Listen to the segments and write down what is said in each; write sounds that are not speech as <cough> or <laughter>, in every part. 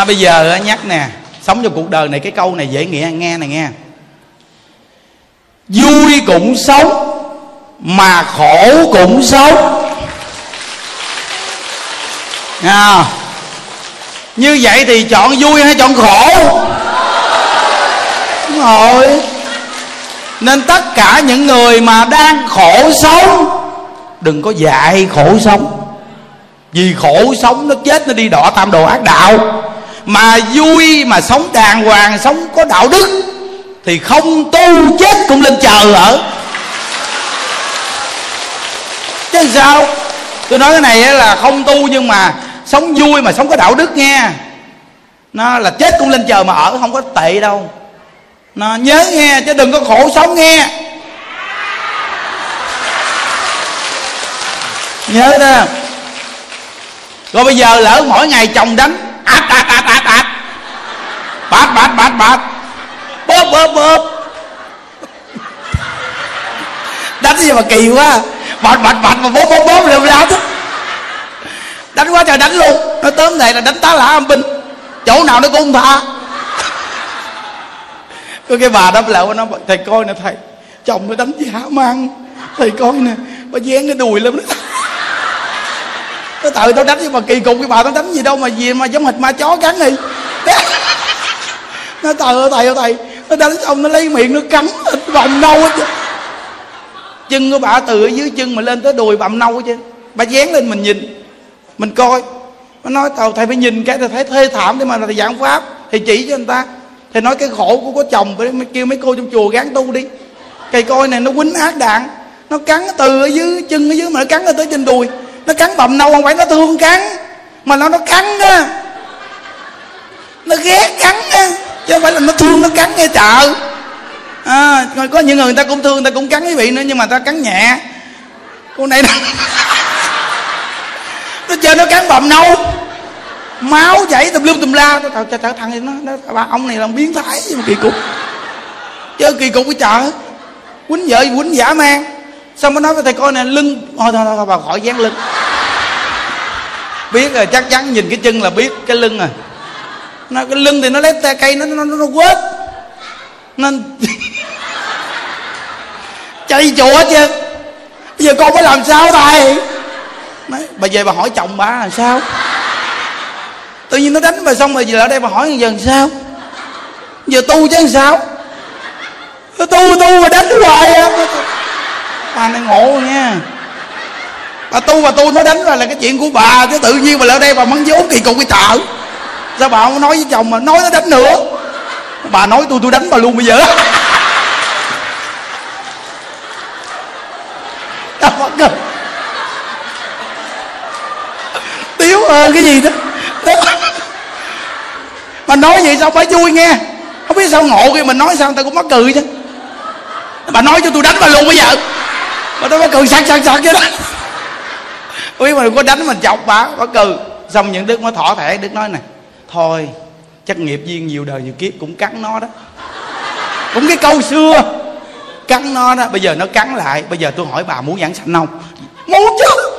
à, bây giờ nhắc nè sống trong cuộc đời này cái câu này dễ nghĩa nghe này nghe. Vui cũng sống mà khổ cũng sống. À, như vậy thì chọn vui hay chọn khổ? Đúng rồi. Nên tất cả những người mà đang khổ sống đừng có dạy khổ sống. Vì khổ sống nó chết nó đi đỏ tam đồ ác đạo mà vui, mà sống đàng hoàng, sống có đạo đức, thì không tu chết cũng lên chờ ở. Chứ sao? Tôi nói cái này là không tu nhưng mà sống vui mà sống có đạo đức nghe. Nó là chết cũng lên chờ mà ở, không có tệ đâu. Nó nhớ nghe, chứ đừng có khổ sống nghe. Nhớ đó. Rồi bây giờ lỡ mỗi ngày chồng đánh ạt ạt ạt ạt ạt bạt bạt bạt bạt bóp bóp bóp. Đánh gì mà kỳ quá. Bạt bạt bạt mà bóp bóp bóp liều lao đó đánh quá trời đánh luôn. Nó tóm này là đánh tá lả âm binh. Chỗ nào nó cũng tha. Có cái bà đó lại nó, thầy coi nè thầy, chồng nó đánh gì hả mang. Thầy coi nè, bà dán cái đùi lên nó tự tao đánh nhưng mà kỳ cục cái bà tao đánh gì đâu mà gì mà giống hệt ma chó cắn đi. Nó trời ơi thầy ơi thầy nó đánh xong nó lấy miệng nó cắn bầm nâu hết chân của bà từ ở dưới chân mà lên tới đùi bầm nâu chứ. Bà dán lên mình nhìn, mình coi. Nó nói tao, thầy phải nhìn cái thầy thấy thê thảm để mà thầy giảng pháp. Thì chỉ cho người ta. Thầy nói cái khổ của có chồng phải kêu mấy cô trong chùa gán tu đi. Cây coi này nó quýnh ác đạn nó cắn từ ở dưới, chân ở dưới mà nó cắn tới trên đùi nó cắn bầm nâu không phải nó thương cắn mà nó nó cắn á. Nó ghét cắn á chứ không phải là nó thương nó cắn nghe chợ. À, có những người người ta cũng thương người ta cũng cắn quý vị nữa nhưng mà ta cắn nhẹ. Con này nó <laughs> nó chơi nó cắn bầm nâu máu chảy tùm lum tùm la. Tao trời, trời thằng này nó, nó bà ông này là biến thái gì mà kỳ cục. Chơi kỳ cục cái chợ. Quýnh vợ quýnh giả mang xong mới nói với thầy coi nè lưng. Thôi thôi thôi bà khỏi dán lưng. Biết rồi chắc chắn nhìn cái chân là biết cái lưng à. rồi nó cái lưng thì nó lấy tay cây nó nó nó, nó quết. Nên <laughs> chạy chùa chứ bây giờ con phải làm sao thầy? Nói, bà về bà hỏi chồng bà làm sao? Tự nhiên nó đánh bà xong rồi về ở đây bà hỏi giờ làm sao? Giờ tu chứ làm sao? Tu tu mà đánh hoài à bà này ngộ nha. Bà tu bà tu nó đánh rồi là cái chuyện của bà, chứ tự nhiên bà lại đây bà mắng vốn kỳ cục cái chợ sao bà không nói với chồng mà nói nó đánh nữa? Bà nói tôi tôi đánh bà luôn bây giờ. <laughs> Tiếu hơn cái gì đó? Mà nói vậy sao phải vui nghe? Không biết sao ngộ khi mình nói sao người ta cũng mắc cười chứ. Bà nói cho tôi đánh bà luôn bây giờ mà nó bắt cười sặc sặc sặc vậy đó. Quý mà đừng có đánh mình chọc bà bà cười xong những đức mới thỏ thẻ đức nói này, thôi, chắc nghiệp duyên nhiều đời nhiều kiếp cũng cắn nó đó. Cũng cái câu xưa, cắn nó đó. Bây giờ nó cắn lại, bây giờ tôi hỏi bà muốn giảng sanh không? Muốn chứ.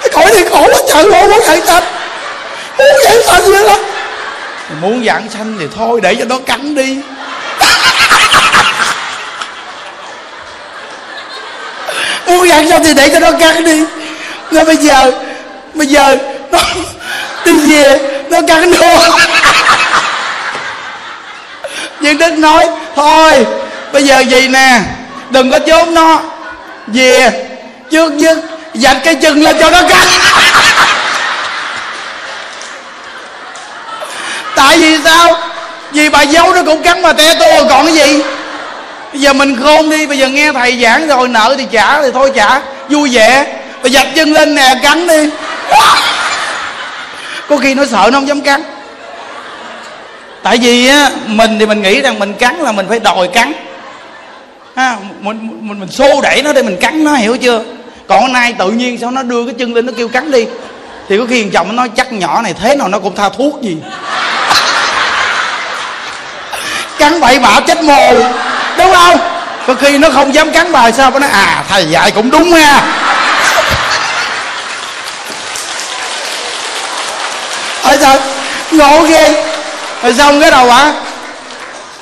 Cái khỏi thì khổ quá, trời khổ muốn giảng sanh muốn giảng sanh vậy đó muốn giảng sanh thì thôi, để cho nó cắn đi. Muốn giảng xong thì để cho nó cắn đi. Rồi bây giờ bây giờ nó <laughs> đi về, nó cắn luôn <laughs> nhưng đức nói, thôi, bây giờ gì nè, đừng có trốn nó. Về, trước nhất dạch cái chân lên cho nó cắn. <laughs> Tại vì sao? Vì bà giấu nó cũng cắn mà te tôi còn cái gì? Bây giờ mình khôn đi, bây giờ nghe thầy giảng rồi, nợ thì trả thì thôi trả. Vui vẻ. Và dạch chân lên nè cắn đi. <laughs> Có khi nó sợ nó không dám cắn. Tại vì á, mình thì mình nghĩ rằng mình cắn là mình phải đòi cắn. Ha, mình mình mình xô đẩy nó để mình cắn nó, hiểu chưa? Còn hôm nay tự nhiên sao nó đưa cái chân lên, nó kêu cắn đi. Thì có khi thằng chồng nó nói, chắc nhỏ này thế nào nó cũng tha thuốc gì. <laughs> Cắn bậy bạ chết mồ đúng không? Có khi nó không dám cắn bài, sao nó nói à thầy dạy cũng đúng ha. <laughs> Ôi sao ngộ ghê. Rồi xong cái đầu bà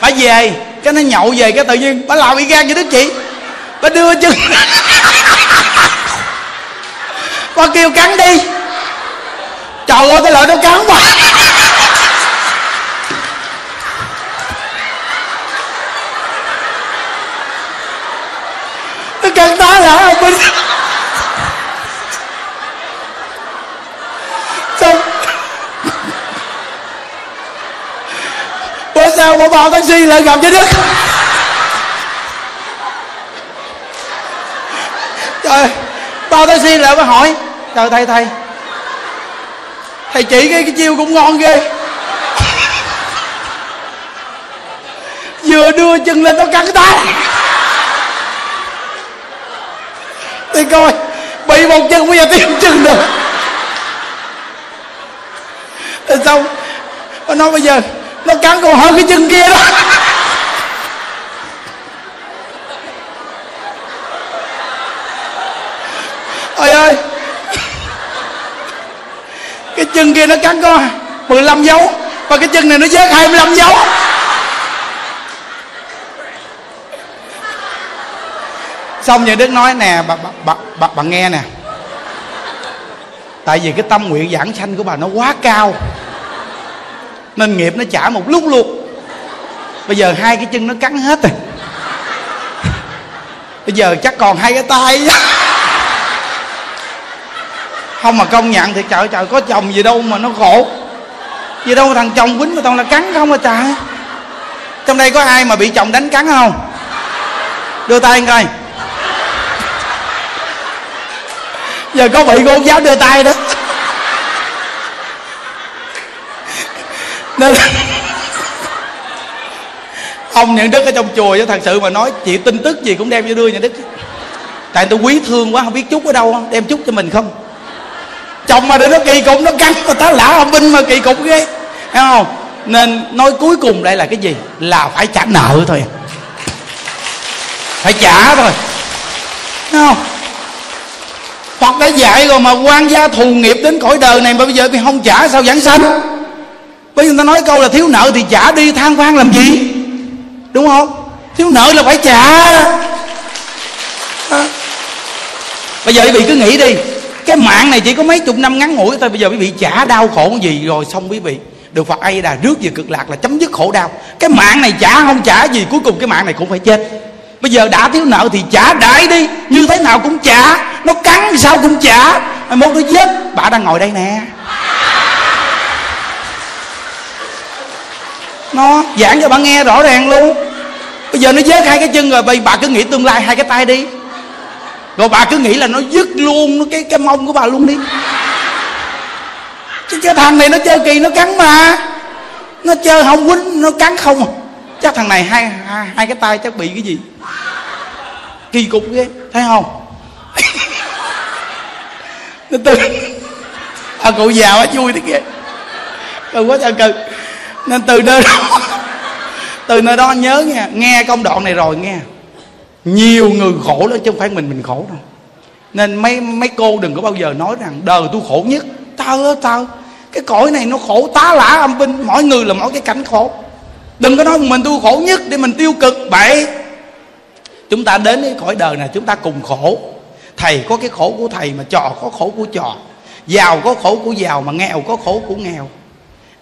bà về, cái nó nhậu về cái tự nhiên, bà làm y gan như đó chị. Bà đưa chân <laughs> bà kêu cắn đi. Trời ơi, cái lợi nó cắn bà. Chân đó là bên xong. Bữa sau bỏ bao taxi lại gặp với đức. Trời bao taxi lại mới hỏi. Trời thầy thầy. Thầy chỉ cái, cái chiêu cũng ngon ghê. Vừa đưa chân lên nó cắn tay thì coi, bị một chân bây giờ tiêm chân được. Rồi xong, nó nói bây giờ, nó cắn còn hơn cái chân kia đó. Ôi ơi, cái chân kia nó cắn có 15 dấu, và cái chân này nó vớt 25 dấu. Xong rồi đức nói nè bà, bà, bà, bà, bà nghe nè. Tại vì cái tâm nguyện giảng sanh của bà nó quá cao. Nên nghiệp nó trả một lúc luôn bây giờ hai cái chân nó cắn hết rồi. Bây giờ chắc còn hai cái tay. Không mà công nhận thì trời trời có chồng gì đâu mà nó khổ. Gì đâu thằng chồng quýnh mà toàn là cắn không à trời. Trong đây có ai mà bị chồng đánh cắn không? Đưa tay coi. Giờ có bị cô giáo đưa tay đó. Nên ông nhận đức ở trong chùa chứ thật sự mà nói, chị tin tức gì cũng đem cho đưa nhận đức tại tôi quý thương quá, không biết chút ở đâu không đem chút cho mình không? Chồng mà để nó kỳ cục, nó cắn, mà tá lả ông binh mà kỳ cục ghê. Thấy không? Nên nói cuối cùng đây là cái gì? Là phải trả nợ thôi. Phải trả thôi. Thấy không? Phật đã dạy rồi mà quan gia thù nghiệp đến cõi đời này mà bây giờ bị không trả, sao giảng sanh? Bây giờ người ta nói câu là thiếu nợ thì trả đi, than vang làm gì? Đúng không? Thiếu nợ là phải trả. À. Bây giờ quý vị cứ nghĩ đi, Cái mạng này chỉ có mấy chục năm ngắn ngủi thôi, Bây giờ quý vị trả đau khổ gì rồi xong quý vị. Được Phật ai đà rước về cực lạc là chấm dứt khổ đau. Cái mạng này trả không trả gì, Cuối cùng cái mạng này cũng phải chết. Bây giờ đã thiếu nợ thì trả đại đi. Như thế nào cũng trả. Nó cắn sao cũng trả. Một nó chết, Bà đang ngồi đây nè. Nó giảng cho bà nghe rõ ràng luôn. Bây giờ nó vớt hai cái chân rồi, bây bà cứ nghĩ tương lai hai cái tay đi. Rồi bà cứ nghĩ là nó dứt luôn nó cái cái mông của bà luôn đi. Chứ cái thằng này nó chơi kỳ, nó cắn mà. Nó chơi không quýnh, nó cắn không à chắc thằng này hai hai, hai cái tay chắc bị cái gì? Kỳ cục ghê thấy không? <laughs> Nó từ à cụ già quá vui thế kìa. Cưng quá trời cực. Nên từ nơi đó <laughs> từ nơi đó nhớ nha nghe công đoạn này rồi nghe. Nhiều người khổ lắm chứ không phải mình mình khổ đâu. Nên mấy mấy cô đừng có bao giờ nói rằng đời tôi khổ nhất. Tao ơi tao cái cõi này nó khổ tá lả âm binh. Mỗi người là mỗi cái cảnh khổ đừng có nói mình tôi khổ nhất để mình tiêu cực. Bậy chúng ta đến cái cõi đời này, chúng ta cùng khổ. Thầy có cái khổ của thầy mà trò có khổ của trò. Giàu có khổ của giàu mà nghèo có khổ của nghèo.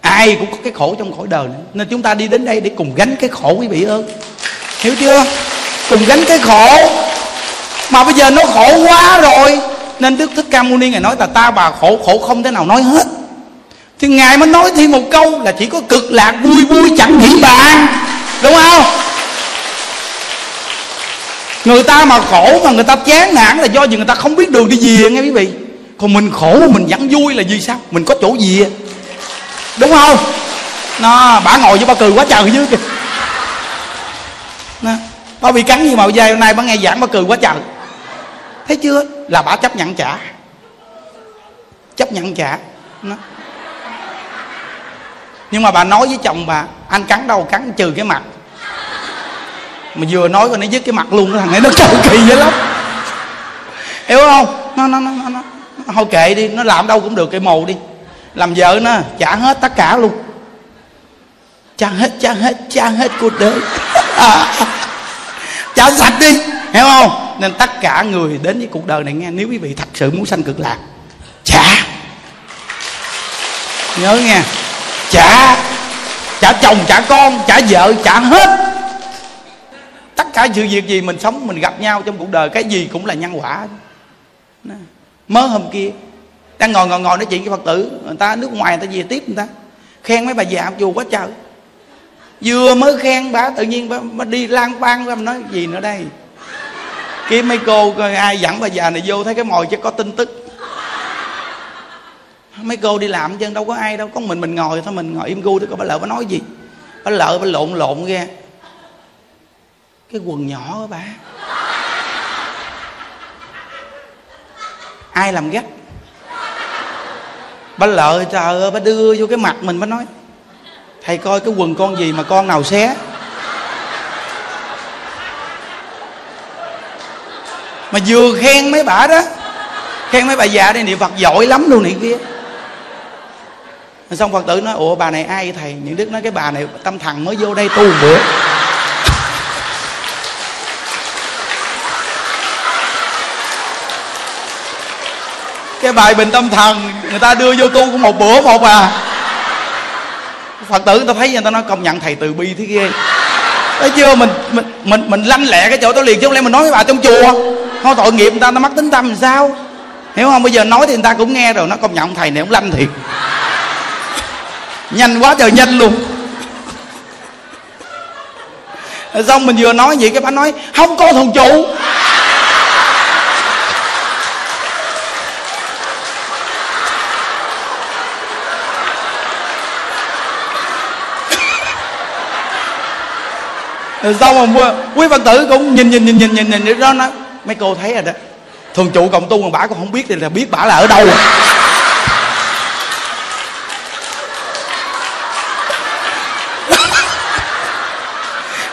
Ai cũng có cái khổ trong cõi đời này. nên chúng ta đi đến đây để cùng gánh cái khổ, quý vị ơi. Hiểu chưa? Cùng gánh cái khổ. Mà bây giờ nó khổ quá rồi. Nên đức thích ca mâu ni ngài nói là ta bà khổ khổ không thể nào nói hết thì ngài mới nói thêm một câu là chỉ có cực lạc vui vui chẳng nghĩ bàn đúng không? Người ta mà khổ mà người ta chán nản là do vì người ta không biết đường đi về nghe quý vị. Còn mình khổ mà mình vẫn vui là vì sao? Mình có chỗ gì à? đúng không? Nó bà ngồi với bà cười quá trời dưới kìa. Nó bà bị cắn như mà dây hôm nay bà nghe giảng bà cười quá trời. Thấy chưa? Là bà chấp nhận trả. Chấp nhận trả. Nó nhưng mà bà nói với chồng bà anh cắn đâu cắn trừ cái mặt. Mà vừa nói rồi nó dứt cái mặt luôn thằng ấy nó <laughs> cầu kỳ vậy lắm. Hiểu không? Nó nó nó nó, nó. thôi kệ đi nó làm đâu cũng được cái mồ đi. Làm vợ nó trả hết tất cả luôn. Trả hết trả hết trả hết cuộc đời. À, trả sạch đi hiểu không? Nên tất cả người đến với cuộc đời này nghe nếu quý vị thật sự muốn sanh cực lạc trả. Nhớ nghe trả trả chồng trả con trả vợ trả hết. Tất cả sự việc gì mình sống mình gặp nhau trong cuộc đời cái gì cũng là nhân quả. Mới hôm kia đang ngồi ngồi ngồi nói chuyện với phật tử người ta nước ngoài người ta về tiếp người ta. Khen mấy bà già chùa quá trời. Vừa mới khen bà tự nhiên bà, bà đi lang bang ra nói gì nữa đây? Kiếm mấy cô coi ai dẫn bà già này vô thấy cái mồi chứ có tin tức mấy cô đi làm chứ, đâu có ai đâu, có mình mình ngồi thôi, mình ngồi im gu thôi coi bà lợi bà nói gì? Bà lợi bà lộn lộn ra. Cái quần nhỏ của bà. Ai làm gắt bà lợi trời ơi, bà đưa vô cái mặt mình, bà nói, thầy coi cái quần con gì mà con nào xé? Mà vừa khen mấy bà đó, khen mấy bà già đây niệm phật giỏi lắm luôn này kia xong phật tử nói, ủa, bà này ai thầy? Những đức nói, cái bà này tâm thần mới vô đây tu bữa cái bài bình tâm thần, người ta đưa vô tu cũng một bữa một à. Phật tử người ta thấy người ta nói, công nhận thầy từ bi thế ghê. Thấy chưa? Mình mình mình mình lanh lẹ cái chỗ đó liền, chứ không lẽ mình nói với bà trong chùa? Thôi, tội nghiệp người ta nó mất tính tâm làm sao? Hiểu không? Bây giờ nói thì người ta cũng nghe rồi, nó công nhận thầy này cũng lanh thiệt nhanh quá trời nhanh luôn xong mình vừa nói vậy cái bà nói không có thằng chủ rồi xong rồi quý phật tử cũng nhìn nhìn nhìn nhìn nhìn nhìn đó nói mấy cô thấy rồi đó thường trụ cộng tu mà bả còn không biết thì là biết bả là ở đâu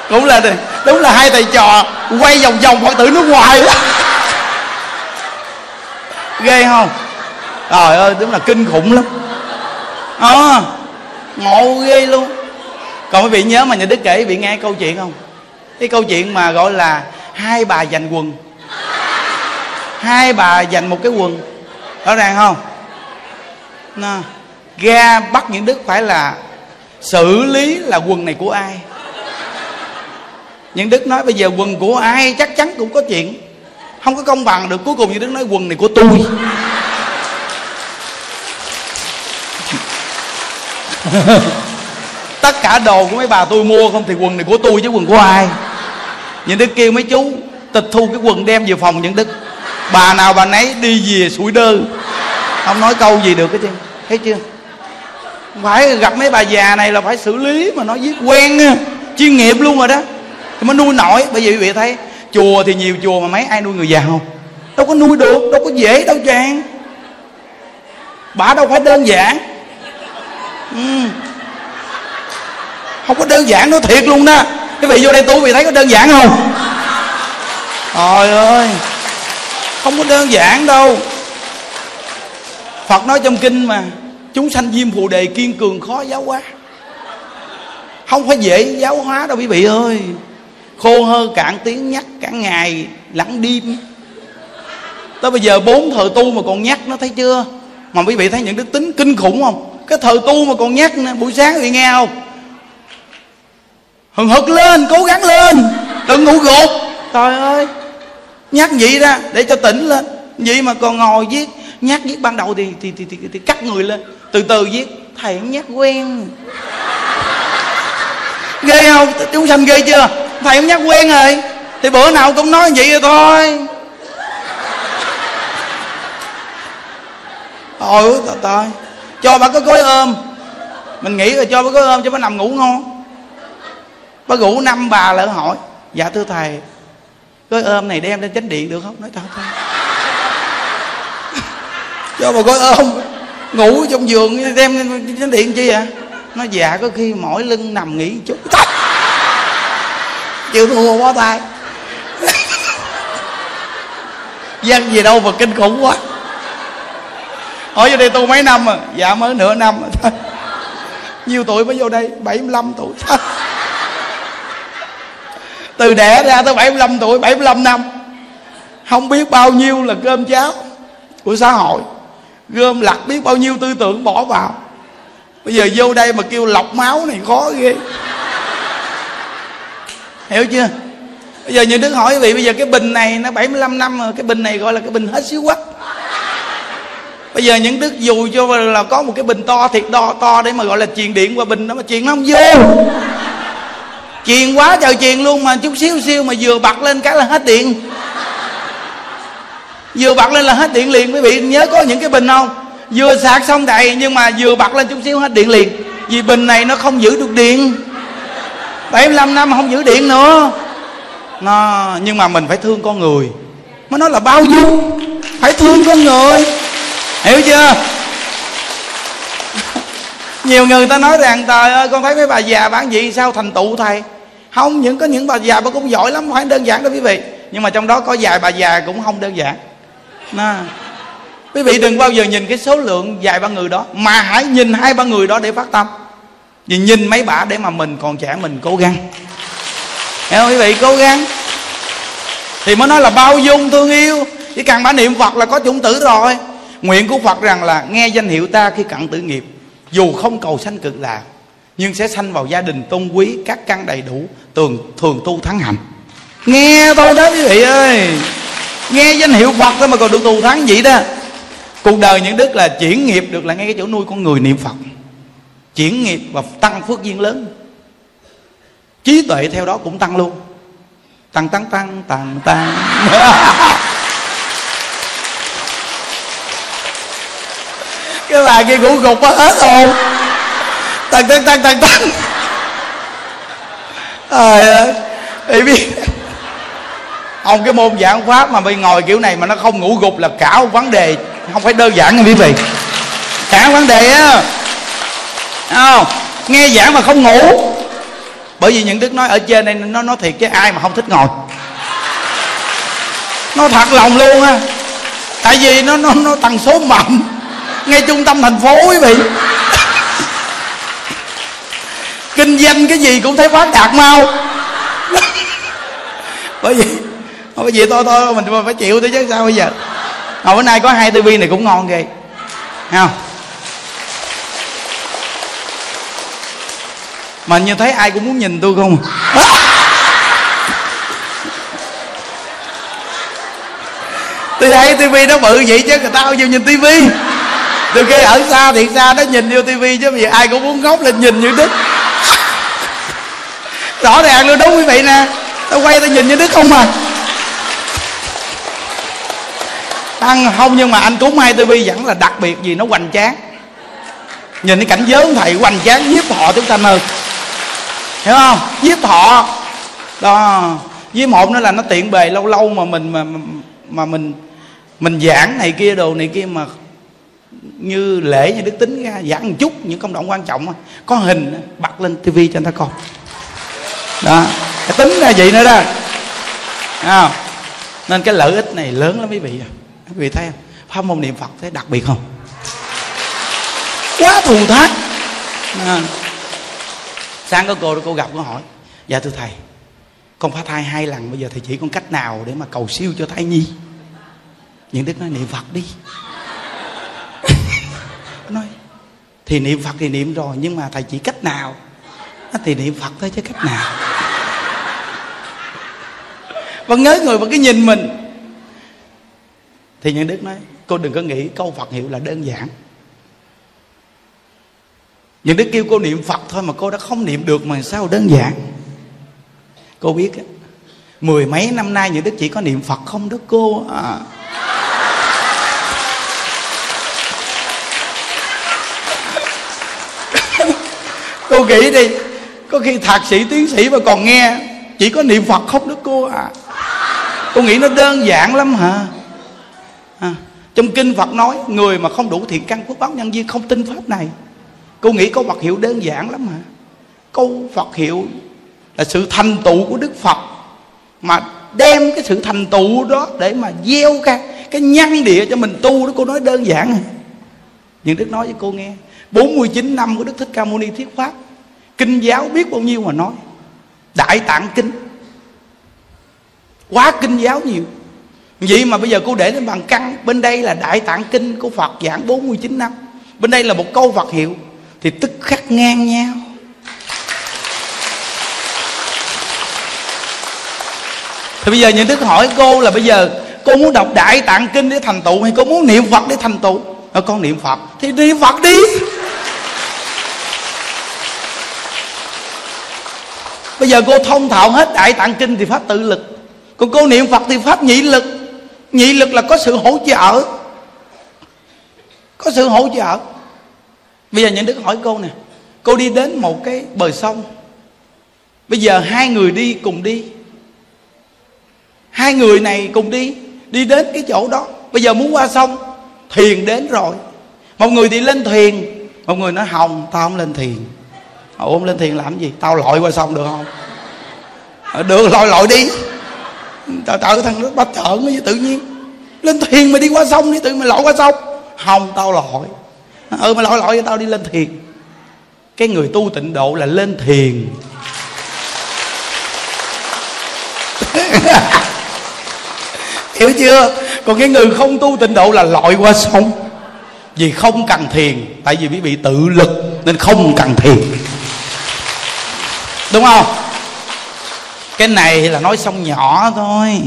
cũng là đúng là hai thầy trò quay vòng vòng phật tử nước ngoài đó. Ghê không? Trời ơi đúng là kinh khủng lắm. À, ngộ ghê luôn. Còn quý vị nhớ mà nhà đức kể quý vị nghe câu chuyện không? Cái câu chuyện mà gọi là hai bà giành quần. Hai bà giành một cái quần. Rõ ràng không? Nà, ga bắt những đức phải là xử lý là quần này của ai? Nhưng đức nói bây giờ quần của ai chắc chắn cũng có chuyện. Không có công bằng được. Cuối cùng như đức nói quần này của tôi. <laughs> Tất cả đồ của mấy bà tôi mua không thì quần này của tôi chứ quần của ai? Những đức kêu mấy chú, tịch thu cái quần đem về phòng những đức. Bà nào bà nấy đi về sủi đơ. Không nói câu gì được hết chứ thấy chưa? Phải gặp mấy bà già này là phải xử lý mà nói giết quen chuyên nghiệp luôn rồi đó thì mới nuôi nổi. Bởi vì quý vị thấy, chùa thì nhiều chùa mà mấy ai nuôi người già không? Đâu có nuôi được, đâu có dễ, đâu chàng. Bà đâu phải đơn giản. Ừ. Không có đơn giản nó thiệt luôn đó. Cái vị vô đây tu vị thấy có đơn giản không? Trời ơi. Không có đơn giản đâu. Phật nói trong kinh mà, chúng sanh diêm phù đề kiên cường khó giáo hóa. Không phải dễ giáo hóa đâu quý vị ơi khô hơ cạn tiếng nhắc cả ngày lẫn đêm. Tới bây giờ bốn thời tu mà còn nhắc nó thấy chưa? Mà quý vị thấy những đức tính kinh khủng không? Cái thời tu mà còn nhắc buổi sáng thì nghe không? Hừng hực lên cố gắng lên đừng ngủ gục. Trời ơi nhắc vậy ra để cho tỉnh lên. Vậy mà còn ngồi viết nhắc viết ban đầu thì thì, thì, thì, thì cắt người lên. Từ từ viết thầy nhắc quen. Ghê không? Chúng sanh ghê chưa? Thầy không nhắc quen rồi. Thì bữa nào cũng nói vậy rồi thôi. Ôi trời ơi cho bà có gối ôm. Mình nghĩ là cho bà có ôm cho bà nằm ngủ ngon. Bà ngủ năm bà lỡ hỏi dạ thưa thầy, gói ôm này đem lên chánh điện được không? Nói tao thôi cho bà gói ôm. Ngủ trong giường đem lên chánh điện chi à nó dạ có khi mỏi lưng nằm nghỉ chút chịu thua bó tay. Dân gì đâu mà kinh khủng quá. Hỏi vô đây tu mấy năm à? Dạ mới nửa năm. À. nhiều tuổi mới vô đây? 75 tuổi. Từ đẻ ra tới 75 tuổi 75 năm. Không biết bao nhiêu là cơm cháo của xã hội. Gom lặt biết bao nhiêu tư tưởng bỏ vào. Bây giờ vô đây mà kêu lọc máu này khó ghê hiểu chưa? Bây giờ như đức hỏi quý vị, bây giờ cái bình này nó 75 năm rồi, cái bình này gọi là cái bình hết xíu quách bây giờ những đức dù cho là có một cái bình to thiệt đo to để mà gọi là truyền điện qua bình đó mà truyền nó không vô. Truyền quá trời truyền luôn mà chút xíu xíu mà vừa bật lên cái là hết điện. Vừa bật lên là hết điện liền, quý vị nhớ có những cái bình không? Vừa sạc xong đầy, nhưng mà vừa bật lên chút xíu hết điện liền. Vì bình này nó không giữ được điện. 75 năm không giữ điện nữa. Nó nhưng mà mình phải thương con người. Mới nói là bao dung. Phải thương con người. Hiểu chưa? Nhiều người ta nói rằng trời ơi con thấy mấy bà già bán gì sao thành tựu thầy? Không những có những bà già bà cũng giỏi lắm không phải đơn giản đâu quý vị. Nhưng mà trong đó có vài bà già cũng không đơn giản. Nà. quý vị đừng bao giờ nhìn cái số lượng vài ba người đó mà hãy nhìn hai ba người đó để phát tâm vì nhìn mấy bà để mà mình còn trẻ mình cố gắng. Hiểu không quý vị? Cố gắng. Thì mới nói là bao dung thương yêu. Chỉ cần bà niệm phật là có chủng tử rồi. Nguyện của phật rằng là nghe danh hiệu ta khi cận tử nghiệp. Dù không cầu sanh cực lạc, nhưng sẽ sanh vào gia đình tôn quý, các căn đầy đủ, tường, thường tu thắng hạnh. Nghe thôi đó quý vị ơi. Nghe danh hiệu phật thôi mà còn được tu thắng vậy đó. Cuộc đời những đức là chuyển nghiệp được là ngay cái chỗ nuôi con người niệm phật chuyển nghiệp và tăng phước duyên lớn. Trí tuệ theo đó cũng tăng luôn. Tăng tăng tăng tăng tăng. <laughs> Cái bà kia ngủ gục quá hết hồn tăng tăng tăng tăng tăng. Trời ơi thì biết. Ông cái môn giảng pháp mà bị ngồi kiểu này mà nó không ngủ gục là cả một vấn đề, không phải đơn giản nha quý vị. Cả vấn đề á không, nghe giảng mà không ngủ. Bởi vì những đức nói ở trên đây nó nói thiệt chứ ai mà không thích ngồi. Nó thật lòng luôn á. Tại vì nó nó nó tần số mạnh. Ngay trung tâm thành phố quý vị. Kinh doanh cái gì cũng thấy phát đạt mau. Bởi vì bởi vì thôi thôi, mình phải chịu thôi chứ sao bây giờ. Hồi bữa nay có hai tivi này cũng ngon ghê không? Mà như thấy ai cũng muốn nhìn tôi không? <laughs> Tôi thấy tivi nó bự vậy chứ, người ta bao nhiêu nhìn tivi. Từ khi ở xa thì xa, nó nhìn vô tivi chứ vì ai cũng muốn ngóc lên nhìn như đức. <laughs> Rõ ràng luôn, đúng quý vị nè. Tao quay tao nhìn như đức không à. Ăn không nhưng mà anh cúng hai tivi vẫn là đặc biệt vì nó hoành tráng. Nhìn cái cảnh giới thầy hoành tráng, nhiếp họ chúng ta hơn hiểu không? Giết thọ đó. Với một nữa là nó tiện bề lâu lâu mà mình mà mà mình mình giảng này kia đồ này kia mà như lễ như đức tính ra giảng một chút những công đoạn quan trọng có hình bật lên tivi cho người ta coi. Đó. Cái tính ra vậy nữa đó. À, nên cái lợi ích này lớn lắm quý vị quý vị thấy không? Pháp môn niệm phật thấy đặc biệt không? Quá thù thắng. À sáng có cô cô gặp, cô hỏi dạ thưa thầy, con phá thai hai lần, bây giờ thầy chỉ con cách nào để mà cầu siêu cho thai nhi? Những đức nói, niệm phật đi. <laughs> Nói, thì niệm phật thì niệm rồi, nhưng mà thầy chỉ cách nào? Thì niệm phật thôi chứ cách nào? <laughs> Và ngớ người vẫn cái nhìn mình. Thì những đức nói, cô đừng có nghĩ câu phật hiệu là đơn giản những đức kêu cô niệm phật thôi mà cô đã không niệm được mà sao đơn giản? Cô biết á mười mấy năm nay những đức chỉ có niệm phật không đó cô à. <laughs> cô nghĩ đi có khi thạc sĩ tiến sĩ mà còn nghe chỉ có niệm phật không đó cô à. Cô nghĩ nó đơn giản lắm hả? À, trong kinh phật nói người mà không đủ thiện căn quốc báo nhân duyên không tin pháp này cô nghĩ câu phật hiệu đơn giản lắm hả? Câu phật hiệu là sự thành tựu của đức phật mà đem cái sự thành tựu đó để mà gieo cái cái nhân địa cho mình tu. Đó cô nói đơn giản nhưng đức nói với cô nghe 49 năm của đức thích ca mâu ni thuyết pháp, kinh giáo biết bao nhiêu mà nói? Đại tạng kinh. Quá kinh giáo nhiều. Vậy mà bây giờ cô để lên bằng căn, bên đây là đại tạng kinh của phật giảng 49 năm. Bên đây là một câu phật hiệu thì tức khắc ngang nhau. Thì bây giờ những đức hỏi cô là bây giờ cô muốn đọc đại tạng kinh để thành tựu hay cô muốn niệm phật để thành tựu? À, con niệm phật. Thì niệm phật đi. Bây giờ cô thông thạo hết đại tạng kinh thì pháp tự lực. Còn cô niệm phật thì pháp nhị lực. Nhị lực là có sự hỗ trợ. Có sự hỗ trợ bây giờ những đức hỏi cô nè. Cô đi đến một cái bờ sông. Bây giờ hai người đi cùng đi. Hai người này cùng đi đi đến cái chỗ đó. Bây giờ muốn qua sông, thuyền đến rồi. Một người thì lên thuyền, một người nói hồng tao không lên thuyền. Ờ, Ủa lên thuyền làm gì? Tao lội qua sông được không? Ờ, được, lội lội đi. Tao tự thằng nước bắt trợn với tự nhiên. Lên thuyền mà đi qua sông đi, tự mày lội qua sông. Không, tao lội ừ mà lội lội cho tao đi lên thuyền cái người tu tịnh độ là lên thuyền <laughs> hiểu chưa? Còn cái người không tu tịnh độ là lội qua sông. Vì không cần thiền, tại vì bị bị tự lực, nên không cần thiền. Đúng không? Cái này là nói sông nhỏ thôi.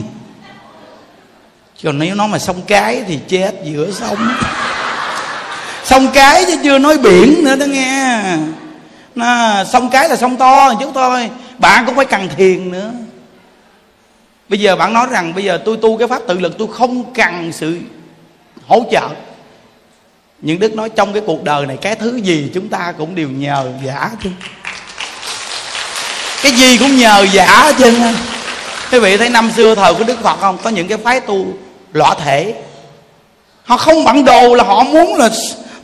Còn nếu nói mà sông cái thì chết giữa sông sông cái chứ chưa nói biển nữa đó nghe. Nó, sông cái là sông to chút thôi. Bạn cũng phải cần thiền nữa. Bây giờ bạn nói rằng bây giờ tôi tu cái pháp tự lực tôi không cần sự hỗ trợ. Những đức nói trong cái cuộc đời này cái thứ gì chúng ta cũng đều nhờ giả chứ. Cái gì cũng nhờ giả chứ. Quý vị thấy năm xưa thời của đức phật không? Có những cái phái tu lõa thể. Họ không bằng đồ là họ muốn là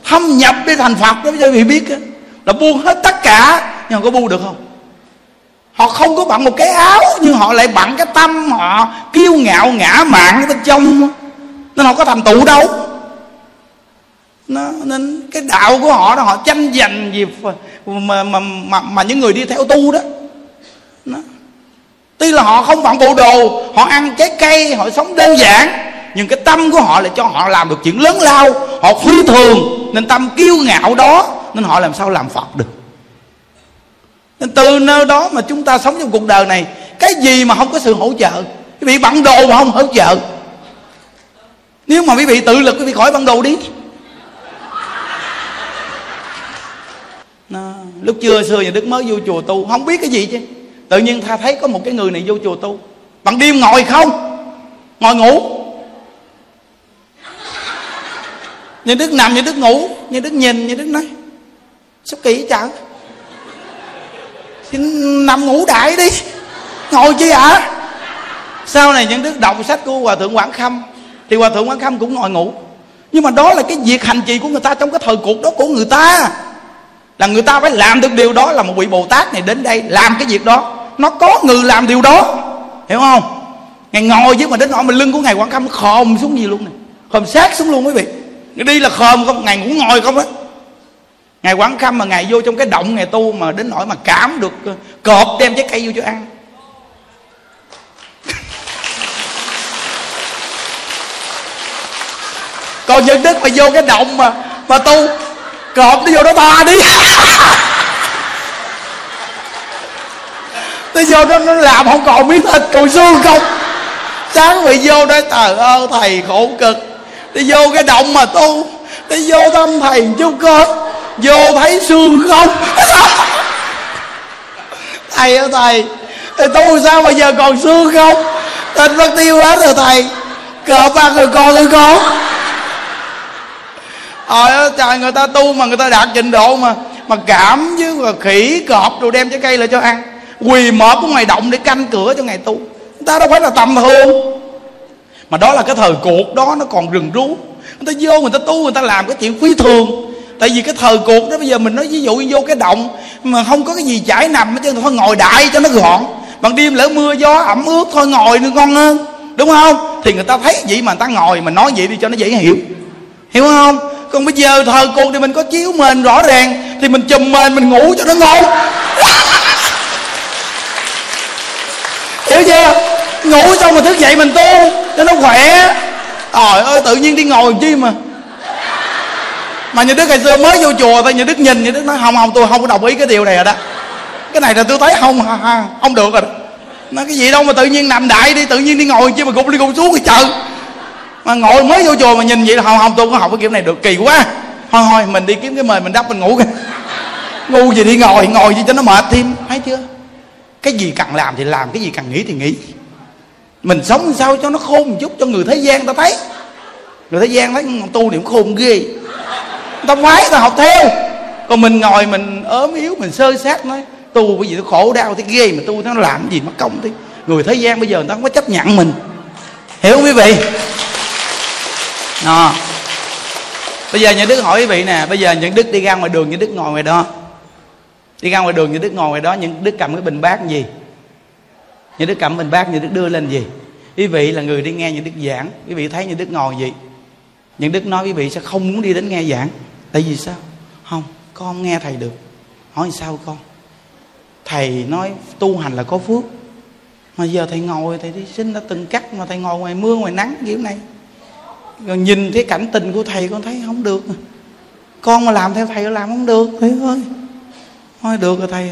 thâm nhập để thành phật đó quý vị biết là buông hết tất cả nhưng có buông được không? Họ không có bận một cái áo nhưng họ lại bận cái tâm họ kiêu ngạo ngã mạn bên trong nên họ có thành tựu đâu. Nó, nên cái đạo của họ đó họ tranh giành gì mà mà mà, mà những người đi theo tu đó. Nó. tuy là họ không bận bộ đồ họ ăn trái cây họ sống đơn giản nhưng cái tâm của họ là cho họ làm được chuyện lớn lao họ phi thường nên tâm kiêu ngạo đó nên họ làm sao làm phật được. Nên từ nơi đó mà chúng ta sống trong cuộc đời này cái gì mà không có sự hỗ trợ? Quý vị bận đồ mà không hỗ trợ. Nếu mà quý vị tự lực quý vị khỏi bận đồ đi. Nó, lúc chưa xưa nhà đức mới vô chùa tu không biết cái gì chứ. Tự nhiên tha thấy có một cái người này vô chùa tu. Bằng đêm ngồi không ngồi ngủ. Như đức nằm, như đức ngủ, như đức nhìn, như đức nói. Sao kỳ chợ thì nằm ngủ đại đi. Ngồi chi ạ à? sau này những đức đọc sách của hòa thượng quảng khâm, thì hòa thượng quảng khâm cũng ngồi ngủ. Nhưng mà đó là cái việc hành trì của người ta trong cái thời cuộc đó của người ta. Là người ta phải làm được điều đó, là một vị bồ tát này đến đây làm cái việc đó. Nó có người làm điều đó. Hiểu không? Ngày ngồi chứ mà đến nỗi mà lưng của ngài quảng khâm khòm xuống gì luôn này. Khòm sát xuống luôn quý vị đi là khòm không? Ngày ngủ ngồi không á? Ngày quán khâm mà ngày vô trong cái động ngày tu mà đến nỗi mà cảm được ờ, cọp đem trái cây vô cho ăn. <laughs> Còn nhân đức mà vô cái động mà mà tu cọp nó vô đó tha đi. <laughs> Nó vô đó nó làm không còn miếng thịt, còn xương không. Sáng bị vô đó trời ơi, thầy khổ cực đi vô cái động mà tu. Đi vô thăm thầy chút coi vô thấy xương không <laughs> thầy ơi thầy thầy tu sao bây giờ còn xương không? Thịt mất tiêu hết rồi thầy. Cọp ăn rồi con ơi con. Ờ trời, người ta tu mà người ta đạt trình độ mà mà cảm chứ mà khỉ cọp rồi đem trái cây lại cho ăn. Quỳ mọp ở ngoài động để canh cửa cho ngày tu. Người ta đâu phải là tầm thường mà đó là cái thời cuộc đó, nó còn rừng rú. Người ta vô, người ta tu, người ta làm cái chuyện phi thường. Tại vì cái thời cuộc đó, bây giờ mình nói ví dụ vô cái động, mà không có cái gì chảy nằm hết trơn, thôi ngồi đại cho nó gọn. Bằng đêm lỡ mưa, gió ẩm ướt, thôi ngồi nó ngon hơn. Đúng không? Thì người ta thấy vậy mà người ta ngồi mà nói vậy đi cho nó dễ hiểu. Hiểu không? Còn bây giờ thời cuộc thì mình có chiếu mền rõ ràng, thì mình chùm mền, mình ngủ cho nó ngon. <laughs> Hiểu chưa? Ngủ xong mà thức dậy mình tu, cho nó khỏe. Trời ơi, tự nhiên đi ngồi chi mà. Mà như đức ngày xưa mới vô chùa thôi như đức nhìn như đức nói, không không, tôi không có đồng ý cái điều này rồi đó. Cái này là tôi thấy không không được rồi đó. Nó cái gì đâu mà tự nhiên nằm đại đi, tự nhiên đi ngồi chứ mà gục đi gục xuống cái chợ mà ngồi mới vô chùa mà nhìn vậy là không không, tôi có học cái kiểu này được, kỳ quá. Thôi thôi, mình đi kiếm cái mời mình đắp mình ngủ kìa <laughs> ngu gì đi ngồi ngồi gì cho nó mệt thêm, thấy chưa? Cái gì cần làm thì làm, cái gì cần nghĩ thì nghĩ mình sống sao cho nó khôn một chút cho người thế gian ta thấy. Người thế gian thấy tu niệm khôn ghê. Ta ngoái ta học theo. Còn mình ngồi mình ốm yếu, mình sơ sát nói tu cái gì nó khổ đau thì ghê, mà tu nó làm gì mất công thế. Người thế gian bây giờ người ta không có chấp nhận mình. Hiểu không quý vị? À. bây giờ những đức hỏi quý vị nè, bây giờ những đức đi ra ngoài đường, những đức ngồi ngoài đó. Đi ra ngoài đường, những đức ngồi ngoài đó, những đức cầm cái bình bát gì? Những đức cầm mình bác, những đức đưa lên gì? Quý vị là người đi nghe những đức giảng, quý vị thấy những đức ngồi gì những đức nói quý vị sẽ không muốn đi đến nghe giảng. Tại vì sao? Không, con nghe thầy được. Hỏi sao con? Thầy nói tu hành là có phước. Mà giờ thầy ngồi, thầy đi sinh đã từng cắt, mà thầy ngồi ngoài mưa, ngoài nắng, kiểu này. Rồi nhìn cái cảnh tình của thầy, con thấy không được. Con mà làm theo thầy làm không được. Thầy ơi, thôi được rồi thầy.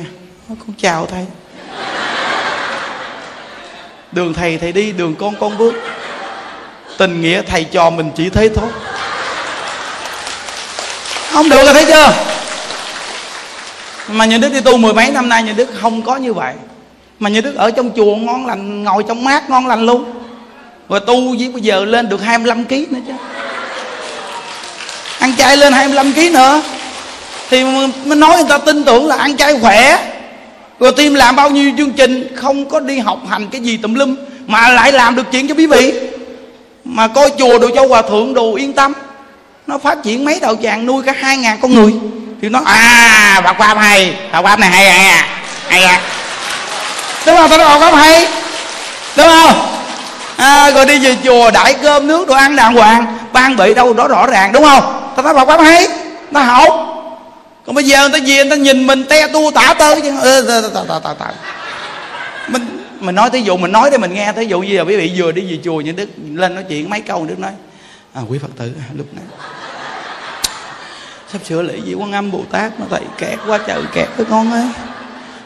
Con chào thầy đường thầy thầy đi, đường con con bước. Tình nghĩa thầy trò mình chỉ thế thôi. Không được là thấy chưa? Mà nhà đức đi tu mười mấy năm nay nhà đức không có như vậy. Mà nhà đức ở trong chùa ngon lành, ngồi trong mát ngon lành luôn. Rồi tu với bây giờ lên được 25 kg nữa chứ. Ăn chay lên 25 kg nữa. Thì mới nói người ta tin tưởng là ăn chay khỏe rồi tim làm bao nhiêu chương trình không có đi học hành cái gì tùm lum mà lại làm được chuyện cho quý vị. Mà coi chùa đồ cho hòa thượng đồ yên tâm. Nó phát triển mấy đạo tràng nuôi cả hai ngàn con người. Thì nó à bà pháp hay bà pháp này hay à hay à. Đúng không? Tao nói Phật pháp hay. Đúng không? À, rồi đi về chùa đãi cơm nước đồ ăn đàng hoàng. Ban bị đâu đó rõ ràng đúng không? Tao nói bà pháp hay. Nó học còn bây giờ người ta về người ta nhìn mình, te tu tả tơ chứ. Mình mình nói thí dụ, mình nói để mình nghe. Thí dụ như là quý vị vừa đi về chùa như đức lên nói chuyện mấy câu đức nói à quý phật tử à, lúc này sắp sửa lễ gì quan âm bồ tát mà thầy kẹt quá trời kẹt với con ơi.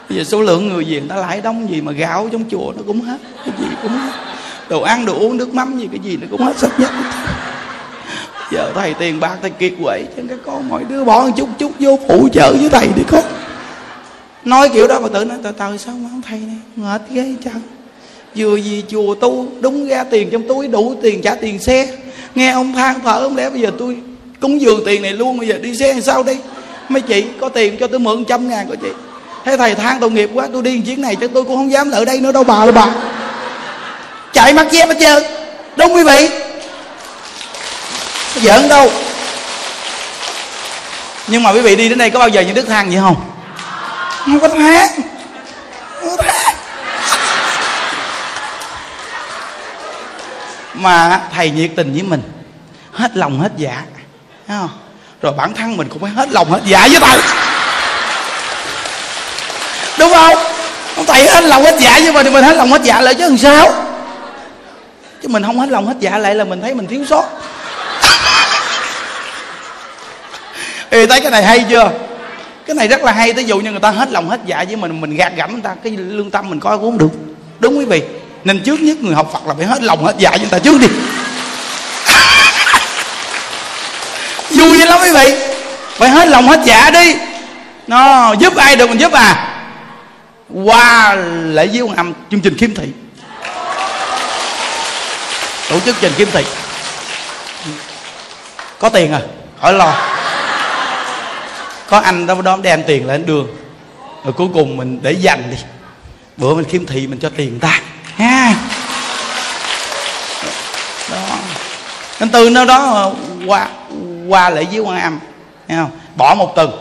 Bây giờ số lượng người về, người ta lại đông gì mà gạo trong chùa nó cũng hết, cái gì cũng hết. Đồ ăn, đồ uống, nước mắm gì, cái gì nó cũng hết, sắp nhất giờ thầy tiền bạc thầy kiệt quệ cho các con mọi đứa bỏ một chút chút vô phụ trợ với thầy đi con nói kiểu đó mà tự nói, từ từ, sao mà không thầy này mệt ghê chăng? Vừa gì chùa tu đúng ra tiền trong túi, đủ tiền trả tiền xe. Nghe ông than thở ông lẽ bây giờ tôi cúng dường tiền này luôn, bây giờ đi xe làm sao đi? Mấy chị, có tiền cho tôi mượn trăm ngàn của chị. Thế thầy than tội nghiệp quá, tôi đi chuyến này chứ tôi cũng không dám ở đây nữa đâu bà, là bà. Chạy mắt dép hết trơn. Đúng quý vị giỡn đâu. Nhưng mà quý vị đi đến đây có bao giờ những đức thang vậy không? Không có thang không có thang mà thầy nhiệt tình với mình, hết lòng hết dạ không? rồi bản thân mình cũng phải hết lòng hết dạ với thầy. Đúng không? Ông thầy hết lòng hết dạ với mình thì mình hết lòng hết dạ lại chứ làm sao? Chứ mình không hết lòng hết dạ lại là mình thấy mình thiếu sót. Ê, thấy cái này hay chưa? Cái này rất là hay ví dụ như người ta hết lòng hết dạ với mình mình gạt gẫm người ta, cái lương tâm mình coi cũng không được. Đúng quý vị. Nên trước nhất người học phật là phải hết lòng hết dạ với người ta trước đi. <laughs> Vui vậy lắm quý vị. Phải hết lòng hết dạ đi. Nó, giúp ai được mình giúp à? Qua lễ với ông âm, chương trình khiếm thị. Tổ chức trình khiếm thị. Có tiền à? Khỏi lo có anh đó đó đem tiền lên đường. Rồi cuối cùng mình để dành đi. Bữa mình kiếm thị mình cho tiền ta. Ha. Đó. Nên từ nơi đó qua qua lễ với quan âm nghe không? Bỏ một tuần.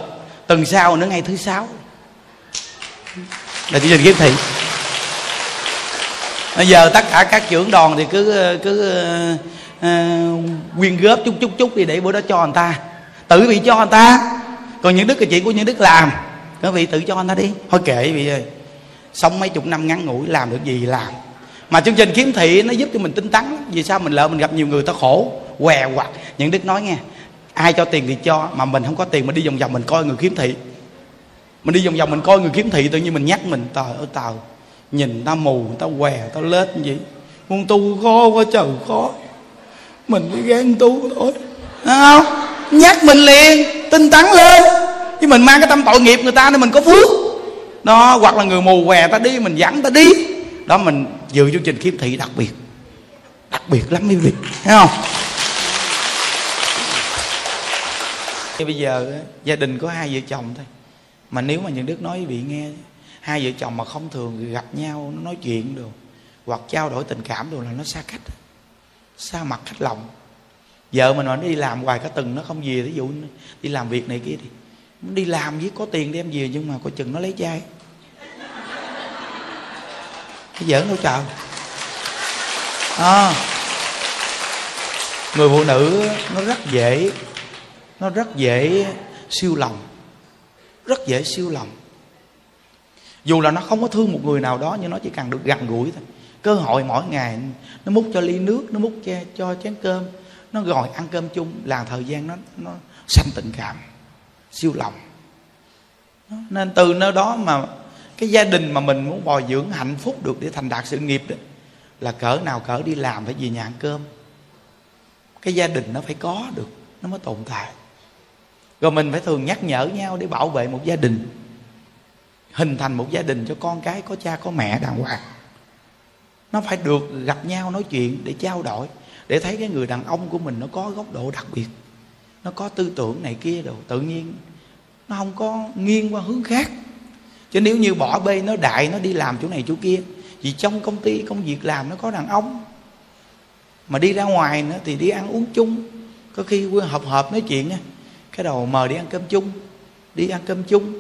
Tuần sau nữa ngày thứ sáu. Là chương trình kiếm thị. Bây giờ tất cả các trưởng đoàn thì cứ cứ uh, quyên góp chút chút chút đi để bữa đó cho người ta. Tự vị cho người ta còn những đức là chuyện của những đức làm. Các vị tự cho anh ta đi. Thôi kệ vị ơi sống mấy chục năm ngắn ngủi, làm được gì làm. Mà chương trình kiếm thị nó giúp cho mình tinh tấn. Vì sao mình lỡ mình gặp nhiều người ta khổ, què quặt. Những đức nói nghe, ai cho tiền thì cho, mà mình không có tiền mình đi vòng vòng mình coi người kiếm thị. Mình đi vòng vòng mình coi người kiếm thị, tự nhiên mình nhắc mình tờ ở tờ nhìn ta mù ta què ta lết như vậy. Muốn tu khó quá, trời khó. Mình mới gán tu thôi. Thấy không? Nhắc mình liền, tinh tấn lên. Chứ mình mang cái tâm tội nghiệp người ta nên mình có phước. Đó, hoặc là người mù què ta đi, mình dẫn ta đi. Đó, mình dự chương trình kiếm thị đặc biệt. Đặc biệt lắm quý vị thấy không? Thì bây giờ gia đình có hai vợ chồng thôi. Mà nếu mà những đức nói bị nghe, hai vợ chồng mà không thường gặp nhau, nó nói chuyện được hoặc trao đổi tình cảm đồ là nó xa cách, xa mặt khách lòng vợ mình mà nó đi làm hoài cả tuần nó không về ví dụ đi làm việc này kia thì đi làm với có tiền đem về nhưng mà coi chừng nó lấy chai. Cái giỡn đâu trời. À, người phụ nữ nó rất dễ nó rất dễ siêu lòng. Rất dễ siêu lòng. Dù là nó không có thương một người nào đó nhưng nó chỉ cần được gần gũi thôi. Cơ hội mỗi ngày nó múc cho ly nước nó múc cho, cho chén cơm nó gọi ăn cơm chung là thời gian nó nó sanh tình cảm, siêu lòng. Nên từ nơi đó mà cái gia đình mà mình muốn bồi dưỡng hạnh phúc được để thành đạt sự nghiệp đó, là cỡ nào cỡ đi làm phải về nhà ăn cơm. Cái gia đình nó phải có được, nó mới tồn tại. Rồi mình phải thường nhắc nhở nhau để bảo vệ một gia đình, hình thành một gia đình cho con cái, có cha, có mẹ đàng hoàng. Nó phải được gặp nhau nói chuyện để trao đổi để thấy cái người đàn ông của mình nó có góc độ đặc biệt, nó có tư tưởng này kia đồ. Tự nhiên nó không có nghiêng qua hướng khác. Chứ nếu như bỏ bê, nó đại, nó đi làm chỗ này chỗ kia vì trong công ty, công việc làm nó có đàn ông. Mà đi ra ngoài nữa thì đi ăn uống chung. Có khi hợp hợp nói chuyện nha. Cái đầu mời đi ăn cơm chung. Đi ăn cơm chung.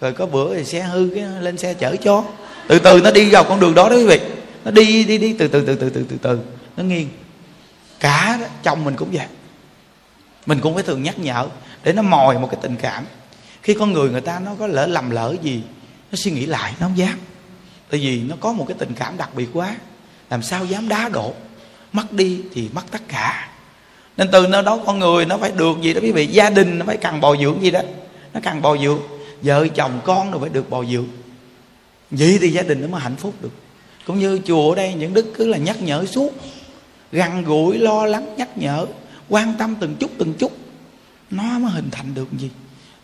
Rồi có bữa thì xe hư cái lên xe chở cho từ từ nó đi vào con đường đó đó quý vị. Nó đi đi đi từ từ từ từ từ từ từ. Nó nghiêng cả đó, chồng mình cũng vậy. Mình cũng phải thường nhắc nhở để nó mồi một cái tình cảm. Khi con người người ta nó có lỡ lầm lỡ gì nó suy nghĩ lại nó không dám. Tại vì nó có một cái tình cảm đặc biệt quá. Làm sao dám đá đổ? Mất đi thì mất tất cả. Nên từ nơi đó con người nó phải được gì đó quý vị? Gia đình nó phải cần bồi dưỡng gì đó. Nó cần bồi dưỡng. Vợ chồng con nó phải được bồi dưỡng. Vậy thì gia đình nó mới hạnh phúc được. Cũng như chùa ở đây những đức cứ là nhắc nhở suốt gần gũi, lo lắng, nhắc nhở, quan tâm từng chút từng chút. Nó mới hình thành được gì?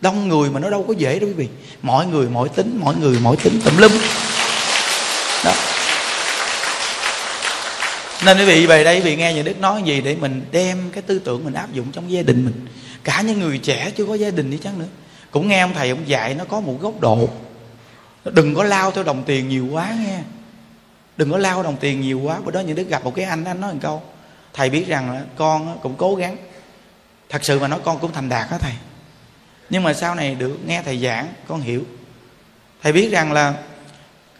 Đông người mà nó đâu có dễ đâu, quý vị. Mọi người mọi tính mọi người mọi tính tùm lum. Đó. Nên quý vị, về đây quý vị nghe những đức nói gì để mình đem cái tư tưởng mình áp dụng trong gia đình mình. Cả những người trẻ chưa có gia đình đi chăng nữa. Cũng nghe ông thầy ông dạy nó có một góc độ. Đừng có lao theo đồng tiền nhiều quá nghe đừng có lao đồng tiền nhiều quá, bữa đó những đứa gặp một cái anh anh nói một câu, thầy biết rằng là con cũng cố gắng. Thật sự mà nói con cũng thành đạt đó thầy. Nhưng mà sau này được nghe thầy giảng, con hiểu. Thầy biết rằng là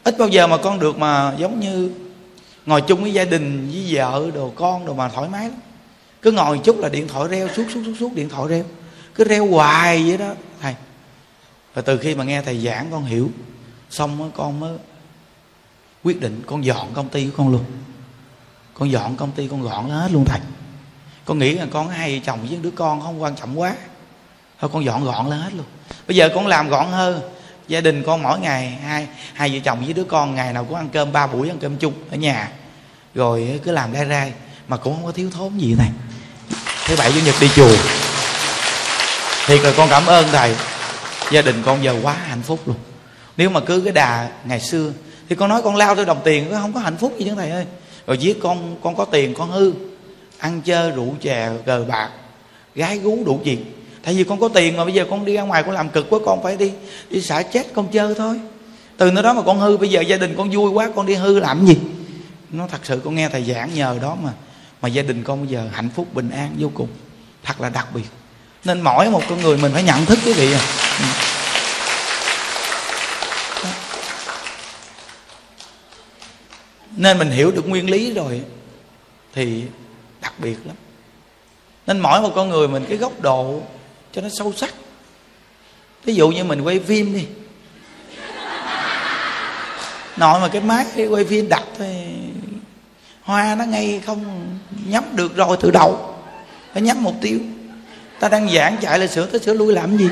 ít bao giờ mà con được mà giống như ngồi chung với gia đình, với vợ, đồ con, đồ mà thoải mái lắm. Cứ ngồi chút là điện thoại reo, suốt suốt suốt suốt, điện thoại reo. Cứ reo hoài vậy đó, thầy. Và từ khi mà nghe thầy giảng, con hiểu. Xong con mới quyết định con dọn công ty của con luôn. Con dọn công ty con gọn hết luôn thầy. Con nghĩ là con hai chồng với đứa con không quan trọng quá. Thôi con dọn gọn lên hết luôn. Bây giờ con làm gọn hơn. Gia đình con mỗi ngày hai hai vợ chồng với đứa con ngày nào cũng ăn cơm ba buổi, ăn cơm chung ở nhà. Rồi cứ làm rai rai, mà cũng không có thiếu thốn gì này thứ bảy, chủ nhật đi chùa. Thiệt là con cảm ơn thầy. Gia đình con giờ quá, hạnh phúc luôn. Nếu mà cứ cái đà ngày xưa thì con nói con lao theo đồng tiền nó không có hạnh phúc gì chứ, thầy ơi. Rồi giết con con có tiền, con hư, ăn chơi, rượu chè, cờ bạc, gái gú đủ chuyện. Tại vì con có tiền mà bây giờ con đi ra ngoài con làm cực quá, con phải đi đi xả chết con chơi thôi. Từ nơi đó mà con hư, bây giờ gia đình con vui quá, con đi hư làm gì? Nó thật sự con nghe thầy giảng nhờ đó mà mà gia đình con bây giờ hạnh phúc, bình an, vô cùng. Thật là đặc biệt. Nên mỗi một con người mình phải nhận thức cái vị à. Nên mình hiểu được nguyên lý rồi thì đặc biệt lắm. Nên mỗi một con người mình cái góc độ cho nó sâu sắc. Ví dụ như mình quay phim đi. Nội mà cái máy quay phim đặt thì hoa nó ngay không nhắm được rồi từ đầu, phải nhắm mục tiêu. Ta đang giảng chạy lại sửa tới sửa lui làm gì?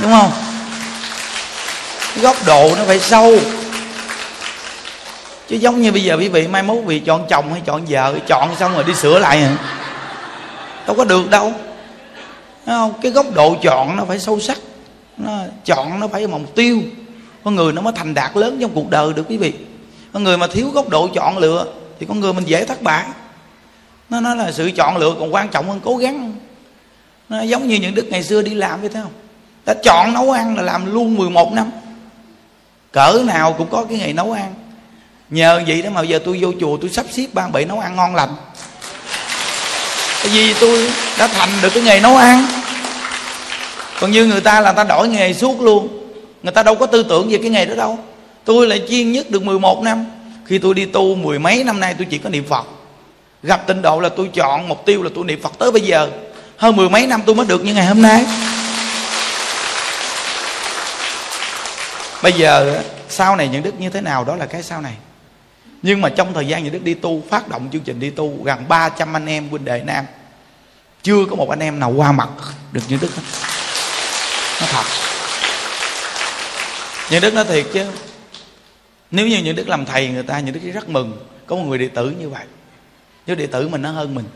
Đúng không? Góc độ nó phải sâu chứ giống như bây giờ quý vị, mai mốt vì chọn chồng hay chọn vợ chọn xong rồi đi sửa lại hả? Đâu có được đâu. Không? Cái góc độ chọn nó phải sâu sắc. Nó, chọn nó phải mục tiêu. Con người nó mới thành đạt lớn trong cuộc đời được quý vị. Con người mà thiếu góc độ chọn lựa, thì con người mình dễ thất bại. Nó nói là sự chọn lựa còn quan trọng hơn cố gắng. Nó giống như những đức ngày xưa đi làm vậy, thấy không? Đã chọn nấu ăn là làm luôn 11 năm. Cỡ nào cũng có cái nghề nấu ăn nhờ vậy đó mà giờ tôi vô chùa tôi sắp xếp ban bệ nấu ăn ngon lành. Tại vì tôi đã thành được cái nghề nấu ăn. Còn như người ta là ta đổi nghề suốt luôn. Người ta đâu có tư tưởng về cái nghề đó đâu. Tôi lại chuyên nhất được 11 năm. Khi tôi đi tu mười mấy năm nay tôi chỉ có niệm phật. Gặp tịnh độ là tôi chọn mục tiêu là tôi niệm phật tới bây giờ. Hơn mười mấy năm tôi mới được như ngày hôm nay. Bây giờ sau này những đức như thế nào đó là cái sau này? Nhưng mà trong thời gian nhà đức đi tu, phát động chương trình đi tu, gần 300 anh em huynh đệ nam. Chưa có một anh em nào qua mặt được những đức hết. Nó thật. Những đức nói thiệt chứ. Nếu như những đức làm thầy người ta những đức rất mừng. Có một người đệ tử như vậy. Nếu đệ tử mình nó hơn mình.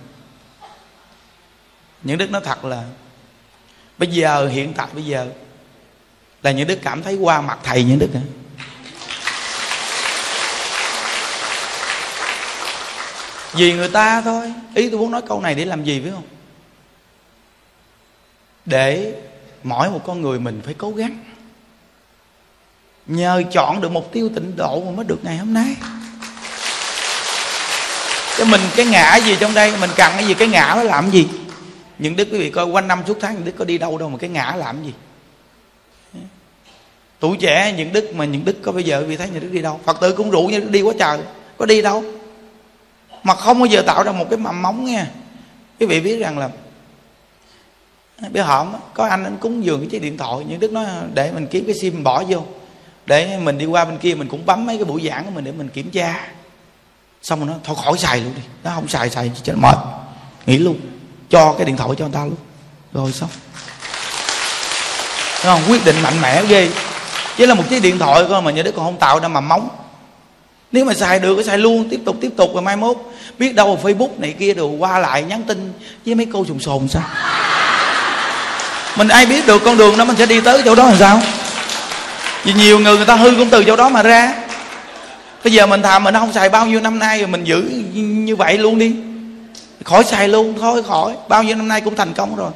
Những đức nói thật là, bây giờ, hiện tại bây giờ, là những đức cảm thấy qua mặt thầy những đức hả? Vì người ta thôi. Ý tôi muốn nói câu này để làm gì phải không? Để mỗi một con người mình phải cố gắng. Nhờ chọn được mục tiêu tịnh độ mà mới được ngày hôm nay. Cho mình cái ngã gì trong đây? Mình cần cái gì? Cái ngã nó làm gì? Những đức quý vị coi, quanh năm suốt tháng những đức có đi đâu đâu mà cái ngã làm gì? Tuổi trẻ, những đức mà những đức có bây giờ quý vị thấy những đức đi đâu? Phật tử cũng rủ như đức đi quá trời. Có đi đâu? Mà không bao giờ tạo ra một cái mầm móng nha quý vị biết rằng là bữa hổm có anh anh cúng dường cái chiếc điện thoại, nhưng đức nói, để mình kiếm cái sim bỏ vô. Để mình đi qua bên kia mình cũng bấm mấy cái buổi giảng của mình để mình kiểm tra. Xong rồi nó, thôi khỏi xài luôn đi. Nó không xài xài cho mệt. Nghỉ luôn. Cho cái điện thoại cho người ta luôn. Rồi xong. Không quyết định mạnh mẽ ghê. Chứ là một chiếc điện thoại coi mà nhà đức còn không tạo ra mầm móng nếu mà xài được cứ xài luôn, tiếp tục tiếp tục rồi mai mốt. Biết đâu facebook này kia đồ qua lại nhắn tin với mấy cô sùng sồn sao? Mình ai biết được con đường đó, mình sẽ đi tới chỗ đó làm sao? Vì nhiều người người ta hư cũng từ chỗ đó mà ra. Bây giờ mình thà mình không xài bao nhiêu năm nay rồi mình giữ như vậy luôn đi. Khỏi xài luôn, thôi khỏi. Bao nhiêu năm nay cũng thành công rồi.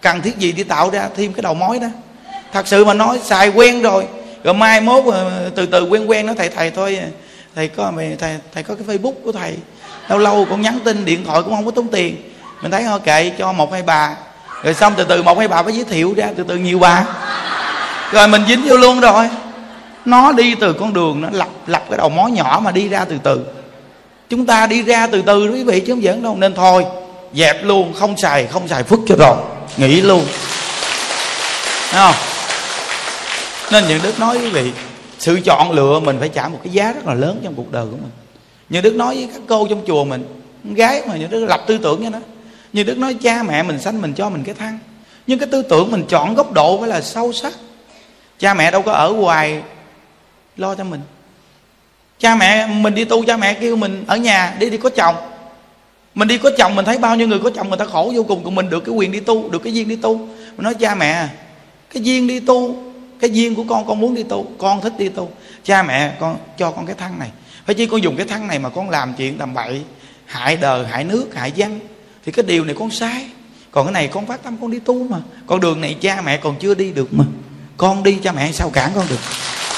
Cần thiết gì đi tạo ra thêm cái đầu mối đó. Thật sự mà nói, xài quen rồi. Rồi mai mốt ờ, từ từ quen quen nó thầy thầy, thôi thầy có thầy thầy có cái facebook của thầy. Lâu lâu cũng nhắn tin, điện thoại cũng không có tốn tiền. Mình thấy thôi kệ cho một hai bà. Rồi xong từ từ một hai bà phải giới thiệu ra, từ từ nhiều bà. Rồi mình dính vô luôn rồi. Nó đi từ con đường nó lập lập cái đầu mối nhỏ mà đi ra từ từ. Chúng ta đi ra từ từ quý vị, chứ không giỡn đâu. Nên thôi, dẹp luôn, không xài không xài phức cho rồi. Nghỉ luôn. Thấy không? Nên những đức nói quý vị sự chọn lựa mình phải trả một cái giá rất là lớn trong cuộc đời của mình. Như đức nói với các cô trong chùa mình, con gái mà như đức lập tư tưởng cho nó như đức nói, cha mẹ mình sanh mình cho mình cái thăng. Nhưng cái tư tưởng mình chọn góc độ phải là sâu sắc. Cha mẹ đâu có ở hoài lo cho mình. Cha mẹ, mình đi tu, cha mẹ kêu mình ở nhà, đi đi có chồng. Mình đi có chồng, mình thấy bao nhiêu người có chồng, người ta khổ vô cùng, còn mình được cái quyền đi tu, được cái duyên đi tu. Mình nói, cha mẹ, cái duyên đi tu cái duyên của con con muốn đi tu, con thích đi tu. Cha mẹ, con cho con cái thân này. Phải chi con dùng cái thân này mà con làm chuyện tầm bậy, hại đời, hại nước, hại dân. Thì cái điều này con sai. Còn cái này con phát tâm con đi tu mà. Con đường này cha mẹ còn chưa đi được mà. Con đi cha mẹ sao cản con được?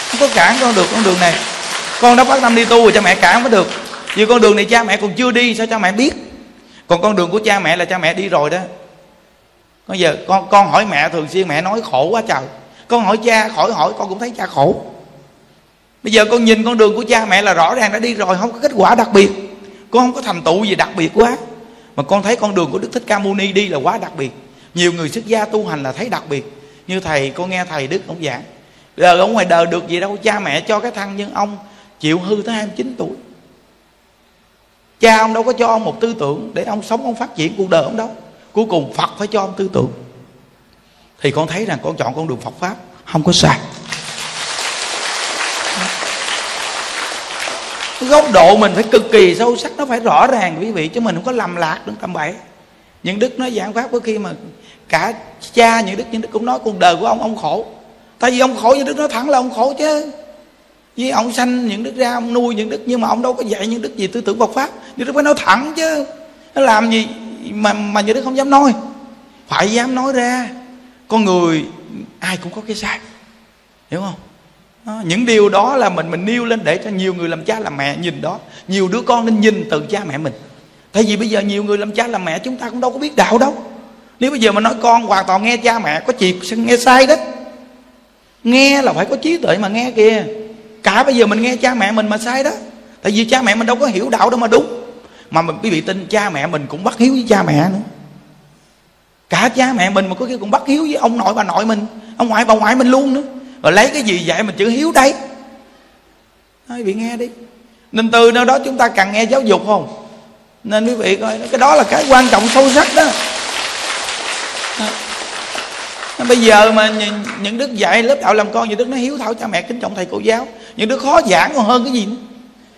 Không có cản con được con đường này. Con đã phát tâm đi tu rồi cha mẹ cản mới được. Vì con đường này cha mẹ còn chưa đi, sao cha mẹ biết? Còn con đường của cha mẹ là cha mẹ đi rồi đó. Bây giờ con con hỏi mẹ thường xuyên, mẹ nói khổ quá trời con hỏi cha, khỏi hỏi, con cũng thấy cha khổ. Bây giờ con nhìn con đường của cha mẹ là rõ ràng đã đi rồi, không có kết quả đặc biệt. Con không có thành tựu gì đặc biệt quá. Mà con thấy con đường của đức thích ca mâu ni đi là quá đặc biệt. Nhiều người xuất gia tu hành là thấy đặc biệt. Như thầy, con nghe thầy đức ông giảng. Giờ ở ngoài đời được gì đâu, cha mẹ cho cái thân nhưng ông chịu hư tới 29 tuổi. Cha ông đâu có cho ông một tư tưởng để ông sống, ông phát triển cuộc đời ông đâu. Cuối cùng phật phải cho ông tư tưởng thì con thấy rằng con chọn con đường phật pháp, không có sai. Góc độ mình phải cực kỳ sâu sắc, nó phải rõ ràng, quý vị, chứ mình không có lầm lạc đừng tầm bậy. Những đức nói giảng pháp có khi mà cả cha những đức những đức cũng nói cuộc đời của ông ông khổ. Tại vì ông khổ những đức nói thẳng là ông khổ chứ. Vì ông sanh những đức ra, ông nuôi những đức, nhưng mà ông đâu có dạy những đức gì tư tưởng Phật pháp. Những đức phải nói thẳng chứ. Nó làm gì mà mà những đức không dám nói? Phải dám nói ra con người ai cũng có cái sai hiểu không? Đó, những điều đó là mình mình nêu lên để cho nhiều người làm cha làm mẹ nhìn đó. Nhiều đứa con nên nhìn từ cha mẹ mình. Tại vì bây giờ nhiều người làm cha làm mẹ chúng ta cũng đâu có biết đạo đâu. Nếu bây giờ mà nói con hoàn toàn nghe cha mẹ có chuyện nghe sai đó nghe là phải có trí tuệ mà nghe kìa. Cả bây giờ mình nghe cha mẹ mình mà sai đó. Tại vì cha mẹ mình đâu có hiểu đạo đâu mà đúng. Mà mình quý vị tin cha mẹ mình cũng bắt hiếu với cha mẹ nữa cả cha mẹ mình mà có khi cũng bắt hiếu với ông nội bà nội mình, ông ngoại bà ngoại mình luôn nữa. Rồi lấy cái gì dạy mình chữ hiếu đây? Nói, bị nghe đi. Nên từ nơi đó chúng ta cần nghe giáo dục không? Nên quý vị coi, cái đó là cái quan trọng sâu sắc đó. À. Bây giờ mà những đức dạy lớp đạo làm con, những đức nó hiếu, thảo cha mẹ kính trọng thầy cô giáo. Những đứa khó giảng còn hơn cái gì nữa.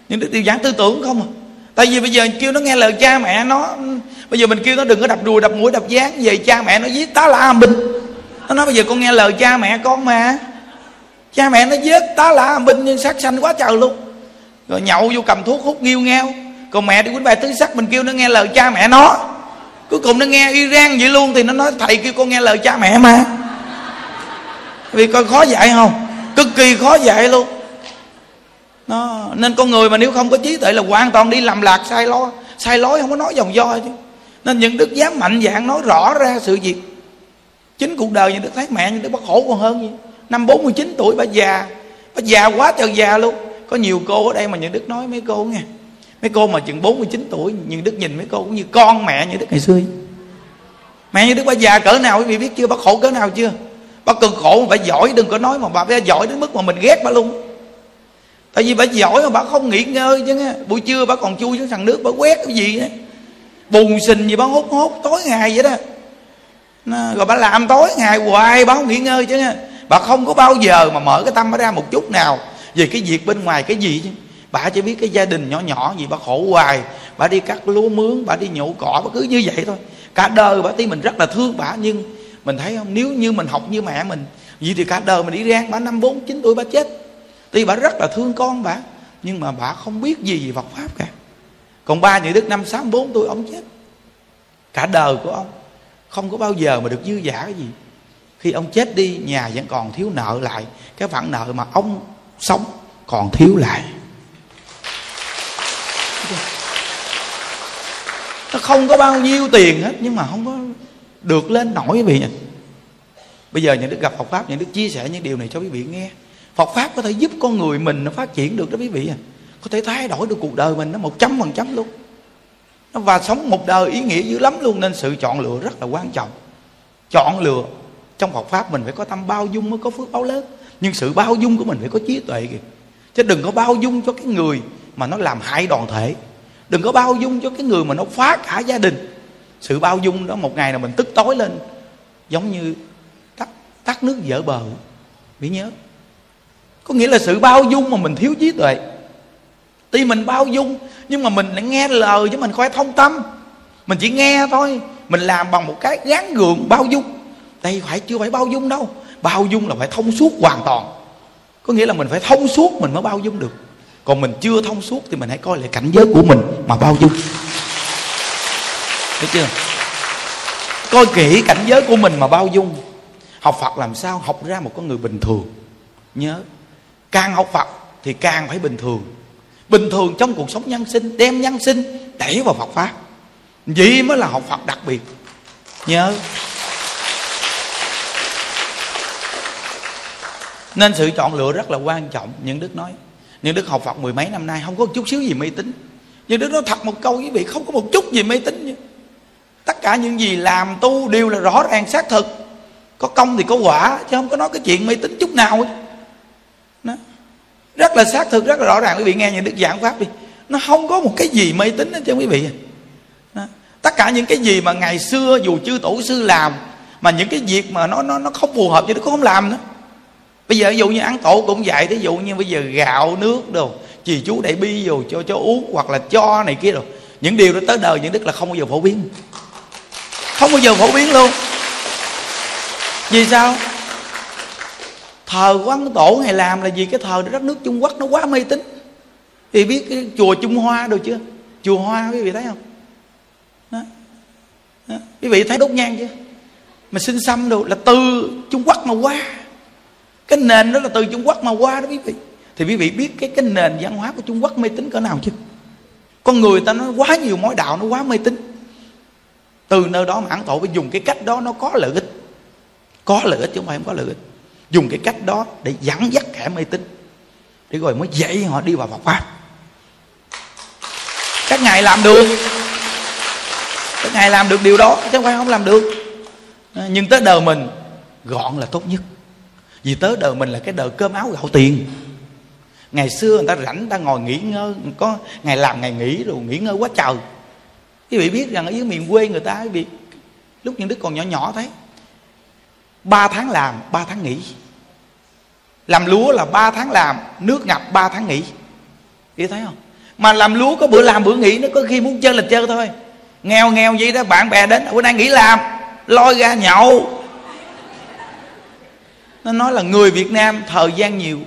Những đứa điều giảng tư tưởng không à. Tại vì bây giờ kêu nó nghe lời cha mẹ, nó bây giờ mình kêu nó đừng có đập đùi đập mũi, đập dáng về cha mẹ, nó giết tá la binh nó nói, bây giờ con nghe lời cha mẹ con mà. Cha mẹ nó giết tá la binh nhưng sát sanh quá trời luôn. Rồi nhậu vô cầm thuốc hút nghiêu ngheo còn mẹ đi quýnh bài tứ sắc, mình kêu nó nghe lời cha mẹ nó. Cuối cùng nó nghe Iran vậy luôn thì nó nói, thầy kêu con nghe lời cha mẹ mà. Vì coi khó dạy không? Cực kỳ khó dạy luôn. Nó, nên con người mà nếu không có trí tuệ là hoàn toàn đi làm lạc, sai lo, sai lối, không có nói dòng do chứ nên những đức dám mạnh dạng nói rõ ra sự việc. Chính cuộc đời những đức thấy mẹ, những đức bất khổ còn hơn gì năm 49 tuổi, bà già bà già quá trời già luôn. Có nhiều cô ở đây mà những đức nói mấy cô nghe. Mấy cô mà chừng 49 tuổi, những đức nhìn mấy cô cũng như con mẹ như đức ngày xưa. Mẹ như đức bà già cỡ nào quý vị biết chưa? Bà khổ cỡ nào chưa? Bà cực khổ mà phải giỏi, đừng có nói mà bà phải giỏi đến mức mà mình ghét bà luôn. Tại vì bà giỏi mà bà không nghỉ ngơi chứ nghe. Buổi trưa bà còn chui xuống sàn nước, bà quét cái gì ấy bùn xình gì bà hốt hốt tối ngày vậy đó. Rồi bà làm tối ngày hoài bà không nghỉ ngơi chứ nha. Bà không có bao giờ mà mở cái tâm bà ra một chút nào về cái việc bên ngoài cái gì chứ. Bà chỉ biết cái gia đình nhỏ nhỏ gì bà khổ hoài. Bà đi cắt lúa mướn bà đi nhổ cỏ bà cứ như vậy thôi. Cả đời bà tí mình rất là thương bà nhưng mình thấy không, nếu như mình học như mẹ mình gì thì cả đời mình đi rang bà năm bốn, chín tuổi bà chết. Tuy bà rất là thương con bà nhưng mà bà không biết gì về Phật pháp cả còn ba nhị đức năm sáu bốn tuổi ông chết. Cả đời của ông. Không có bao giờ mà được dư giả cái gì. Khi ông chết đi, nhà vẫn còn thiếu nợ lại. Cái phận nợ mà ông sống còn thiếu lại. Nó không có bao nhiêu tiền hết, nhưng mà không có được lên nổi quý vị bây giờ những đức gặp Phật pháp những đức chia sẻ những điều này cho quý vị nghe. Phật pháp có thể giúp con người mình nó phát triển được đó quý vị à có thể thay đổi được cuộc đời mình, nó một trăm phần trăm luôn. Và sống một đời ý nghĩa dữ lắm luôn, nên sự chọn lựa rất là quan trọng. Chọn lựa, trong Phật pháp mình phải có tâm bao dung mới có phước báo lớn. Nhưng sự bao dung của mình phải có trí tuệ kìa. Chứ đừng có bao dung cho cái người mà nó làm hại đoàn thể. Đừng có bao dung cho cái người mà nó phá cả gia đình. Sự bao dung đó một ngày là mình tức tối lên, giống như tắt tắt nước dở bờ. Biết nhớ. Có nghĩa là sự bao dung mà mình thiếu trí tuệ tuy mình bao dung, nhưng mà mình lại nghe lời chứ mình không phải thông tâm. Mình chỉ nghe thôi. Mình làm bằng một cái gán gượng bao dung. Đây phải chưa phải bao dung đâu. Bao dung là phải thông suốt hoàn toàn. Có nghĩa là mình phải thông suốt mình mới bao dung được. Còn mình chưa thông suốt thì mình hãy coi lại cảnh giới của mình mà bao dung. Thấy chưa? Coi kỹ cảnh giới của mình mà bao dung. Học phật làm sao? Học ra một con người bình thường. Nhớ. Càng học phật thì càng phải bình thường bình thường trong cuộc sống nhân sinh, đem nhân sinh đẩy vào phật pháp. Vậy mới là học phật đặc biệt. Nhớ. Nên sự chọn lựa rất là quan trọng, những đức nói. Những đức học phật mười mấy năm nay, không có chút xíu gì mê tín. Nhưng đức nói thật một câu quý vị, không có một chút gì mê tín tất cả những gì làm, tu đều là rõ ràng, xác thực. Có công thì có quả, chứ không có nói cái chuyện mê tín chút nào. Đó rất là xác thực, rất là rõ ràng. Quý vị nghe những đức giảng pháp đi. Nó không có một cái gì mê tín hết cho quý vị. Đó. tất cả những cái gì mà ngày xưa, dù chư tổ sư làm, mà những cái việc mà nó nó nó không phù hợp thì nó cũng không làm nữa. Bây giờ ví dụ như ăn tổ cũng vậy ví dụ như bây giờ gạo, nước đồ, chì chú đại bi vô, cho cho uống, hoặc là cho này kia rồi những điều đó tới đời, những đức là không bao giờ phổ biến. Không bao giờ phổ biến luôn. Vì sao? Thờ của tổ ngày làm là gì? Cái thờ đất nước trung quốc nó quá mê tín. Thì biết cái chùa trung hoa đâu chưa? Chùa hoa, quý vị thấy không? Đó. Đó. quý vị thấy đốt nhang chưa? Mà xin xăm đồ là từ trung quốc mà qua. Cái nền đó là từ trung quốc mà qua đó quý vị. Thì quý vị biết cái cái nền văn hóa của trung quốc mê tín cỡ nào chứ con người ta nó quá nhiều mối đạo, nó quá mê tín. Từ nơi đó mà ăn tổ phải dùng cái cách đó, nó có lợi ích. Có lợi ích chứ không phải không có lợi ích dùng cái cách đó để dẫn dắt kẻ mê tín. Để rồi mới dạy họ đi vào Phật pháp. Các ngài làm được. Các ngài làm được điều đó, chứ không phải không làm được. Nhưng tới đời mình, gọn là tốt nhất. Vì tới đời mình là cái đời cơm áo gạo tiền. Ngày xưa người ta rảnh, người ta ngồi nghỉ ngơi, có ngày làm ngày nghỉ rồi nghỉ ngơi quá trời. Quý vị biết rằng ở dưới miền quê người ta quý vị lúc những đứa còn nhỏ nhỏ thấy ba tháng làm, ba tháng nghỉ. Làm lúa là ba tháng làm, nước ngập ba tháng nghỉ. Quý thấy không? Mà làm lúa có bữa làm bữa nghỉ, nó có khi muốn chơi là chơi thôi. Nghèo nghèo vậy đó, bạn bè đến, bữa nay nghỉ làm, lôi ra nhậu. Nó nói là người việt nam thời gian nhiều.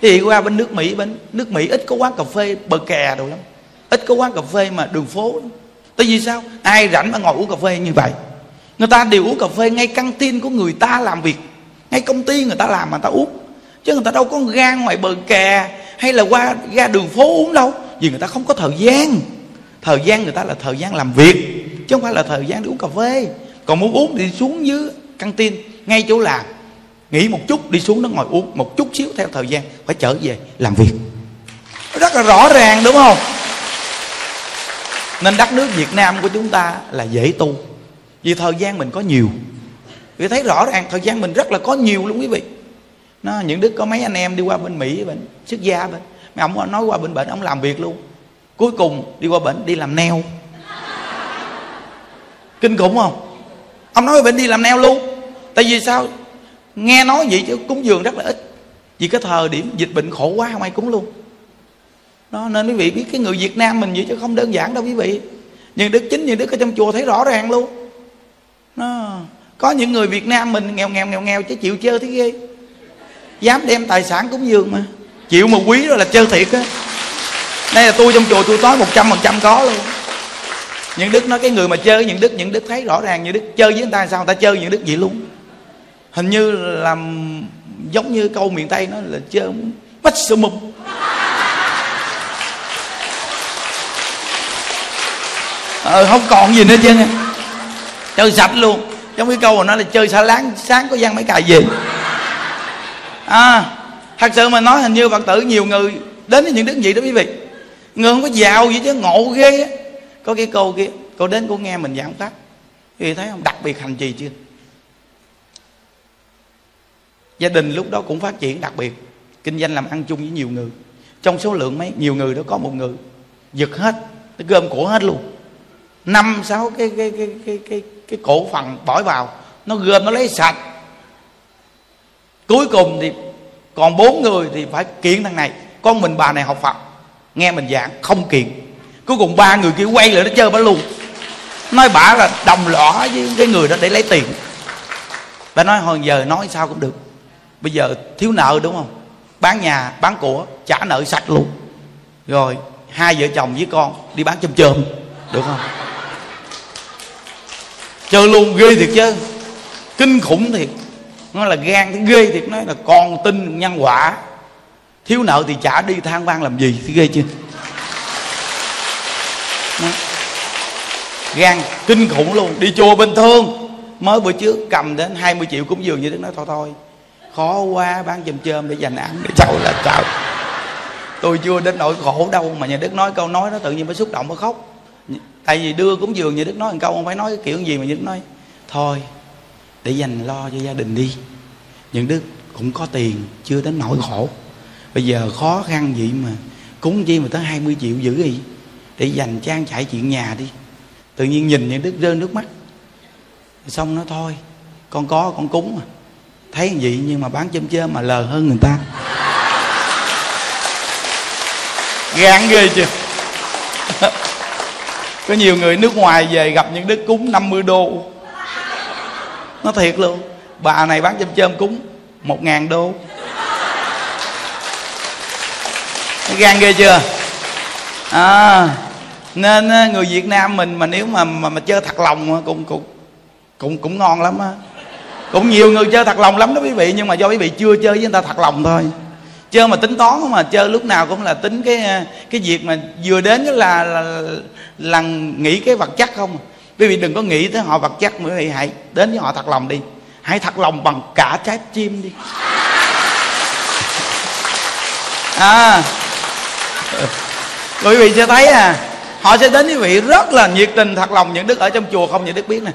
Thì qua bên nước mỹ, bên nước mỹ ít có quán cà phê bờ kè đồ lắm. Ít có quán cà phê mà đường phố. Tại vì sao? Ai rảnh mà ngồi uống cà phê như vậy? Người ta đều uống cà phê, ngay căng tin của người ta làm việc. Ngay công ty người ta làm mà ta uống. Chứ người ta đâu có ra ngoài bờ kè hay là qua, ra đường phố uống đâu. Vì người ta không có thời gian. Thời gian người ta là thời gian làm việc, chứ không phải là thời gian để uống cà phê. Còn muốn uống thì xuống dưới căng tin, ngay chỗ làm. Nghỉ một chút, đi xuống nó ngồi uống một chút xíu theo thời gian, phải trở về làm việc. Rất là rõ ràng, đúng không? Nên đất nước việt nam của chúng ta là dễ tu vì thời gian mình có nhiều. Vì thấy rõ ràng thời gian mình rất là có nhiều luôn quý vị. Nó, những đứa có mấy anh em đi qua bên mỹ bệnh xuất gia bên. Mấy ông nói qua bên bệnh, ông làm việc luôn. Cuối cùng đi qua bệnh, đi làm neo kinh khủng không? Ông nói bệnh, đi làm neo luôn. Tại vì sao? Nghe nói vậy chứ cúng dường rất là ít. Vì cái thời điểm dịch bệnh khổ quá, không ai cúng luôn. Đó, nên quý vị biết cái người việt nam mình vậy chứ không đơn giản đâu quý vị. Nhưng đức chính như đức ở trong chùa thấy rõ ràng luôn nó có những người việt nam mình nghèo nghèo nghèo nghèo chứ chịu chơi thế ghê. Dám đem tài sản cúng dường mà. Chịu mà quý đó là chơi thiệt á. Đây là tôi trong chùa tôi nói một trăm phần trăm có luôn. Những đức nói cái người mà chơi những đức những đức thấy rõ ràng những đức chơi với người ta sao người ta chơi những đức vậy luôn. Hình như làm giống như câu miền tây nó là chơi bách sơ mục. Ờ, không còn gì nữa chứ chơi sạch luôn. Giống cái câu mà nói là chơi xa láng, sáng có gian mấy cài gì à thật sự mà nói hình như phật tử nhiều người đến với những đức gì đó quý vị. Người không có giàu gì chứ, ngộ ghê á. Có cái câu kia, cô đến cô nghe mình giảng pháp. Quý vị thấy không? Đặc biệt hành trì chưa? Gia đình lúc đó cũng phát triển đặc biệt. Kinh doanh làm ăn chung với nhiều người. Trong số lượng mấy, nhiều người đó có một người. Giật hết, nó gom cổ hết luôn. Năm, sáu cái cái cái cái cái cái cổ phần bỏ vào, nó gom nó lấy sạch. Cuối cùng thì còn bốn người thì phải kiện thằng này, con mình bà này học phật, nghe mình giảng, không kiện. Cuối cùng ba người kia quay lại nó chơi bả luôn. Nói bả là đồng lõa với cái người đó để lấy tiền. Bà nói hồi giờ nói sao cũng được. Bây giờ thiếu nợ đúng không? Bán nhà, bán của, trả nợ sạch luôn. Rồi hai vợ chồng với con đi bán chôm chôm, được không? Chơi luôn ghê thiệt chứ. Kinh khủng thiệt. Nó là gan thì ghê thiệt. Nói là con tin nhân quả. Thiếu nợ thì trả đi than van làm gì. Thì ghê chưa nó. gan kinh khủng luôn. Đi chùa bình thường. Mới bữa trước cầm đến 20 triệu cũng dường như đức nói thôi thôi. Khó quá, bán chùm chơm để dành ăn để cháu là cháu tôi chưa đến nỗi khổ đâu, mà nhà đức nói câu nói nó tự nhiên mới xúc động, mới khóc tại vì đưa cúng dường như đức nói một câu, không phải nói cái kiểu gì mà như đức nói, thôi, để dành lo cho gia đình đi. Những đức cũng có tiền, chưa đến nỗi khổ. Bây giờ khó khăn vậy mà, cúng chi mà tới 20 triệu dữ gì để dành trang trải chuyện nhà đi. Tự nhiên nhìn những đức rơi nước mắt. Xong nó thôi, con có, con cúng mà. Thấy vậy nhưng mà bán chôm chơm mà lờ hơn người ta. Gan ghê chưa? Có nhiều người nước ngoài về gặp những đứa cúng 50 đô. Nó thiệt luôn. Bà này bán chôm chôm cúng một ngàn đô. Gan ghê chưa? À, nên à, người việt nam mình mà nếu mà mà, mà chơi thật lòng cũng cũng cũng cũng ngon lắm á. Cũng nhiều người chơi thật lòng lắm đó quý vị nhưng mà do quý vị chưa chơi với người ta thật lòng thôi chơi mà tính toán mà chơi lúc nào cũng là tính cái cái việc mà vừa đến là là, là nghĩ cái vật chất không. Quý vị đừng có nghĩ tới họ vật chất mà quý vị hãy đến với họ thật lòng đi. Hãy thật lòng bằng cả trái chim đi. À. Quý vị sẽ thấy à họ sẽ đến quý vị rất là nhiệt tình thật lòng những đức ở trong chùa không những đức biết nè.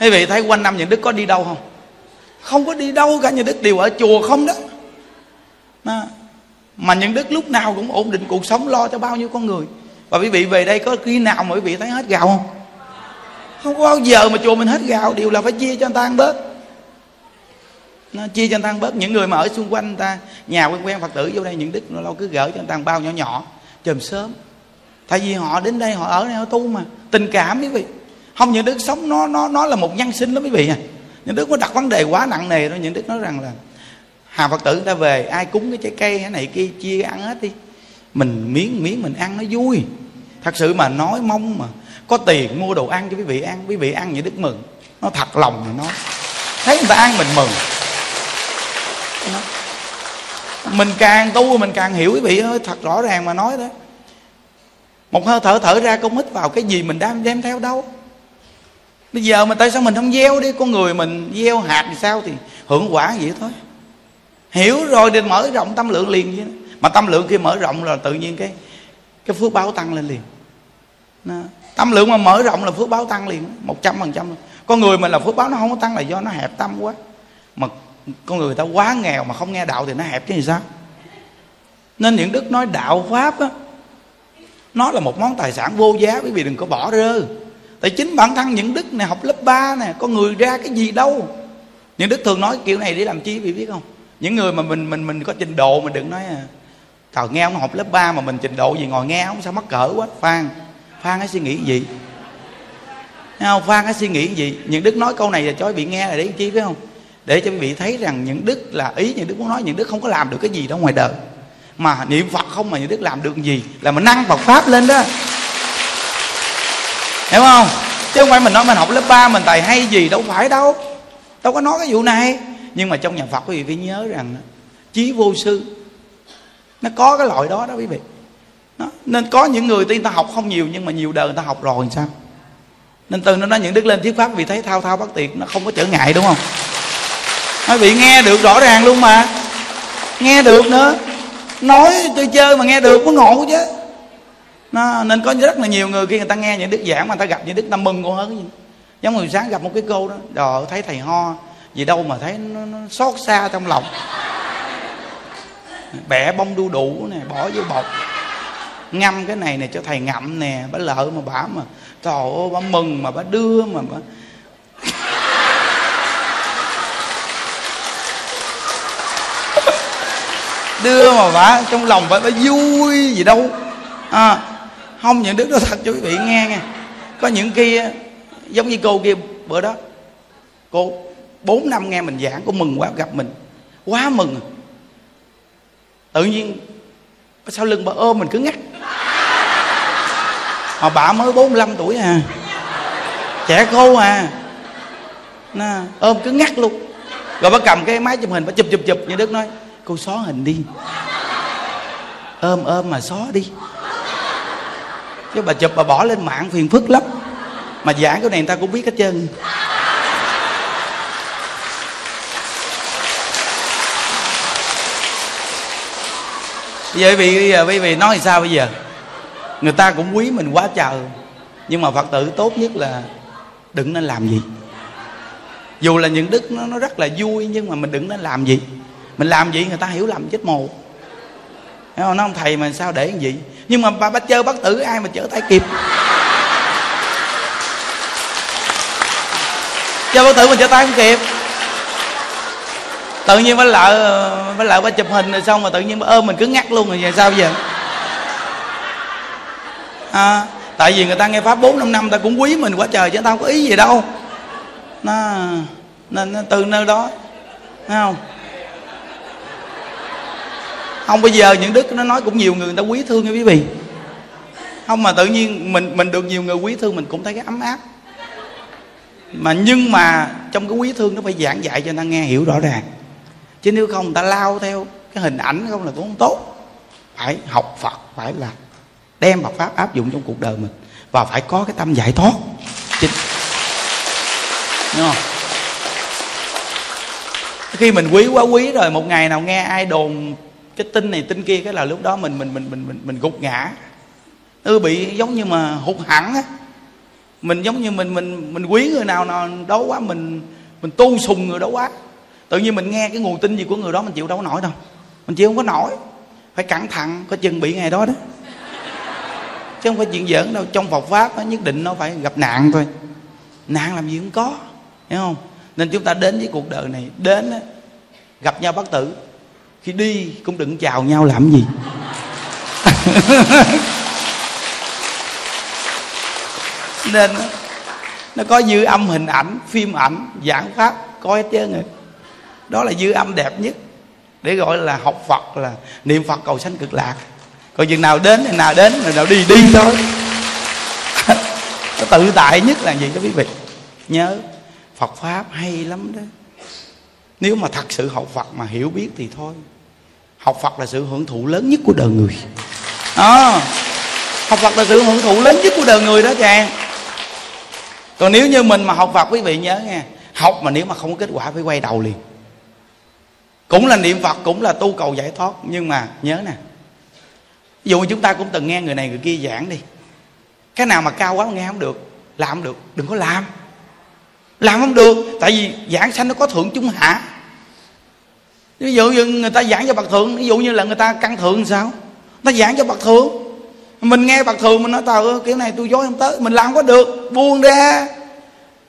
Quý vị thấy quanh năm những đức có đi đâu không? Không có đi đâu cả những đức đều ở chùa không đó đó. mà những đức lúc nào cũng ổn định cuộc sống, lo cho bao nhiêu con người. Và quý vị về đây có khi nào mà quý vị thấy hết gạo không? Không có bao giờ mà chùa mình hết gạo đều là phải chia cho người ta ăn bớt. Nó chia cho người ta ăn bớt. Những người mà ở xung quanh người ta, nhà quen quen phật tử vô đây, những đức nó lâu cứ gỡ cho người ta bao nhỏ nhỏ, chồm sớm tại vì họ đến đây, họ ở đây, họ tu mà. Tình cảm quý vị. Không, những đức sống nó nó nó là một nhân sinh đó quý vị à. Những đức có đặt vấn đề quá nặng nề đó những đức nói rằng là hà phật tử người ta về, ai cúng cái trái cây, cái này kia, chia ăn hết đi. Mình miếng miếng mình ăn nó vui. Thật sự mà nói mong mà, có tiền mua đồ ăn cho quý vị ăn, quý vị ăn vậy đức mừng. Nó thật lòng mà nói. Thấy người ta ăn mình mừng. Nó. mình càng tu mình càng hiểu quý vị ơi, thật rõ ràng mà nói đó. Một hơi thở thở ra công hít vào cái gì mình đang đem theo đâu. Bây giờ mà tại sao mình không gieo đi, con người mình gieo hạt thì sao thì hưởng quả vậy thôi hiểu rồi thì mở rộng tâm lượng liền chứ. Mà tâm lượng khi mở rộng là tự nhiên cái cái phước báo tăng lên liền. Đó. tâm lượng mà mở rộng là phước báo tăng liền, một trăm phần trăm con người mình là phước báo nó không có tăng là do nó hẹp tâm quá. Mà con người ta quá nghèo mà không nghe đạo thì nó hẹp chứ gì sao? Nên những đức nói đạo pháp á, nó là một món tài sản vô giá, quý vị đừng có bỏ rơ. Tại chính bản thân những đức này học lớp 3 nè con người ra cái gì đâu. Những đức thường nói kiểu này để làm chi, quý vị biết không? Những người mà mình mình mình có trình độ mình đừng nói à trời, nghe ông học lớp 3 mà mình trình độ gì ngồi nghe ông, sao mắc cỡ quá? Phan phan hãy suy nghĩ gì? Thấy không? Phan hãy suy nghĩ gì? Những đức nói câu này là cho quý vị nghe là để chi, phải không? Để cho quý vị thấy rằng những đức là ý, những đức muốn nói, những đức không có làm được cái gì đó ngoài đời. Mà niệm phật không mà những đức làm được gì là mình năng phật pháp lên đó. Hiểu không? Chứ không phải mình nói mình học lớp 3 mình tài hay gì, đâu phải đâu. Đâu có nói cái vụ này nhưng mà trong nhà phật quý vị phải nhớ rằng chí vô sư nó có cái loại đó đó quý vị. Đó. nên có những người tuy ta học không nhiều nhưng mà nhiều đời người ta học rồi sao? Nên từ nó nói những đức lên thuyết pháp vì thấy thao thao bất tiệt nó không có trở ngại đúng không? Quý vị nghe được rõ ràng luôn mà. Nghe được nữa. Nói tôi chơi mà nghe được có ngộ chứ. Nó, nên có rất là nhiều người khi người ta nghe những đức giảng mà người ta gặp những đức ta mừng còn hơn gì giống người sáng gặp một cái cô đó rồi thấy thầy ho gì đâu mà thấy nó, nó xót xa trong lòng. Bẻ bông đu đủ nè bỏ vô bọc. Ngâm cái này nè cho thầy ngậm nè bà lợ mà bả mà trời ơi bà mừng mà bà đưa mà bà đưa mà bà trong lòng bà, bà vui gì đâu. À, không những đức đó thật cho quý vị nghe nghe. Có những kia giống như cô kia bữa đó cô bốn năm nghe mình giảng cô mừng quá gặp mình. Quá mừng. Tự nhiên sau lưng bà ôm mình cứ ngắt. Mà bà mới 45 tuổi à. Trẻ cô à. Nó, ôm cứ ngắt luôn. Rồi bà cầm cái máy chụp hình bà chụp chụp chụp. Như đức nói cô xóa hình đi. Ôm ôm mà xóa đi. Chứ bà chụp bà bỏ lên mạng phiền phức lắm. Mà giảng cái này người ta cũng biết hết trơn. Bây giờ quý vị bây giờ quý vị nói thì sao bây giờ? Người ta cũng quý mình quá trời. Nhưng mà phật tử tốt nhất là đừng nên làm gì. Dù là những đức nó, nó rất là vui nhưng mà mình đừng nên làm gì. Mình làm gì người ta hiểu lầm chết mồ. Thấy không? nó không thầy mà sao để cái gì? Nhưng mà bà, bà chơi bác tử ai mà chở tay kịp? Chơi bác tử mà chở tay không kịp tự nhiên bà lợi bà lợi bà chụp hình rồi xong mà tự nhiên bà ôm mình cứ ngắt luôn rồi vậy sao vậy? à, tại vì người ta nghe pháp bốn năm năm ta cũng quý mình quá trời chứ tao không có ý gì đâu. Nó nên nó từ nơi đó thấy không? Không bây giờ những đức nó nói cũng nhiều người người ta quý thương nha quý vị. Không mà tự nhiên mình mình được nhiều người quý thương mình cũng thấy cái ấm áp. Mà nhưng mà trong cái quý thương nó phải giảng dạy cho người ta nghe hiểu rõ ràng chứ nếu không người ta lao theo cái hình ảnh không là cũng không tốt. Phải học phật phải là đem Phật pháp áp dụng trong cuộc đời mình. Và phải có cái tâm giải thoát. Chính. Đúng không? Khi mình quý quá quý rồi một ngày nào nghe ai đồn cái tin này tin kia cái là lúc đó mình mình mình mình mình, mình gục ngã. Ư bị giống như mà hụt hẳn á. Mình giống như mình mình mình quý người nào nào đó quá mình mình tu sùng người đó quá tự nhiên mình nghe cái nguồn tin gì của người đó, mình chịu đâu có nổi đâu. Mình chịu không có nổi. Phải cẩn thận, có chừng bị ngày đó đó. Chứ không phải chuyện giỡn đâu, trong Phật pháp nó nhất định nó phải gặp nạn thôi. Nạn làm gì cũng có, hiểu không? Nên chúng ta đến với cuộc đời này, đến gặp nhau bất tử. Khi đi cũng đừng chào nhau làm gì. <laughs> Nên nó có dư âm hình ảnh, phim ảnh, giảng pháp, có hết trơn rồi đó là dư âm đẹp nhất. Để gọi là học phật là niệm phật cầu sanh cực lạc. Còn chừng nào đến thì nào đến rồi nào đi đi thôi. <laughs> Nó tự tại nhất là gì các quý vị? Nhớ phật pháp hay lắm đó. Nếu mà thật sự học phật mà hiểu biết thì thôi. Học phật là sự hưởng thụ lớn nhất của đời người. À, học phật là sự hưởng thụ lớn nhất của đời người đó chàng. Còn nếu như mình mà học phật quý vị nhớ nghe học mà nếu mà không có kết quả phải quay đầu liền cũng là niệm phật, cũng là tu cầu giải thoát. Nhưng mà nhớ nè ví dụ chúng ta cũng từng nghe người này người kia giảng đi, cái nào mà cao quá nghe không được, làm không được, đừng có làm. Làm không được, tại vì giảng sanh nó có thượng trung hạ. Ví dụ như người ta giảng cho bậc thượng, ví dụ như là người ta căn thượng sao? Ta giảng cho bậc thượng. Mình nghe bậc thượng, mình nói tao kiểu này tôi dối không tới. Mình làm không có được, buông ra.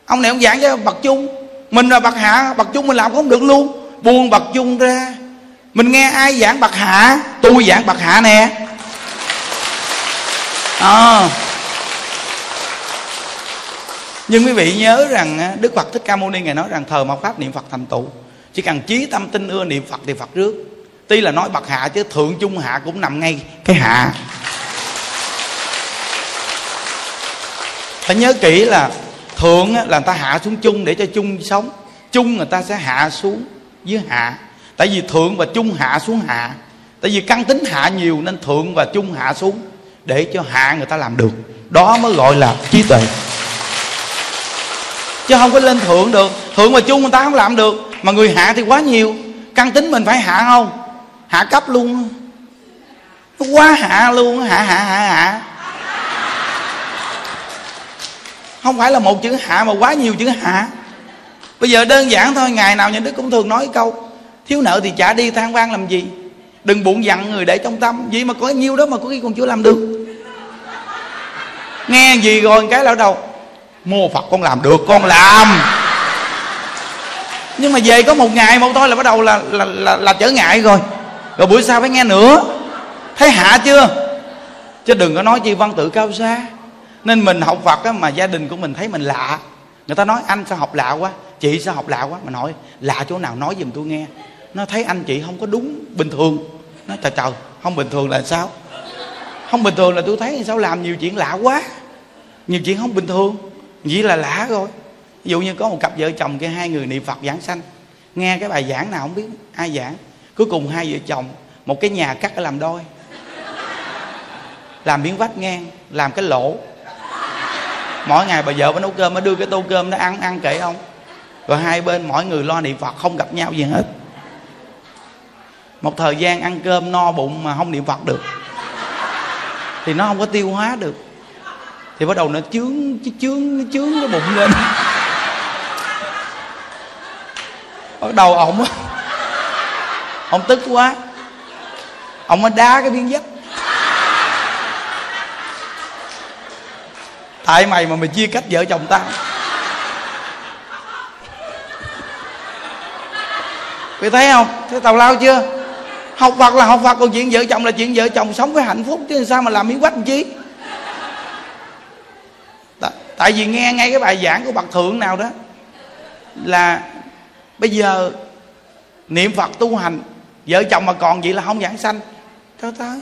Ông này ông giảng cho bậc chung. Mình là bậc hạ, bậc chung mình làm không được luôn buông bậc chung ra. Mình nghe ai giảng bậc hạ? Tôi giảng bậc hạ nè. À. nhưng quý vị nhớ rằng đức phật thích ca mâu ni ngài nói rằng thờ mộc pháp niệm phật thành tựu. Chỉ cần trí tâm tin ưa niệm phật thì phật rước. Tuy là nói bậc hạ chứ thượng trung hạ cũng nằm ngay cái hạ. Phải nhớ kỹ là thượng là người ta hạ xuống chung để cho chung sống. Chung người ta sẽ hạ xuống với hạ. Tại vì thượng và chung hạ xuống hạ. Tại vì căn tính hạ nhiều nên thượng và chung hạ xuống để cho hạ người ta làm được. Đó mới gọi là trí tuệ. Chứ không có lên thượng được. Thượng và chung người ta không làm được. Mà người hạ thì quá nhiều. Căn tính mình phải hạ không? Hạ cấp luôn nó quá hạ luôn hạ hạ hạ hạ. Không phải là một chữ hạ mà quá nhiều chữ hạ bây giờ đơn giản thôi ngày nào nhà đức cũng thường nói câu thiếu nợ thì trả đi than vang làm gì? Đừng bụng dặn người để trong tâm. Gì mà có nhiêu đó mà có khi còn chưa làm được. Nghe gì rồi cái lão đầu mô phật con làm được con làm. Nhưng mà về có một ngày một thôi là bắt đầu là là, là là trở ngại rồi. Rồi buổi sau phải nghe nữa. Thấy hạ chưa? Chứ đừng có nói chi văn tự cao xa. Nên mình học phật á, mà gia đình của mình thấy mình lạ. Người ta nói anh sao học lạ quá? Chị sao học lạ quá? Mà nói, lạ chỗ nào nói giùm tôi nghe. Nó thấy anh chị không có đúng, bình thường. Nó trời trời không bình thường là sao? Không bình thường là tôi thấy sao làm nhiều chuyện lạ quá. Nhiều chuyện không bình thường, chỉ là lạ rồi ví dụ như có một cặp vợ chồng kia, hai người niệm phật giảng sanh. Nghe cái bài giảng nào không biết ai giảng. Cuối cùng hai vợ chồng, một cái nhà cắt làm đôi. Làm miếng vách ngang, làm cái lỗ. Mỗi ngày bà vợ bà nấu cơm mới đưa cái tô cơm nó ăn ăn kệ không? Rồi hai bên mỗi người lo niệm phật, không gặp nhau gì hết. Một thời gian ăn cơm no bụng mà không niệm phật được. Thì nó không có tiêu hóa được. Thì bắt đầu nó chướng chướng nó chướng cái bụng lên. Bắt đầu ổng ông tức quá. Ông mới đá cái miếng vách tại mày mà mày chia cách vợ chồng tao. Vì thấy không? Thấy tào lao chưa? Học Phật là học Phật còn chuyện vợ chồng là chuyện vợ chồng. Sống với hạnh phúc chứ sao mà làm miếng quách làm chi? Tại, tại vì nghe ngay cái bài giảng của bậc thượng nào đó là bây giờ niệm phật tu hành vợ chồng mà còn vậy là không giảng sanh. Cho ta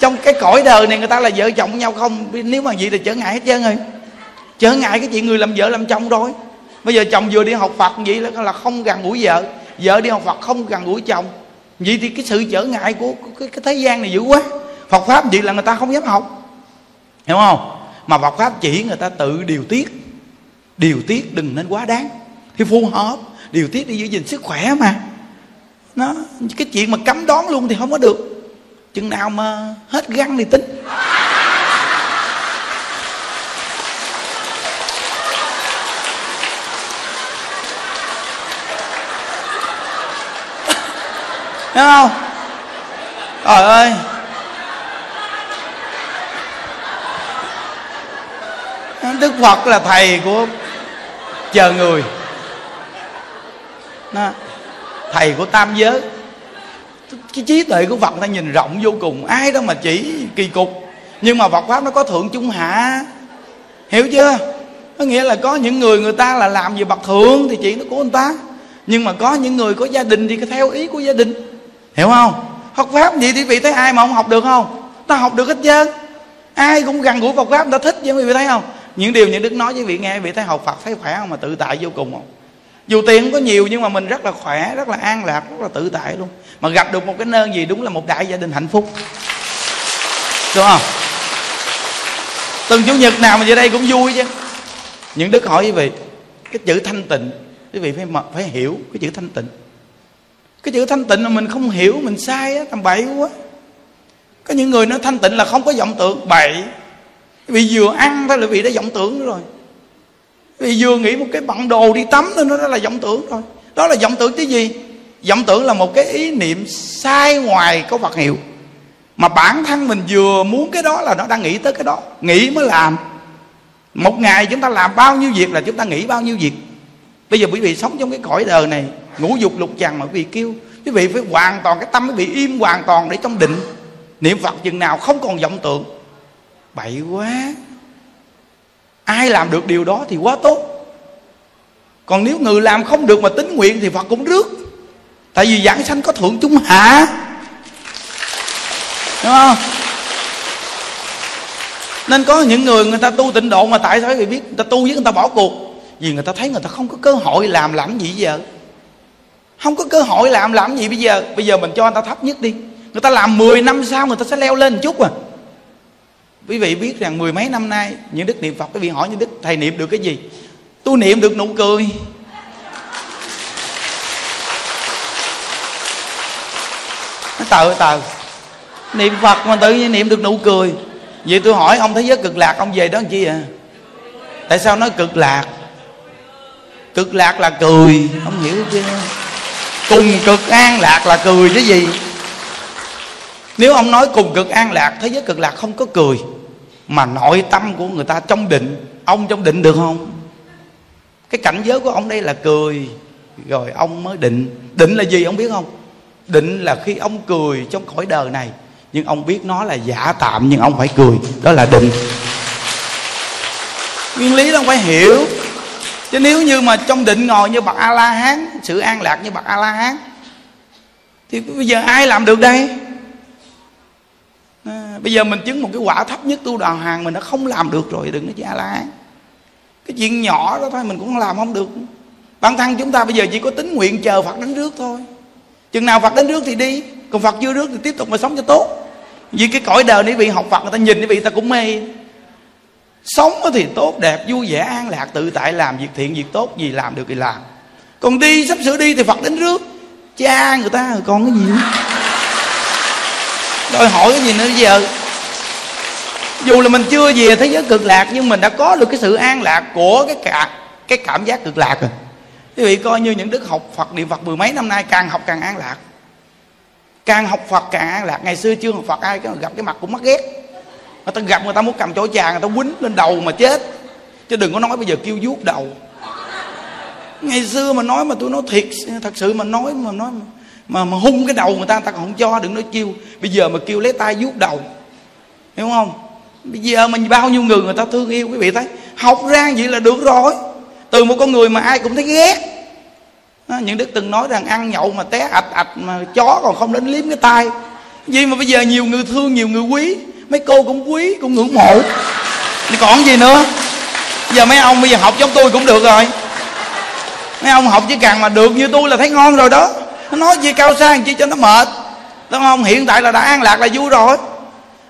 trong cái cõi đời này người ta là vợ chồng nhau không? Nếu mà vậy thì trở ngại hết trơn rồi. Trở ngại cái chuyện người làm vợ làm chồng rồi. Bây giờ chồng vừa đi học phật vậy là, là không gần gũi vợ vợ đi học phật không gần gũi chồng. Vậy thì cái sự trở ngại của, cái, cái thế gian này dữ quá. Phật pháp vậy là người ta không dám học. Hiểu không? Mà Phật pháp chỉ người ta tự điều tiết. Điều tiết đừng nên quá đáng. Thì phù hợp. Điều tiết đi giữ gìn sức khỏe mà. Nó cái chuyện mà cấm đón luôn thì không có được. Chừng nào mà hết găng thì tính. Thấy không? Trời ơi. Đức phật là thầy của chờ người. Đó. thầy của tam giới. Cái trí tuệ của phật ta nhìn rộng vô cùng. Ai đó mà chỉ kỳ cục. Nhưng mà phật pháp nó có thượng trung hạ. Hiểu chưa? Có nghĩa là có những người người ta là làm gì bậc thượng thì chuyện nó của người ta. Nhưng mà có những người có gia đình thì theo ý của gia đình hiểu không? Phật pháp gì thì vị thấy ai mà không học được không? Ta học được hết trơn. Ai cũng gần gũi Phật pháp, người ta thích chứ, quý vị thấy không? Những điều những đức nói với vị nghe vị thấy học phật thấy khỏe không mà tự tại vô cùng không? Dù tiền không có nhiều nhưng mà mình rất là khỏe, rất là an lạc, rất là tự tại luôn. Mà gặp được một cái nơi gì đúng là một đại gia đình hạnh phúc. Đúng không? Từng chủ nhật nào mà về đây cũng vui chứ. Những đức hỏi quý vị, cái chữ thanh tịnh, quý vị phải phải hiểu cái chữ thanh tịnh cái chữ thanh tịnh mà mình không hiểu, mình sai á, tầm bậy quá. Có những người nói thanh tịnh là không có vọng tưởng, bậy. Vì vừa ăn thôi là vì đã vọng tưởng rồi. Vì vừa nghĩ một cái bận đồ đi tắm thôi, nó đó là vọng tưởng rồi đó là vọng tưởng cái gì? Vọng tưởng là một cái ý niệm sai ngoài có vật hiệu. Mà bản thân mình vừa muốn cái đó là nó đang nghĩ tới cái đó. Nghĩ mới làm. Một ngày chúng ta làm bao nhiêu việc là chúng ta nghĩ bao nhiêu việc. Bây giờ quý vị sống trong cái cõi đời này ngũ dục lục trần mà quý vị kêu. Quý vị phải hoàn toàn, cái tâm quý vị im hoàn toàn để trong định. Niệm phật chừng nào không còn vọng tưởng. Bậy quá. Ai làm được điều đó thì quá tốt. Còn nếu người làm không được mà tính nguyện thì phật cũng rước. Tại vì giảng sanh có thượng trung hạ. Đúng không? Nên có những người người ta tu tịnh độ mà tại sao người biết? Người ta tu với người ta bỏ cuộc. Vì người ta thấy người ta không có cơ hội làm làm gì giờ không có cơ hội làm làm gì bây giờ? Bây giờ mình cho người ta thấp nhất đi. Người ta làm 10 năm sau người ta sẽ leo lên một chút à. Quý vị biết rằng mười mấy năm nay, những đức niệm phật, quý vị hỏi những đức, thầy niệm được cái gì? Tôi niệm được nụ cười. Nó tờ tờ. Niệm phật mà tự nhiên niệm được nụ cười. Vậy tôi hỏi, ông thế giới cực lạc, ông về đó làm chi à tại sao nói cực lạc? Cực lạc là cười. Ông hiểu chưa? Cùng cực an lạc là cười chứ gì? Nếu ông nói cùng cực an lạc, thế giới cực lạc không có cười. Mà nội tâm của người ta trong định, ông trong định được không? Cái cảnh giới của ông đây là cười, rồi ông mới định. Định là gì ông biết không? Định là khi ông cười trong cõi đời này, nhưng ông biết nó là giả tạm, nhưng ông phải cười. Đó là định. Nguyên lý đó ông phải hiểu chứ nếu như mà trong định ngồi như bậc a la hán sự an lạc như bậc a la hán thì bây giờ ai làm được đây? À, bây giờ mình chứng một cái quả thấp nhất tu đào hàng mình nó không làm được rồi đừng nói chi a la hán cái chuyện nhỏ đó thôi mình cũng làm không được. Bản thân chúng ta bây giờ chỉ có tính nguyện chờ phật đến trước thôi. Chừng nào phật đến trước thì đi còn phật chưa trước thì tiếp tục mà sống cho tốt. Vì cái cõi đời này bị học phật người ta nhìn cái vị ta cũng mê sống thì tốt, đẹp, vui vẻ, an lạc, tự tại, làm việc thiện, việc tốt, gì làm được thì làm. Còn đi, sắp sửa đi thì phật đến trước cha người ta rồi còn cái gì nữa? Đòi hỏi cái gì nữa bây giờ? Dù là mình chưa về thế giới cực lạc, nhưng mình đã có được cái sự an lạc của cái cả, cái cảm giác cực lạc rồi. Quý vị coi như những đức học phật, niệm phật mười mấy năm nay càng học càng an lạc. Càng học phật càng an lạc. Ngày xưa chưa học phật, ai gặp cái mặt cũng mắc ghét người ta gặp người ta muốn cầm chỗ trà người ta quýnh lên đầu mà chết. Chứ đừng có nói bây giờ kêu vuốt đầu. Ngày xưa mà nói mà tôi nói thiệt thật sự mà nói mà nói mà, mà, mà hung cái đầu người ta người ta còn không cho đừng nói kêu. Bây giờ mà kêu lấy tay vuốt đầu. Hiểu không? Bây giờ mình bao nhiêu người người ta thương yêu quý vị thấy? Học ra vậy là được rồi. Từ một con người mà ai cũng thấy ghét. Đó, những đức từng nói rằng ăn nhậu mà té ạch ạch mà chó còn không đến liếm cái tay. Vì mà bây giờ nhiều người thương nhiều người quý mấy cô cũng quý, cũng ngưỡng mộ. Thì còn gì nữa? Giờ mấy ông, bây giờ học giống tôi cũng được rồi. Mấy ông học chỉ cần mà được như tôi là thấy ngon rồi đó. Nó nói gì cao sang chi cho nó mệt. Đúng không hiện tại là đã an lạc là vui rồi.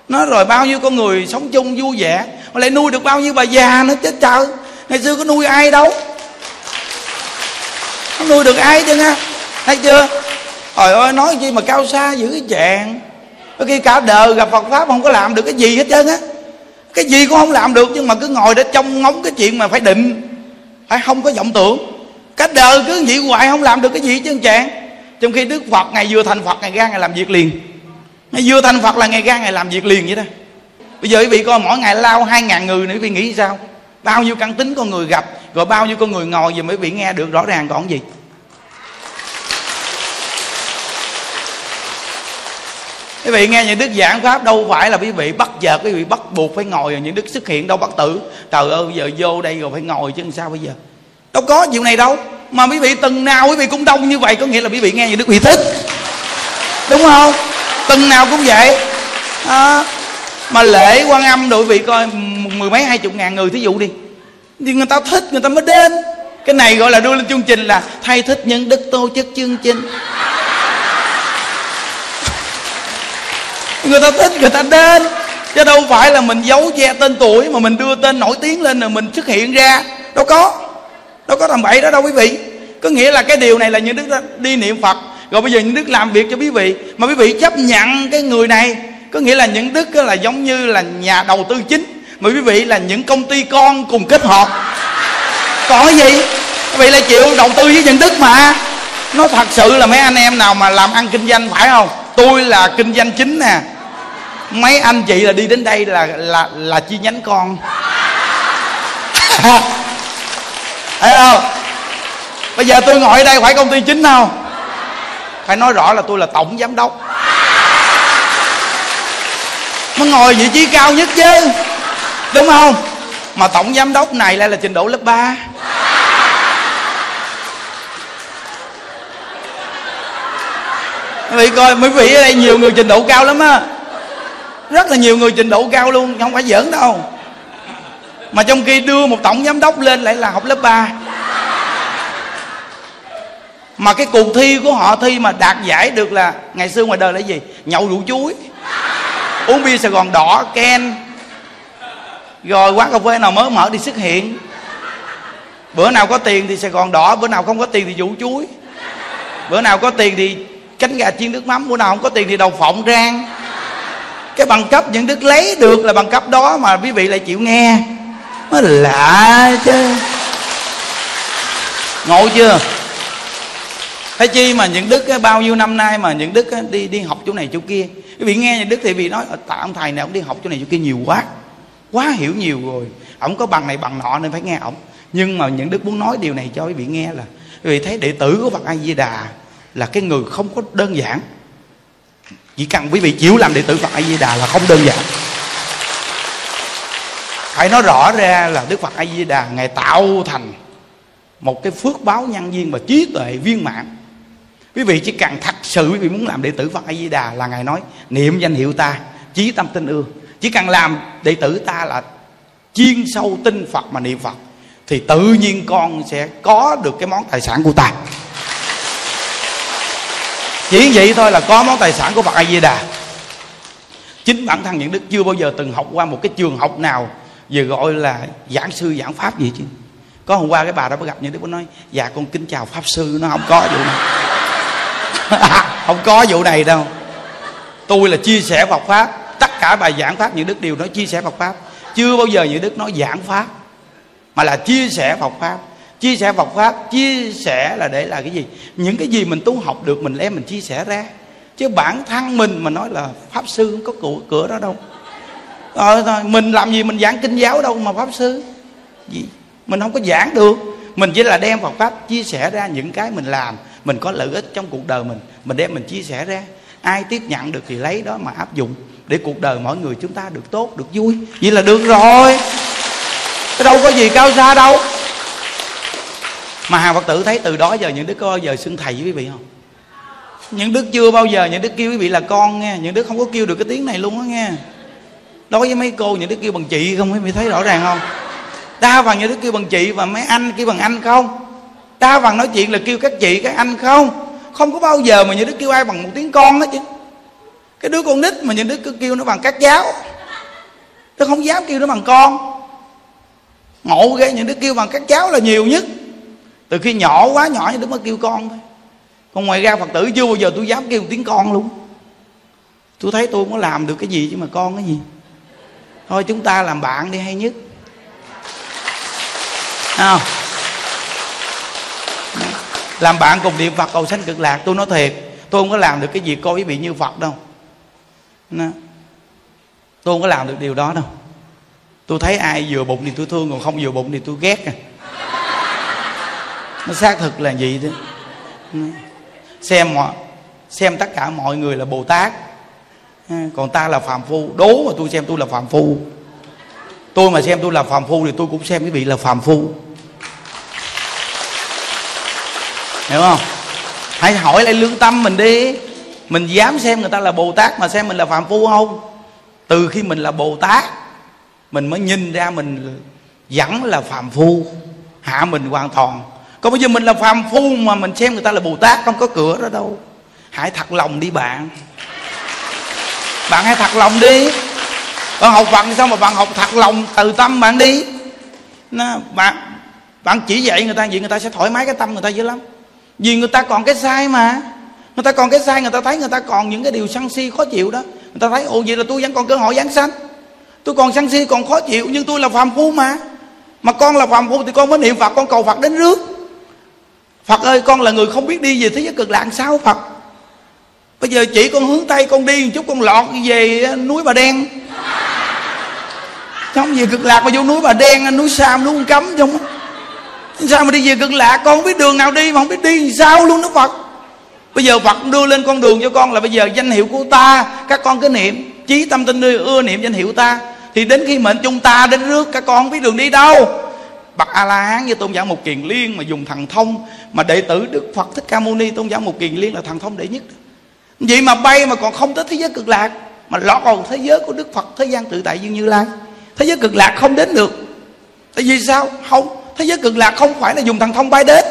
Nói, rồi bao nhiêu con người sống chung vui vẻ, mà lại nuôi được bao nhiêu bà già nữa chết trời. Ngày xưa có nuôi ai đâu. Không nuôi được ai chứ ha thấy chưa? Trời ơi, nói chi mà cao xa dữ cái chàng có khi cả đời gặp phật pháp không có làm được cái gì hết trơn á. Cái gì cũng không làm được nhưng mà cứ ngồi để trông ngóng cái chuyện mà phải định, phải không có vọng tưởng. Cả đời cứ vậy hoài không làm được cái gì chứ chàng. Trong khi đức phật ngày vừa thành phật, ngày ra ngày làm việc liền. Ngày vừa thành phật là ngày ra ngày làm việc liền vậy đó. Bây giờ quý vị coi mỗi ngày lao hai ngàn người nữa, quý vị nghĩ sao? Bao nhiêu căn tính con người gặp, rồi bao nhiêu con người ngồi, giờ mới bị nghe được rõ ràng còn gì. Quý vị nghe những đức giảng pháp đâu phải là quý vị bắt giờ, quý vị bắt buộc phải ngồi rồi những đức xuất hiện đâu bắt tử. Trời ơi giờ vô đây rồi phải ngồi chứ sao bây giờ? Đâu có chuyện này đâu. Mà quý vị từng nào quý vị cũng đông như vậy có nghĩa là quý vị nghe những đức quý vị thích đúng không? Từng nào cũng vậy. À, mà lễ quan âm đội vị coi mười mấy hai chục ngàn người thí dụ đi. Nhưng người ta thích người ta mới đến. Cái này gọi là đưa lên chương trình là thay thích những đức tổ chức chương trình. Người ta thích, người ta đến chứ đâu phải là mình giấu che tên tuổi mà mình đưa tên nổi tiếng lên rồi mình xuất hiện ra. Đâu có. Đâu có làm bậy đó đâu quý vị. Có nghĩa là cái điều này là những đức đi niệm phật. Rồi bây giờ những đức làm việc cho quý vị. Mà quý vị chấp nhận cái người này. Có nghĩa là những đức là giống như là nhà đầu tư chính. Mà quý vị là những công ty con cùng kết hợp. Có gì? Quý vị là chịu đầu tư với những đức mà. Nó thật sự là mấy anh em nào mà làm ăn kinh doanh phải không? Tôi là kinh doanh chính nè mấy anh chị là đi đến đây là là là chi nhánh con. <laughs> Thấy không bây giờ tôi ngồi ở đây phải công ty chính không phải nói rõ là tôi là tổng giám đốc. Nó ngồi vị trí cao nhất chứ, đúng không? Mà tổng giám đốc này lại là trình độ lớp 3 quý vị coi, mấy vị ở đây nhiều người trình độ cao lắm á rất là nhiều người trình độ cao luôn không phải giỡn đâu. Mà trong khi đưa một tổng giám đốc lên lại là học lớp 3 mà cái cuộc thi của họ thi mà đạt giải được là, ngày xưa ngoài đời là gì? Nhậu rượu chuối. Uống bia sài gòn đỏ, ken. Rồi quán cà phê nào mới mở đi xuất hiện. Bữa nào có tiền thì sài gòn đỏ, bữa nào không có tiền thì rượu chuối. Bữa nào có tiền thì cánh gà chiên nước mắm, bữa nào không có tiền thì đầu phộng rang cái bằng cấp những đức lấy được là bằng cấp đó mà quý vị lại chịu nghe. Nó lạ chứ. Ngộ chưa? Thế chi mà những đức bao nhiêu năm nay mà những đức đi đi học chỗ này chỗ kia. Quý vị nghe những đức thì vì nói tại ông thầy này ông đi học chỗ này chỗ kia nhiều quá. Quá hiểu nhiều rồi. Ông có bằng này bằng nọ nên phải nghe ông nhưng mà những đức muốn nói điều này cho quý vị nghe là, quý vị thấy đệ tử của phật a di đà là cái người không có đơn giản chỉ cần quý vị chịu làm đệ tử phật a di đà là không đơn giản. Phải nói rõ ra là đức phật a di đà ngài tạo thành một cái phước báo nhân duyên và trí tuệ viên mãn. Quý vị chỉ cần thật sự quý vị muốn làm đệ tử phật a di đà là ngài nói, niệm danh hiệu ta chí tâm tinh ưa chỉ cần làm đệ tử ta là chuyên sâu tinh phật mà niệm phật, thì tự nhiên con sẽ có được cái món tài sản của ta chỉ vậy thôi là có món tài sản của phật a di đà chính bản thân những đức chưa bao giờ từng học qua một cái trường học nào về gọi là giảng sư, giảng pháp gì chứ. Có hôm qua cái bà đó mới gặp những đức có nói dạ con kính chào pháp sư, nó không có vụ này. <laughs> Không có vụ này đâu. Tôi là chia sẻ Phật pháp. Tất cả bài giảng pháp những đức đều nói chia sẻ Phật pháp. Chưa bao giờ những đức nói giảng pháp, mà là chia sẻ Phật pháp chia sẻ Phật pháp chia sẻ là để là cái gì? Những cái gì mình tu học được mình đem mình chia sẻ ra. Chứ bản thân mình mà nói là pháp sư không có cửa, cửa đó đâu. Ờ, thôi mình làm gì mình giảng kinh giáo đâu mà pháp sư. Gì? Mình không có giảng được. Mình chỉ là đem Phật pháp chia sẻ ra những cái mình làm. Mình có lợi ích trong cuộc đời mình. Mình đem mình chia sẻ ra. Ai tiếp nhận được thì lấy đó mà áp dụng. Để cuộc đời mỗi người chúng ta được tốt được vui. Vậy là được rồi. Đâu có gì cao xa đâu mà hàng phật tử thấy từ đó giờ những đứa có bao giờ xưng thầy với quý vị không? Những đức chưa bao giờ, những đức kêu quý vị là con nghe. Những đức không có kêu được cái tiếng này luôn á nghe. Đối với mấy cô, những đức kêu bằng chị không, quý vị thấy rõ ràng không? Đa phần những đức kêu bằng chị và mấy anh kêu bằng anh không? Đa phần nói chuyện là kêu các chị, các anh không? Không có bao giờ mà những đức kêu ai bằng một tiếng con hết chứ. Cái đứa con nít mà những đức cứ kêu nó bằng các giáo. Nó không dám kêu nó bằng con. Ngộ ghê, những đứa kêu bằng các cháu là nhiều nhất từ khi nhỏ quá nhỏ thì đức mới kêu con thôi. Còn ngoài ra phật tử chưa bao giờ tôi dám kêu tiếng con luôn. Tôi thấy tôi không có làm được cái gì chứ mà con cái gì. Thôi chúng ta làm bạn đi hay nhất. À, làm bạn cùng niệm phật cầu sanh cực lạc. Tôi nói thiệt tôi không có làm được cái gì coi với vị như phật đâu. Tôi không có làm được điều đó đâu. Tôi thấy ai vừa bụng thì tôi thương còn không vừa bụng thì tôi ghét à nó xác thực là gì đó. Xem mọi, xem tất cả mọi người là bồ tát. Còn ta là phàm phu. Đố mà tôi xem tôi là phàm phu. Tôi mà xem tôi là phàm phu thì tôi cũng xem quý vị là phàm phu. Hiểu không? Hãy hỏi lại lương tâm mình đi. Mình dám xem người ta là bồ tát mà xem mình là phàm phu không? Từ khi mình là bồ tát, mình mới nhìn ra mình vẫn là phàm phu. Hạ mình hoàn toàn còn bây giờ mình là phàm phu mà mình xem người ta là bồ tát không có cửa đó đâu. Hãy thật lòng đi bạn. Bạn hãy thật lòng đi. Bạn học phật sao mà bạn học thật lòng từ tâm bạn đi? Nó, bạn bạn chỉ dạy người ta vậy người ta sẽ thoải mái cái tâm người ta dữ lắm. Vì người ta còn cái sai mà. Người ta còn cái sai người ta thấy người ta còn những cái điều sân si khó chịu đó. Người ta thấy ồ vậy là tôi vẫn còn cơ hội giáng sanh. Tôi còn sân si còn khó chịu nhưng tôi là phàm phu mà. Mà con là phàm phu thì con mới niệm phật con cầu phật đến rước phật ơi, con là người không biết đi về thế giới cực lạc sao phật? Bây giờ chỉ con hướng tây con đi một chút, con lọt về núi bà đen. Không về cực lạc mà vô núi bà đen núi sam, núi cấm trong sao mà đi về cực lạc? Con không biết đường nào đi mà không biết đi sao luôn đó phật. Bây giờ phật đưa lên con đường cho con là bây giờ danh hiệu của ta, các con cứ niệm. Chí tâm tinh đưa ưa niệm danh hiệu ta. Thì đến khi mệnh chúng ta đến rước, các con không biết đường đi đâu bậc a la hán như tôn giả một kiền liên mà dùng thần thông mà đệ tử đức phật thích ca mâu ni, tôn giả một kiền liên là thần thông đệ nhất. Vậy mà bay mà còn không tới thế giới cực lạc, mà lọt vào thế giới của đức phật, thế gian tự tại dương như lai. Thế giới cực lạc không đến được. Tại vì sao? Không, thế giới cực lạc không phải là dùng thần thông bay đến,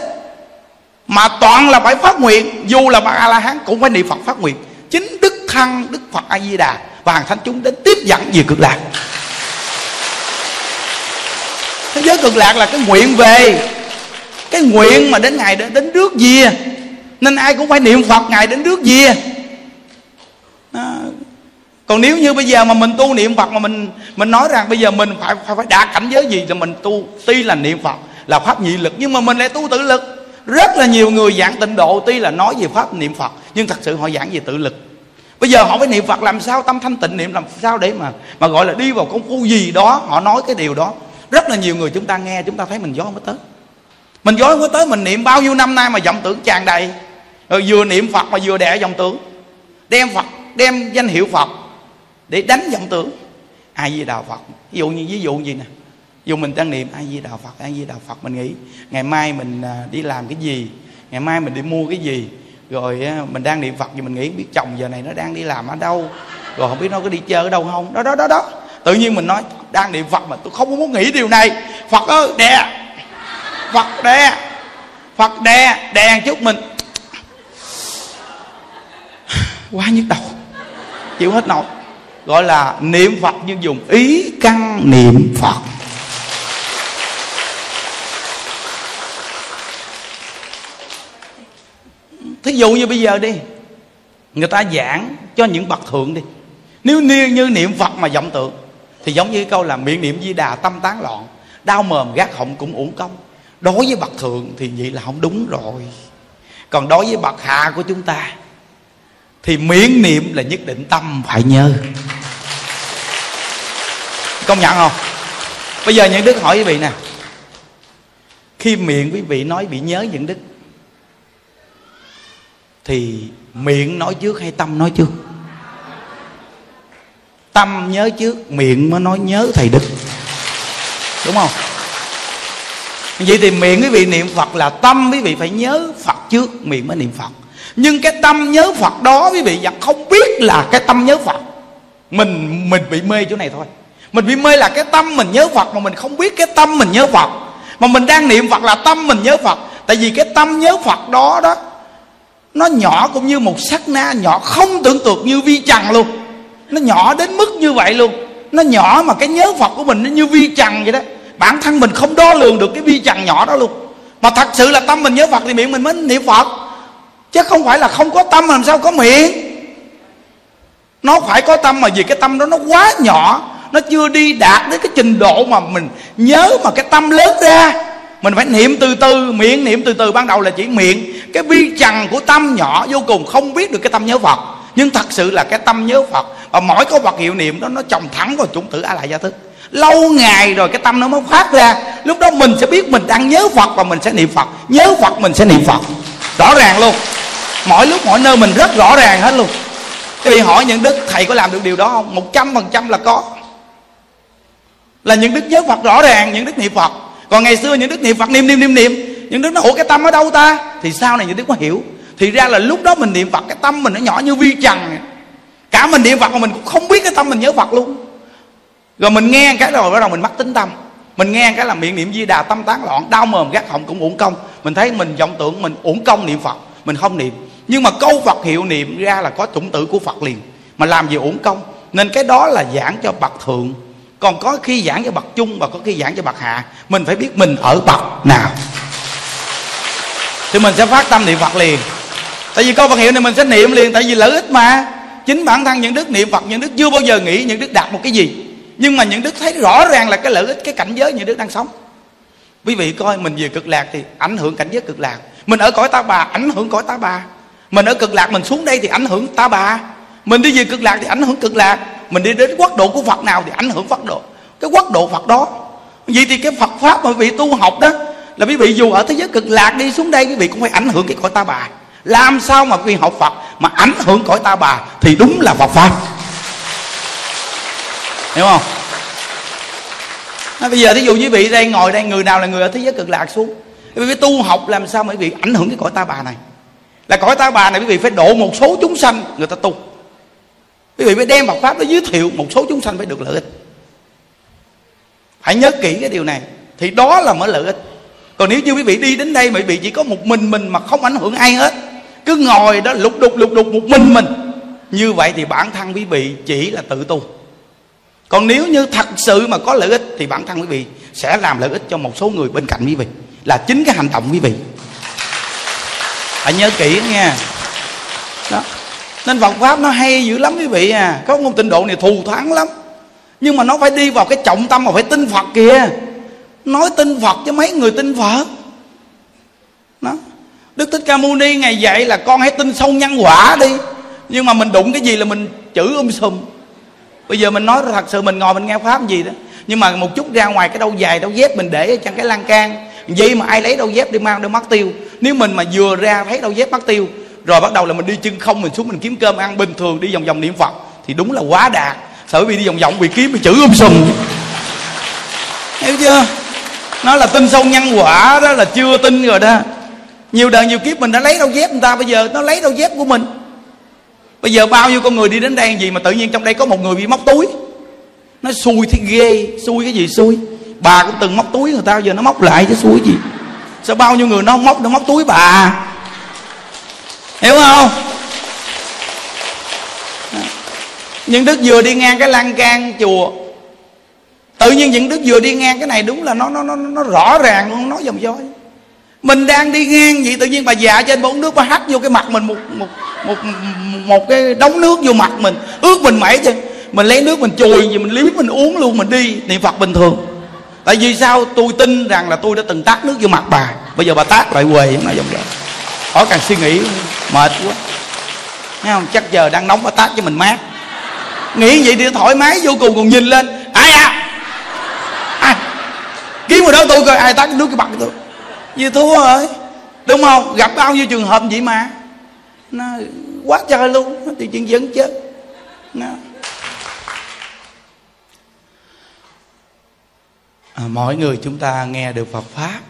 mà toàn là phải phát nguyện, dù là bậc a la hán cũng phải niệm phật phát nguyện. Chính đức thăng, đức phật a di đà và hàng thánh chúng đến tiếp dẫn về cực lạc thế giới cực lạc là cái nguyện về. Cái nguyện mà đến ngày đến, đến rước về nên ai cũng phải niệm phật ngày đến trước về à, còn nếu như bây giờ mà mình tu niệm phật mà mình mình nói rằng bây giờ mình phải phải, phải đạt cảnh giới gì thì mình tu tuy là niệm phật là pháp nhị lực nhưng mà mình lại tu tự lực. Rất là nhiều người giảng tịnh độ tuy là nói về pháp niệm phật nhưng thật sự họ giảng về tự lực. Bây giờ họ phải niệm phật làm sao tâm thanh tịnh niệm làm sao để mà mà gọi là đi vào công phu gì đó họ nói cái điều đó rất là nhiều người chúng ta nghe, chúng ta thấy mình gió mới tới. Mình gió mới tới, mình niệm bao nhiêu năm nay mà vọng tưởng tràn đầy. Rồi vừa niệm phật mà vừa đẻ vọng tưởng. Đem phật, đem danh hiệu phật để đánh vọng tưởng. Ai di đà phật. Ví dụ như, ví dụ gì nè. Dù mình đang niệm ai di đà phật ai di đà phật, mình nghĩ ngày mai mình à, đi làm cái gì? Ngày mai mình đi mua cái gì? Rồi à, mình đang niệm phật thì mình nghĩ biết chồng giờ này nó đang đi làm ở đâu? Rồi không biết nó có đi chơi ở đâu không? Đó đó đó đó tự nhiên mình nói đang niệm phật mà tôi không muốn nghĩ điều này. Phật ơi đè. Phật đè. Phật đè đè chút mình. <sighs> Quá nhức đầu. Chịu hết nổi. Gọi là niệm phật nhưng dùng ý căn niệm phật. Thí dụ như bây giờ đi người ta giảng cho những bậc thượng đi. Nếu như, như niệm phật mà vọng tưởng thì giống như câu là miệng niệm di đà tâm tán loạn, đau mồm gác họng cũng uổng công. Đối với bậc thượng thì vậy là không đúng rồi. Còn đối với bậc hạ của chúng ta thì miệng niệm là nhất định tâm phải nhớ. Công nhận không? Bây giờ những đức hỏi quý vị nè. Khi miệng quý vị nói bị nhớ những đức, thì miệng nói trước hay tâm nói trước? Tâm nhớ trước, miệng mới nói nhớ thầy đức. Đúng không? Vậy thì miệng quý vị niệm phật là tâm quý vị phải nhớ phật trước, miệng mới niệm phật. Nhưng cái tâm nhớ phật đó quý vị vẫn không biết là cái tâm nhớ phật. Mình mình bị mê chỗ này thôi. Mình bị mê là cái tâm mình nhớ phật mà mình không biết cái tâm mình nhớ phật. Mà mình đang niệm phật là tâm mình nhớ phật. Tại vì cái tâm nhớ phật đó đó, nó nhỏ cũng như một sắc na nhỏ, không tưởng tượng như vi trần luôn nó nhỏ đến mức như vậy luôn. Nó nhỏ mà cái nhớ phật của mình nó như vi trần vậy đó. Bản thân mình không đo lường được cái vi trần nhỏ đó luôn. Mà thật sự là tâm mình nhớ phật thì miệng mình mới niệm phật. Chứ không phải là không có tâm làm sao có miệng. Nó phải có tâm mà vì cái tâm đó nó quá nhỏ. Nó chưa đi đạt đến cái trình độ mà mình nhớ mà cái tâm lớn ra. Mình phải niệm từ từ, miệng niệm từ từ. Ban đầu là chỉ miệng. Cái vi trần của tâm nhỏ vô cùng, không biết được cái tâm nhớ phật nhưng thật sự là cái tâm nhớ phật, và mỗi câu vật hiệu niệm đó, nó trồng thẳng vào chủng tử a lại gia thức lâu ngày rồi cái tâm nó mới phát ra. Lúc đó mình sẽ biết mình đang nhớ phật và mình sẽ niệm phật. Nhớ phật, mình sẽ niệm phật. Rõ ràng luôn. Mỗi lúc mỗi nơi mình rất rõ ràng hết luôn. Cái vị hỏi những đức thầy có làm được điều đó không? Một trăm phần trăm là có. Là những đức nhớ phật rõ ràng, những đức niệm phật. Còn ngày xưa những đức niệm phật niệm niệm niệm niệm. Những đức nó ủa cái tâm ở đâu ta? Thì sau này những đức có hiểu thì ra là lúc đó mình niệm phật, cái tâm mình nó nhỏ như vi trần. Cả mình niệm phật mà mình cũng không biết cái tâm mình nhớ phật luôn. Rồi mình nghe cái rồi bắt đầu mình mắc tính tâm. Mình nghe cái là miệng niệm di đà, tâm tán loạn, đau mồm gác họng cũng uổng công. Mình thấy mình vọng tưởng mình uổng công niệm phật, mình không niệm. Nhưng mà câu phật hiệu niệm ra là có chủng tử của phật liền, mà làm gì uổng công. Nên cái đó là giảng cho bậc thượng. Còn có khi giảng cho bậc trung và có khi giảng cho bậc hạ, mình phải biết mình ở bậc nào. Thì mình sẽ phát tâm niệm phật liền tại vì câu phật hiệu này mình sẽ niệm liền, tại vì lợi ích mà. Chính bản thân những đức niệm phật, những đức chưa bao giờ nghĩ những đức đạt một cái gì. Nhưng mà những đức thấy rõ ràng là cái lợi ích, cái cảnh giới những đức đang sống. Quý vị coi mình về cực lạc thì ảnh hưởng cảnh giới cực lạc. Mình ở cõi ta bà, ảnh hưởng cõi ta bà. Mình ở cực lạc, mình xuống đây thì ảnh hưởng ta bà. Mình đi về cực lạc thì ảnh hưởng cực lạc. Mình đi đến quốc độ của phật nào thì ảnh hưởng phật độ. Cái quốc độ phật đó. Vậy thì cái phật pháp mà vị tu học đó, là quý vị dù ở thế giới cực lạc đi xuống đây, quý vị cũng phải ảnh hưởng cái cõi ta bà làm sao mà quy học phật mà ảnh hưởng cõi ta bà thì đúng là phật pháp. Hiểu không? À, bây giờ thí dụ như vị đây ngồi đây người nào là người ở thế giới cực lạc xuống? Quý vị tu học làm sao mà quý vị ảnh hưởng cái cõi ta bà này? Là cõi ta bà này quý vị phải độ một số chúng sanh người ta tu. Quý vị phải đem Phật pháp để giới thiệu một số chúng sanh phải được lợi ích. Hãy nhớ kỹ cái điều này thì đó là mới lợi ích. Còn nếu như quý vị đi đến đây mà quý vị chỉ có một mình mình mà không ảnh hưởng ai hết cứ ngồi đó lục đục lục đục một mình mình. Như vậy thì bản thân quý vị chỉ là tự tu. Còn nếu như thật sự mà có lợi ích thì bản thân quý vị sẽ làm lợi ích cho một số người bên cạnh quý vị. Là chính cái hành động quý vị. Hãy nhớ kỹ nha. Đó. Nên Phật pháp nó hay dữ lắm quý vị à. Có ngôn tịnh độ này thù thắng lắm. Nhưng mà nó phải đi vào cái trọng tâm mà phải tin Phật kìa. Nói tin Phật cho mấy người tin Phật. Đó. Đức Thích Ca Mâu Ni ngày dạy là con hãy tin sâu nhân quả đi. Nhưng mà mình đụng cái gì là mình chữ um sùm. Bây giờ mình nói thật sự mình ngồi mình nghe pháp gì đó. Nhưng mà một chút ra ngoài cái đâu dài đâu dép mình để trong cái lan can. Vậy mà ai lấy đâu dép đi mang đâu mất tiêu? Nếu mình mà vừa ra thấy đâu dép mất tiêu, rồi bắt đầu là mình đi chân không, mình xuống mình kiếm cơm ăn, bình thường đi vòng vòng niệm phật, thì đúng là quá đạt sợ vì đi vòng vòng, bị kiếm bị chữ um sùm. Hiểu chưa? Nó là tin sâu nhân quả đó, là chưa tin rồi đó nhiều đời nhiều kiếp mình đã lấy đâu dép người ta, bây giờ nó lấy đâu dép của mình. Bây giờ bao nhiêu con người đi đến đây gì mà tự nhiên trong đây có một người bị móc túi? Nó xui thì ghê, xui cái gì xui? Bà cũng từng móc túi người ta, giờ nó móc lại chứ xui gì? Sao bao nhiêu người nó móc nó móc túi bà? Hiểu không? Những đức vừa đi ngang cái lan can chùa, tự nhiên những đức vừa đi ngang cái này đúng là nó nó nó nó rõ ràng luôn nói dòng dối mình đang đi ngang vậy, tự nhiên bà già trên bóng nước bà hắt vô cái mặt mình, một một một một cái đống nước vô mặt mình. Ướt mình mẩy chứ. Mình lấy nước mình chùi gì, mình liếm mình uống luôn, mình đi niệm phật bình thường. Tại vì sao? Tôi tin rằng là tôi đã từng tát nước vô mặt bà. Bây giờ bà tát lại quề giống này giống vậy. Khỏi càng suy nghĩ mệt quá. Thấy không? Chắc giờ đang nóng bà tát cho mình mát. Nghĩ vậy thì thoải mái vô cùng, còn nhìn lên. Ai à? Ai? Kiếm người đó tôi coi, ai tát nước cái mặt tôi như thua rồi đúng không? Gặp bao nhiêu trường hợp vậy mà? Nó quá trời luôn thì chuyện vẫn chết. Nó. À, mỗi người chúng ta nghe được Phật pháp.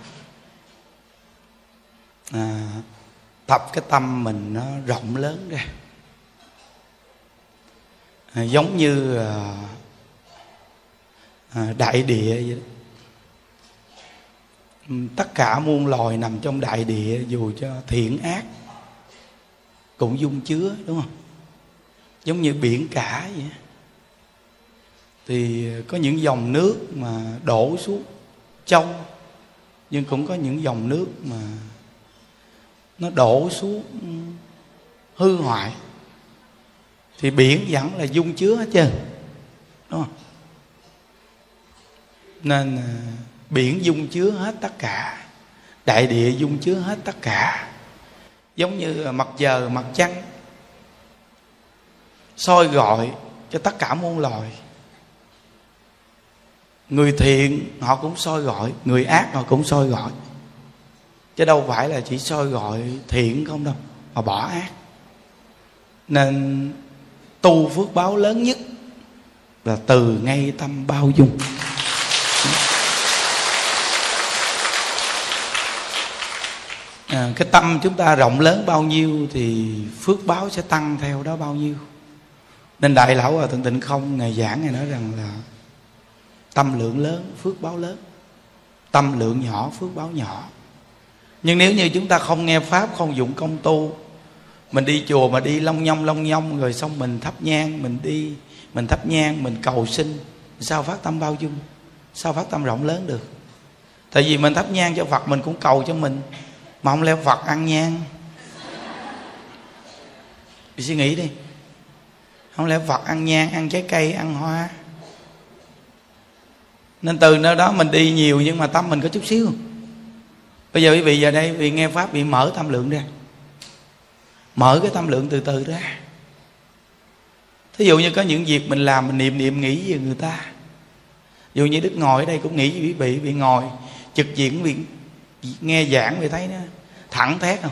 À, tập cái tâm mình nó rộng lớn ra. À, giống như à, à, đại địa vậy đó tất cả muôn loài nằm trong đại địa, dù cho thiện ác, cũng dung chứa, đúng không? Giống như biển cả vậy thì có những dòng nước mà đổ xuống, trong, nhưng cũng có những dòng nước mà nó đổ xuống, hư hoại. Thì biển vẫn là dung chứa hết trơn, đúng không? Nên à, biển dung chứa hết tất cả. Đại địa dung chứa hết tất cả. Giống như mặt trời, mặt trăng. Soi gọi cho tất cả muôn loài. Người thiện, họ cũng soi gọi. Người ác, họ cũng soi gọi. Chứ đâu phải là chỉ soi gọi thiện không đâu, mà bỏ ác. Nên tu phước báo lớn nhất là từ ngay tâm bao dung. À, cái tâm chúng ta rộng lớn bao nhiêu thì phước báo sẽ tăng theo đó bao nhiêu. Nên đại lão hòa thượng tịnh không ngày giảng ngày nói rằng là tâm lượng lớn phước báo lớn. Tâm lượng nhỏ phước báo nhỏ. Nhưng nếu như chúng ta không nghe pháp không dụng công tu mình đi chùa mà đi long nhong long nhong rồi xong mình thắp nhang mình đi mình thắp nhang mình cầu xin sao phát tâm bao dung? Sao phát tâm rộng lớn được? Tại vì mình thắp nhang cho phật mình cũng cầu cho mình mà không lẽ phật ăn nhang. Đi suy nghĩ đi. Không lẽ phật ăn nhang, ăn trái cây, ăn hoa. Nên từ nơi đó mình đi nhiều nhưng mà tâm mình có chút xíu. Bây giờ quý vị giờ đây, vì nghe pháp bị mở tâm lượng ra. Mở cái tâm lượng từ từ ra. Thí dụ như có những việc mình làm, mình niệm niệm nghĩ về người ta. Dù như đức ngồi ở đây cũng nghĩ quý vị bị ngồi trực diện bị nghe giảng thì thấy nó thẳng thét không?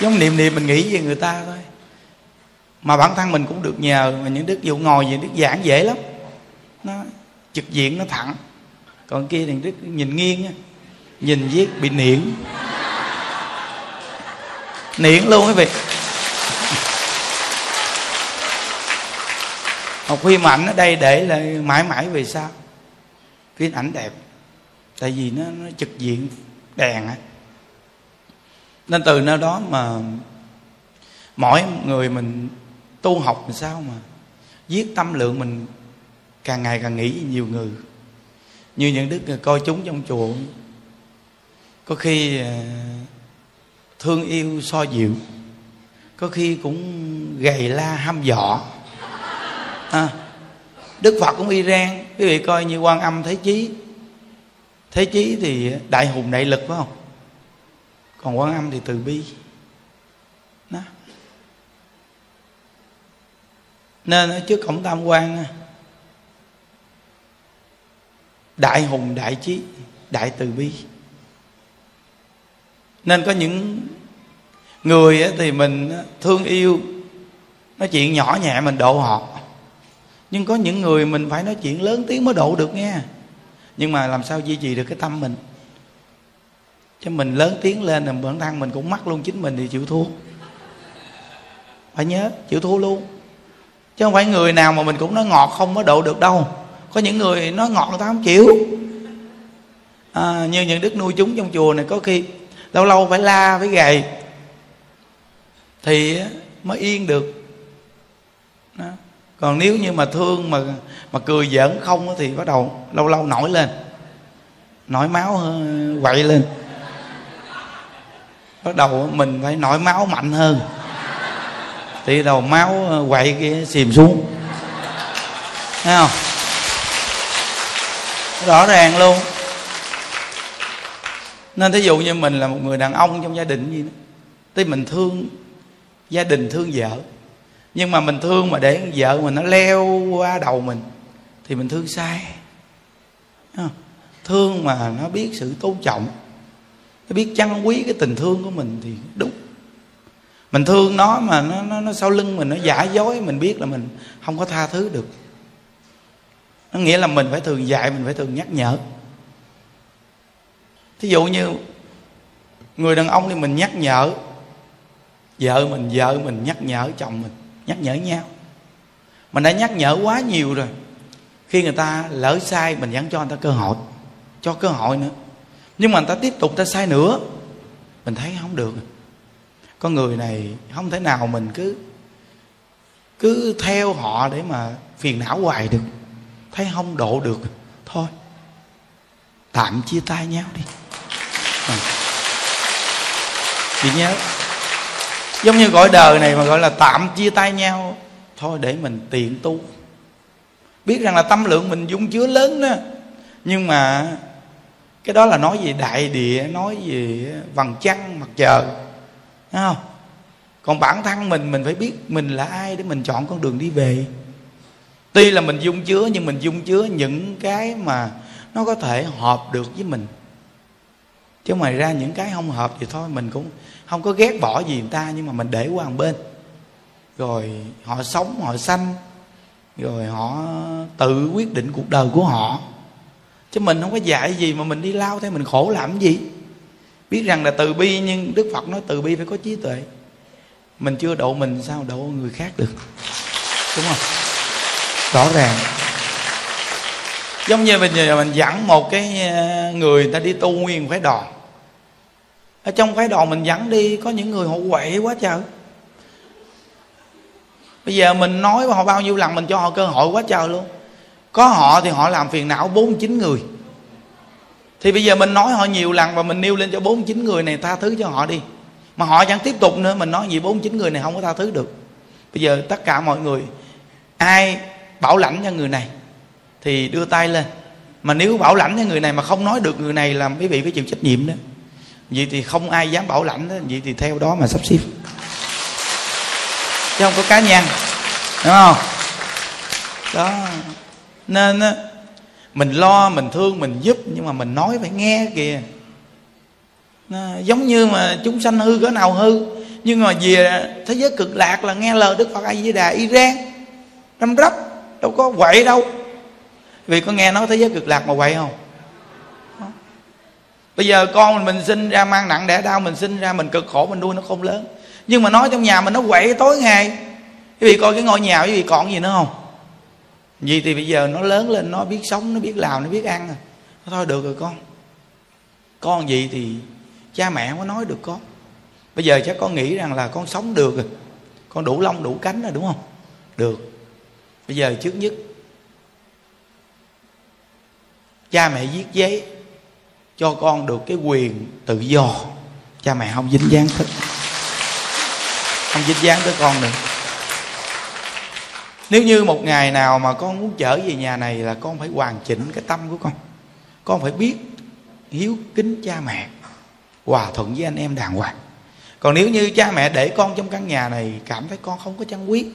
Giống niệm niệm mình nghĩ về người ta thôi. Mà bản thân mình cũng được nhờ, mà những đức dụ ngồi về đức giảng dễ lắm. Nó trực diện nó thẳng. Còn kia thì đức nhìn nghiêng nha nhìn viết bị niễn. Niễn luôn quý vị. Một phim ảnh ở đây để là mãi mãi về sau. Phim ảnh đẹp. Tại vì nó, nó trực diện đèn á. Nên từ nơi đó mà mỗi người mình tu học làm sao mà viết tâm lượng mình càng ngày càng nghĩ nhiều người. Như những đức coi chúng trong chùa. Có khi à, thương yêu so dịu. Có khi cũng gầy la ham dọ à, đức phật cũng iran quý vị coi như quan âm thế chí. Thế chí thì đại hùng đại lực phải không? Còn quan âm thì từ bi. Đó. Nên ở trước cổng tam quan đại hùng đại trí đại từ bi. Nên có những người thì mình thương yêu. Nói chuyện nhỏ nhẹ mình độ họ nhưng có những người mình phải nói chuyện lớn tiếng mới độ được nghe. Nhưng mà làm sao duy trì được cái tâm mình? Chứ mình lớn tiếng lên là bản thân mình cũng mắc luôn chính mình thì chịu thua. Phải nhớ chịu thua luôn. Chứ không phải người nào mà mình cũng nói ngọt không có độ được đâu. Có những người nói ngọt người ta không chịu. À, như những đức nuôi chúng trong chùa này có khi lâu lâu phải la phải gầy. Thì mới yên được còn nếu như mà thương mà mà cười giỡn không thì bắt đầu lâu lâu nổi lên. Nổi máu ờ, quậy lên. Bắt đầu mình phải nổi máu mạnh hơn. Thì đầu máu ờ, quậy kia xìm xuống. Thấy không? Rõ ràng luôn. Nên thí dụ như mình là một người đàn ông trong gia đình gì đó thì mình thương, gia đình thương vợ nhưng mà mình thương mà để vợ mình nó leo qua đầu mình thì mình thương sai. Thương mà nó biết sự tôn trọng nó biết trân quý cái tình thương của mình thì đúng. Mình thương nó mà nó, nó, nó sau lưng mình nó giả dối mình biết là mình không có tha thứ được. Nó nghĩa là mình phải thường dạy mình phải thường nhắc nhở. Thí dụ như người đàn ông thì mình nhắc nhở vợ mình vợ mình nhắc nhở chồng mình nhắc nhở nhau. Mình đã nhắc nhở quá nhiều rồi. Khi người ta lỡ sai, mình vẫn cho người ta cơ hội, cho cơ hội nữa. Nhưng mà người ta tiếp tục ta sai nữa, mình thấy không được. Con người này không thể nào mình cứ cứ theo họ để mà phiền não hoài được. Thấy không độ được. Thôi, tạm chia tay nhau đi. À. chị nhớ giống như gọi đời này mà gọi là tạm chia tay nhau. Thôi để mình tiện tu. Biết rằng là tâm lượng mình dung chứa lớn đó. Nhưng mà cái đó là nói về đại địa, nói về vầng trăng, mặt trời. Thấy không? Còn bản thân mình mình phải biết mình là ai để mình chọn con đường đi về. Tuy là mình dung chứa, nhưng mình dung chứa những cái mà nó có thể hợp được với mình. Chứ ngoài ra những cái không hợp thì thôi, mình cũng không có ghét bỏ gì người ta, nhưng mà mình để qua một bên. Rồi họ sống, họ sanh, rồi họ tự quyết định cuộc đời của họ. Chứ mình không có dạy gì mà mình đi lao theo, mình khổ làm gì? Biết rằng là từ bi, nhưng đức phật nói từ bi phải có trí tuệ. Mình chưa độ mình sao độ người khác được? Đúng không? Rõ ràng. Giống như bây giờ mình dẫn một cái ờ, người ta đi tu nguyên phải đòn ở trong phái đoàn mình dẫn đi, có những người họ quậy quá trời. Bây giờ mình nói với họ bao nhiêu lần, mình cho họ cơ hội quá trời luôn. Có họ thì họ làm phiền não bốn chín người. Thì bây giờ mình nói họ nhiều lần và mình nêu lên cho bốn chín người này tha thứ cho họ đi. Mà họ chẳng tiếp tục nữa, mình nói gì bốn chín người này không có tha thứ được. Bây giờ tất cả mọi người, ai bảo lãnh cho người này thì đưa tay lên. Mà nếu bảo lãnh cho người này mà không nói được người này làm quý vị phải chịu trách nhiệm đó vậy thì không ai dám bảo lãnh đó. Vậy thì theo đó mà sắp xếp. Chứ không có cá nhân. Đúng không? Đó. Nên á, mình lo, mình thương, mình giúp, nhưng mà mình nói phải nghe kìa. Nó giống như mà chúng sanh hư cỡ nào hư. Nhưng mà về thế giới cực lạc là nghe lời đức phật a di đà iran. Răm rắp. Đâu có quậy đâu. Vì có nghe nói thế giới cực lạc mà quậy không? Bây giờ con mình mình sinh ra mang nặng đẻ đau, mình sinh ra mình cực khổ, mình nuôi nó không lớn. Nhưng mà nói trong nhà mình nó quậy tối ngày. Quý vị coi cái ngôi nhà quý vị còn gì nữa không? Vì thì bây giờ nó lớn lên, nó biết sống, nó biết làm, nó biết ăn à. rồi thôi, được rồi con. Con gì thì cha mẹ không có nói được con. Bây giờ chắc con nghĩ rằng là con sống được rồi. Con đủ lông, đủ cánh rồi, đúng không? Được. Bây giờ trước nhất, cha mẹ viết giấy cho con được cái quyền tự do. Cha mẹ không dính dáng thích không dính dáng tới con được. nếu như một ngày nào mà con muốn trở về nhà này là con phải hoàn chỉnh cái tâm của con. Con phải biết hiếu kính cha mẹ, hòa thuận với anh em đàng hoàng. Còn nếu như cha mẹ để con trong căn nhà này, cảm thấy con không có chăn quý,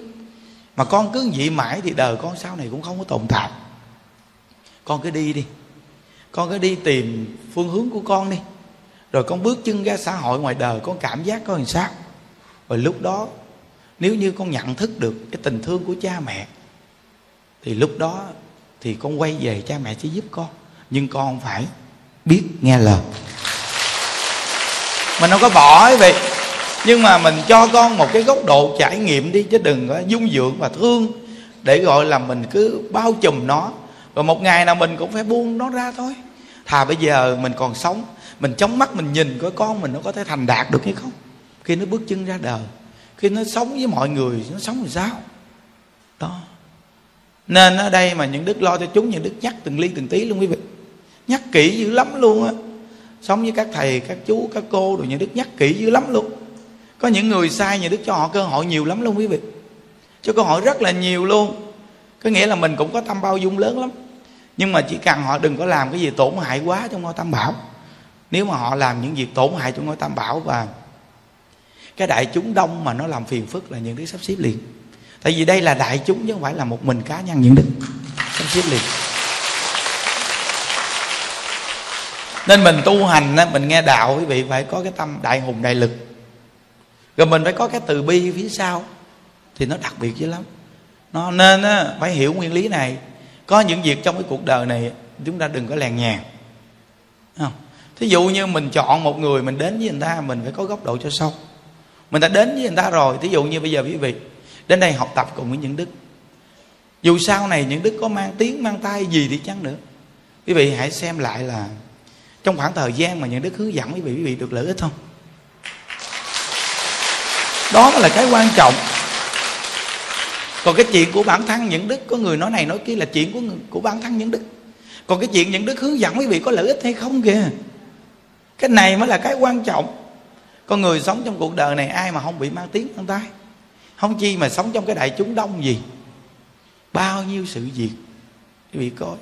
mà con cứ vậy mãi thì đời con sau này cũng không có tồn tại. Con cứ đi đi con cứ đi tìm phương hướng của con đi. Rồi con bước chân ra xã hội ngoài đời, con cảm giác con làm sao? Rồi lúc đó, nếu như con nhận thức được cái tình thương của cha mẹ, thì lúc đó thì con quay về cha mẹ sẽ giúp con. Nhưng con phải biết nghe lời. Mình không có bỏ ấy vậy. Nhưng mà mình cho con một cái góc độ trải nghiệm đi, chứ đừng có dung dưỡng và thương để gọi là mình cứ bao trùm nó và một ngày nào mình cũng phải buông nó ra thôi. Thà bây giờ mình còn sống, mình chống mắt, mình nhìn coi con mình nó có thể thành đạt được hay không. Khi nó bước chân ra đời, khi nó sống với mọi người, nó sống làm sao? Đó. Nên ở đây mà những đức lo cho chúng, những đức nhắc từng ly từng tí luôn quý vị. Nhắc kỹ dữ lắm luôn á. Sống với các thầy, các chú, các cô rồi những đức nhắc kỹ dữ lắm luôn. Có những người sai nhà đức cho họ cơ hội nhiều lắm luôn quý vị. Cho cơ hội rất là nhiều luôn có nghĩa là mình cũng có tâm bao dung lớn lắm. Nhưng mà chỉ cần họ đừng có làm cái gì tổn hại quá trong ngôi tam bảo. Nếu mà họ làm những việc tổn hại trong ngôi tam bảo và cái đại chúng đông mà nó làm phiền phức là những đức sắp xếp liền. Tại vì đây là đại chúng chứ không phải là một mình cá nhân những đức sắp xếp liền. Nên mình tu hành mình nghe đạo, quý vị phải có cái tâm đại hùng đại lực. Rồi mình phải có cái từ bi phía sau, thì nó đặc biệt dữ lắm nó nên á, phải hiểu nguyên lý này. Có những việc trong cái cuộc đời này chúng ta đừng có lèn nhàn không? Thí dụ như mình chọn một người mình đến với người ta mình phải có góc độ cho sâu. Mình đã đến với người ta rồi thí dụ như bây giờ quý vị đến đây học tập cùng với những đức. Dù sau này những đức có mang tiếng mang tay gì thì chăng nữa. Quý vị hãy xem lại là trong khoảng thời gian mà những đức hướng dẫn quý vị quý vị được lợi ích không? Đó là cái quan trọng còn cái chuyện của bản thân những đức, có người nói này nói kia là chuyện của của bản thân những đức. Còn cái chuyện những đức hướng dẫn quý vị có lợi ích hay không kìa. Cái này mới là cái quan trọng. Con người sống trong cuộc đời này, ai mà không bị mang tiếng mang tay không chi mà sống trong cái đại chúng đông gì. Bao nhiêu sự việc quý vị coi.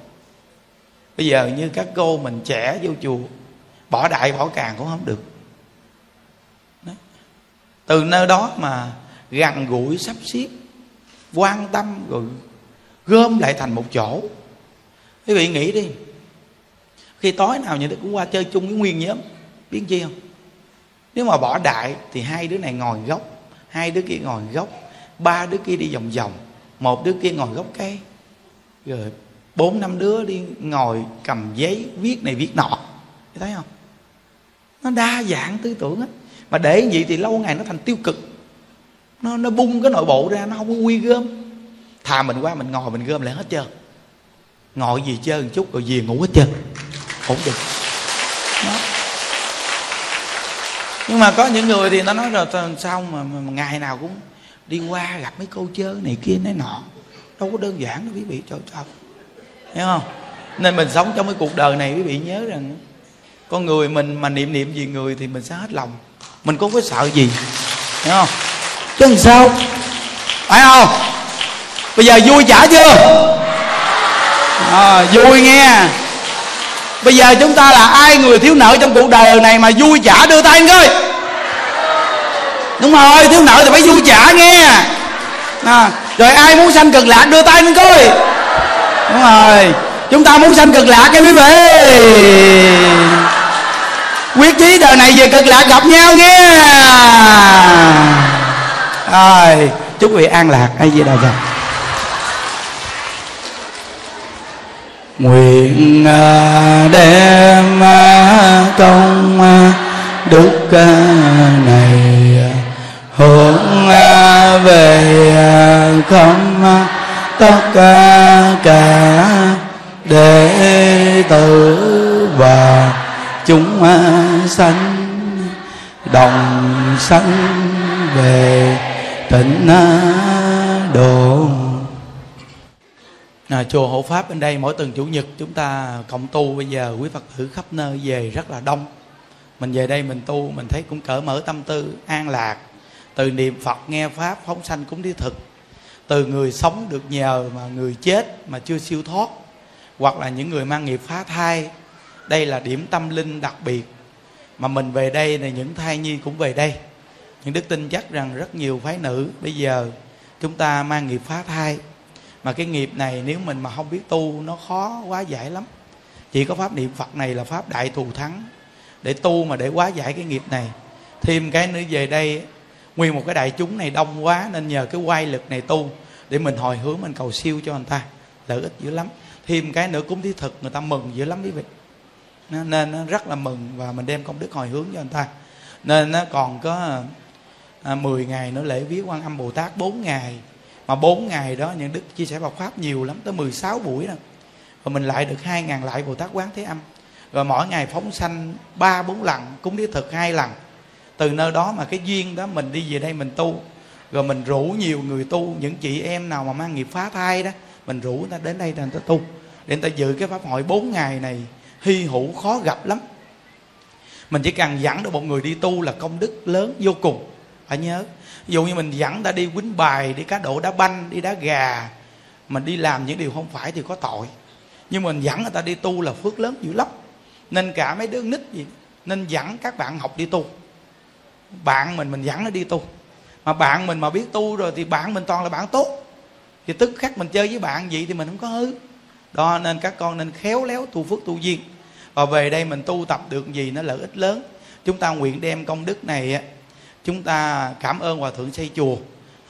Bây giờ như các cô mình trẻ vô chùa, bỏ đại bỏ càng cũng không được. Đó. từ nơi đó mà gần gũi sắp xếp quan tâm rồi gom lại thành một chỗ. Quý vị nghĩ đi, khi tối nào những đứa cũng qua chơi chung với nguyên nhóm, biết chi không? Nếu mà bỏ đại thì hai đứa này ngồi gốc hai đứa kia ngồi gốc ba đứa kia đi vòng vòng, một đứa kia ngồi gốc cây rồi bốn, năm đứa đi ngồi cầm giấy viết này viết nọ, thấy không? Nó đa dạng tư tưởng á. Mà để vậy thì lâu ngày nó thành tiêu cực nó nó bung cái nội bộ ra nó không có quy gom. Thà mình qua mình ngồi mình gom lại hết trơn. Ngồi gì chơi một chút rồi về ngủ hết trơn. Ổn được đó. nhưng mà có những người thì nó nói rồi sao mà, mà, mà ngày nào cũng đi qua gặp mấy câu chơi này kia này nọ. Đâu có đơn giản đâu quý vị cho sao hiểu không? Nên mình sống trong cái cuộc đời này quý vị nhớ rằng con người mình mà niệm niệm gì người thì mình sẽ hết lòng. Mình cũng có sợ gì. Hiểu không? Chứ làm sao? Phải không? Bây giờ vui chả chưa? À, vui nghe. Bây giờ chúng ta là ai người thiếu nợ trong cuộc đời này mà vui chả đưa tay coi đúng rồi thiếu nợ thì phải vui chả nghe. À, rồi ai muốn sanh cực lạc đưa tay lên coi. Đúng rồi chúng ta muốn sanh cực lạc nha quý vị. Quyết chí đời này về cực lạc gặp nhau nghe rồi chúc quý vị an lạc hay gì đâu vậy nguyện à, đem à, công à, đức này, hướng về không tất cả đệ tử và chúng sanh, đồng sanh về tịnh độ à, chùa hộ pháp bên đây mỗi tuần chủ nhật chúng ta cộng tu. Bây giờ quý phật tử khắp nơi về rất là đông. Mình về đây mình tu mình thấy cũng cởi mở tâm tư an lạc. Từ niệm phật nghe pháp phóng sanh cũng đi thực. Từ người sống được nhờ mà người chết mà chưa siêu thoát. Hoặc là những người mang nghiệp phá thai. Đây là điểm tâm linh đặc biệt. Mà mình về đây này những thai nhi cũng về đây nhưng đức tin chắc rằng rất nhiều phái nữ bây giờ chúng ta mang nghiệp phá thai. Mà cái nghiệp này nếu mình mà không biết tu, nó khó, quá giải lắm. Chỉ có pháp niệm phật này là pháp đại thù thắng. Để tu mà để quá giải cái nghiệp này, thêm cái nữa về đây, nguyên một cái đại chúng này đông quá, nên nhờ cái quay lực này tu để mình hồi hướng, mình cầu siêu cho người ta. Lợi ích dữ lắm. Thêm cái nữa cúng thí thực, người ta mừng dữ lắm quý vị. Nên nó rất là mừng và mình đem công đức hồi hướng cho người ta. Nên nó còn có à, 10 ngày nữa lễ viết quan âm bồ tát 4 ngày. Mà 4 ngày đó những đức chia sẻ Phật pháp nhiều lắm tới 16 buổi đó. Rồi mình lại được hai ngàn lại bồ tát quán thế âm. Rồi mỗi ngày phóng sanh ba bốn lần cúng đi thực hai lần. Từ nơi đó mà cái duyên đó mình đi về đây mình tu. Rồi mình rủ nhiều người tu những chị em nào mà mang nghiệp phá thai đó mình rủ người ta đến đây người ta tu. Để người ta dự cái pháp hội 4 ngày này hy hữu khó gặp lắm. Mình chỉ cần dẫn được một người đi tu là công đức lớn vô cùng phải nhớ. Ví dụ như mình dẫn ta đi quýnh bài, đi cá độ đá banh, đi đá gà, mình đi làm những điều không phải thì có tội. Nhưng mình dẫn người ta đi tu là phước lớn dữ lắm. Nên cả mấy đứa nít gì, nên dẫn các bạn học đi tu. Bạn mình mình dẫn nó đi tu. Mà bạn mình mà biết tu rồi thì bạn mình toàn là bạn tốt. Thì tức khắc mình chơi với bạn vậy thì mình không có hư. Đó, nên các con nên khéo léo tu phước tu duyên. Và về đây mình tu tập được gì nó lợi ích lớn. Chúng ta nguyện đem công đức này chúng ta cảm ơn hòa thượng xây chùa.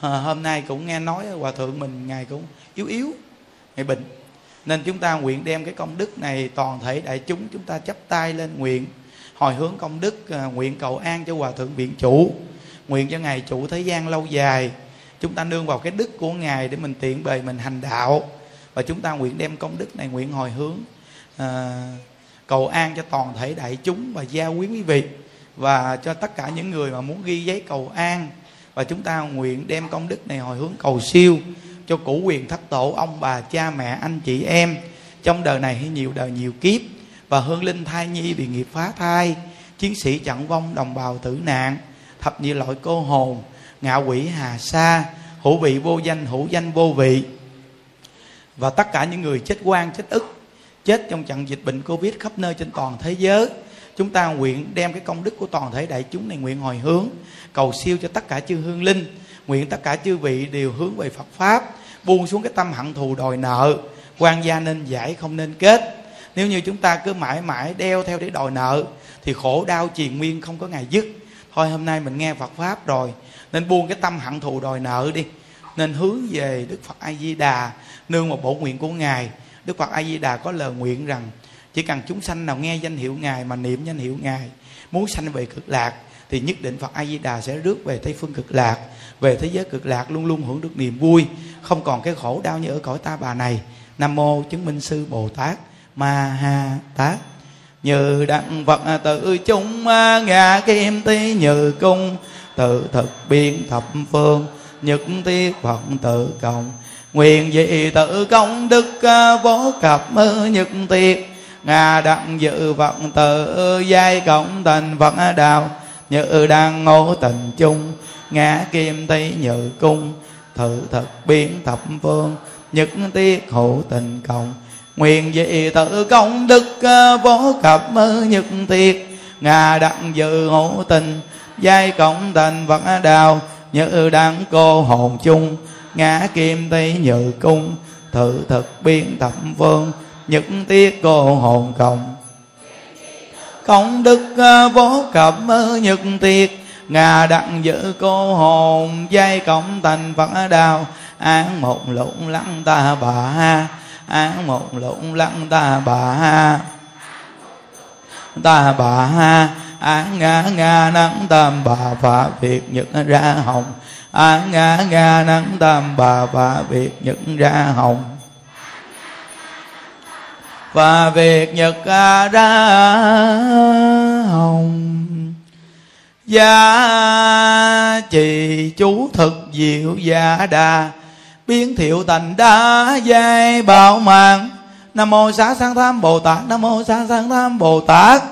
À, hôm nay cũng nghe nói hòa thượng mình ngài cũng yếu yếu ngài bệnh. Nên chúng ta nguyện đem cái công đức này toàn thể đại chúng chúng ta chắp tay lên nguyện hồi hướng công đức à, nguyện cầu an cho hòa thượng viện chủ nguyện cho ngài chủ thế gian lâu dài. Chúng ta nương vào cái đức của ngài để mình tiện bề mình hành đạo. Và chúng ta nguyện đem công đức này nguyện hồi hướng à, cầu an cho toàn thể đại chúng và gia quý quý vị và cho tất cả những người mà muốn ghi giấy cầu an. Và chúng ta nguyện đem công đức này hồi hướng cầu siêu cho củ quyền thất tổ, ông bà, cha, mẹ, anh chị, em. Trong đời này hay nhiều đời nhiều kiếp, và hương linh thai nhi bị nghiệp phá thai, chiến sĩ chặn vong đồng bào tử nạn, thập nhị loại cô hồn, ngạ quỷ hà sa, hữu vị vô danh, hữu danh vô vị. Và tất cả những người chết quan chết ức, chết trong trận dịch bệnh covid khắp nơi trên toàn thế giới chúng ta nguyện đem cái công đức của toàn thể đại chúng này nguyện hồi hướng, cầu siêu cho tất cả chư hương linh. Nguyện tất cả chư vị đều hướng về phật pháp, buông xuống cái tâm hận thù đòi nợ. Quan gia nên giải, không nên kết. Nếu như chúng ta cứ mãi mãi đeo theo để đòi nợ, thì khổ đau triền nguyên không có ngày dứt. Thôi, hôm nay mình nghe phật pháp rồi, nên buông cái tâm hận thù đòi nợ đi. Nên hướng về đức phật a di đà, nương một bộ nguyện của ngài. Đức phật a di đà có lời nguyện rằng chỉ cần chúng sanh nào nghe danh hiệu ngài mà niệm danh hiệu ngài, muốn sanh về cực lạc, thì nhất định phật a di đà sẽ rước về tây phương cực lạc, về thế giới cực lạc luôn luôn hưởng được niềm vui. Không còn cái khổ đau như ở cõi ta bà này. Nam mô chứng minh sư bồ tát ma ha tát như đặng phật tự chúng ngã kim tí như cung, tự thực biên thập phương, nhất tiết phật tự cộng nguyện dị tự công đức vô cập nhất tiết ngà đặng dự phật tự giai cộng thành phật đạo. Như đang ngộ tình chung ngã kim tây nhự cung, thử thật biến thập phương, nhất tiết hữu tình cộng. Nguyện dị tự công đức ờ, vô cập ờ, nhất tiết. Ngà đặng dự hữu tình, giai cộng thành phật đạo. Như đang cô hồn chung ngã kim tây nhự cung, thử thực biến thập phương những tiết cô hồn cộng công đức à, vô cập à, nhật tiết, ngà đặng giữ cô hồn, dây cộng thành phật đào. Án một lụng lăng ta bà ha án một lụng lăng ta bà ha ta bà ha án ngã ngã nắng tam bà phạ việt nhật ra hồng. Án ngã ngã nắng tam bà phạ việt nhật ra hồng và việc nhật ra hồng. Gia trì chú thực diệu gia đà, biến thiệu thành đa giai bảo mạng nam mô xá sanh tham bồ tát, nam mô xá sanh tham bồ tát.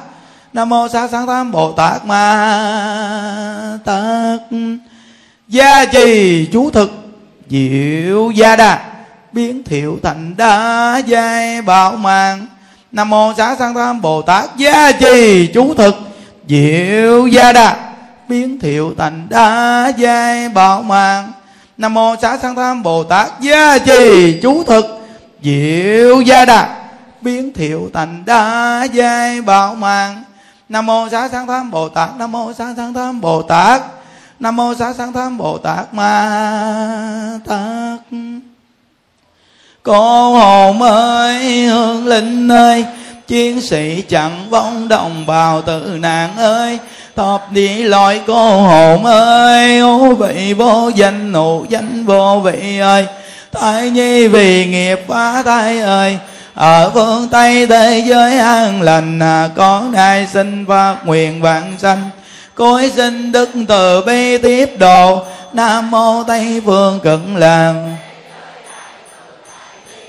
Nam mô xá sanh tham bồ tát ma tát. Gia trì chú thực diệu gia đà biến thiệu thành đa giai bảo mạng. Nam mô xá sanh tham bồ tát gia trì chú thực. Diệu gia đà. Biến thiệu thành đa giai bảo mạng. Nam mô xá sanh tham bồ tát gia trì chú thực. Diệu gia đà. Biến thiệu thành đa giai bảo mạng. Nam mô xá sanh tham bồ tát. Nam mô xá sanh tham bồ tát. Nam mô xá sanh tham bồ tát ma tát cô hồn ơi hương linh ơi chiến sĩ chẳng vong đồng bào tự nạn ơi. Thập đi lối cô hồn ơi ô vị vô danh nụ danh vô vị ơi. Thai nhi vì nghiệp phá thai ơi ở phương tây thế giới an lành à, con nay xin phát nguyện vạn sanh. Cối xin đức từ bi tiếp độ nam mô tây phương cực làng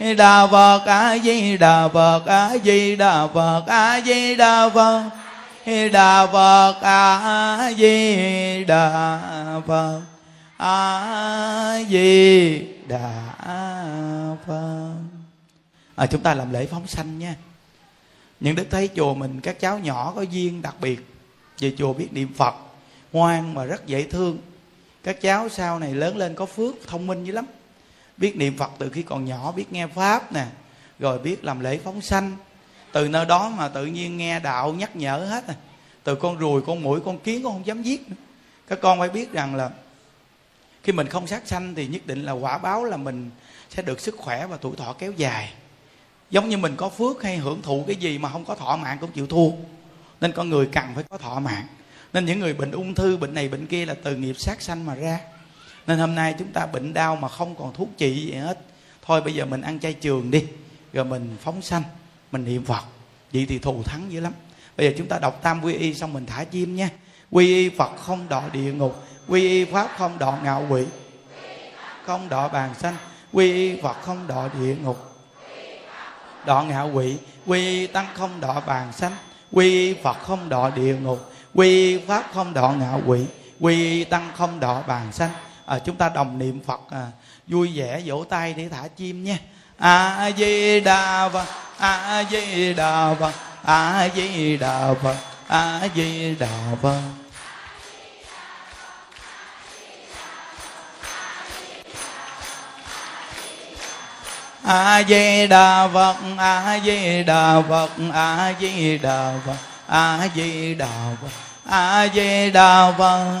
đà phật a di đà phật a di đà phật a di đà phật. Đà phật a di đà phật. A di đà phật. À, chúng ta làm lễ phóng sanh nha. Những đức thấy chùa mình các cháu nhỏ có duyên đặc biệt về chùa biết niệm phật. Ngoan mà rất dễ thương. Các cháu sau này lớn lên có phước thông minh dữ lắm biết niệm phật từ khi còn nhỏ, biết nghe pháp nè, rồi biết làm lễ phóng sanh. Từ nơi đó mà tự nhiên nghe đạo nhắc nhở hết à. từ con ruồi, con mũi con kiến con không dám giết nữa. Các con phải biết rằng là khi mình không sát sanh thì nhất định là quả báo là mình sẽ được sức khỏe và tuổi thọ kéo dài. Giống như mình có phước hay hưởng thụ cái gì mà không có thọ mạng cũng chịu thua. Nên con người cần phải có thọ mạng. Nên những người bệnh ung thư, bệnh này, bệnh kia là từ nghiệp sát sanh mà ra nên hôm nay chúng ta bệnh đau mà không còn thuốc trị gì hết. Thôi bây giờ mình ăn chay trường đi, rồi mình phóng sanh, mình niệm phật. Vậy thì thù thắng dữ lắm. Bây giờ chúng ta đọc tam quy y xong mình thả chim nha. Quy y phật không đọa địa ngục, quy y pháp không đọa ngạo quỷ, không đọa bàn sanh. Quy y phật không đọa địa ngục đọa ngạo quỷ. Quy y tăng không đọa bàn sanh. Quy y phật không đọa địa ngục, quy y pháp không đọa ngạo quỷ. Quy y tăng không đọa bàn sanh à, chúng ta đồng niệm phật à, vui vẻ vỗ tay để thả chim nha. A di đà phật a di đà phật a di đà phật a di đà phật. A di đà phật a di đà phật a di đà phật a di đà phật a di đà phật.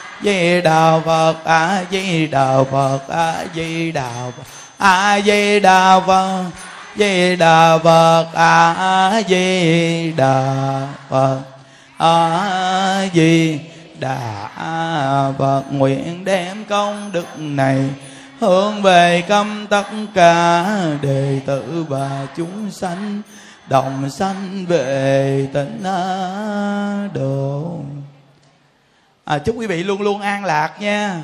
di đà phật, a di đà phật, a di đà phật, a di đà phật, di đà phật, a di đà phật, a di đà phật. Nguyện đem công đức này hướng về câm tất cả đệ tử và chúng sanh, đồng sanh về tịnh độ à, chúc quý vị luôn luôn an lạc nha.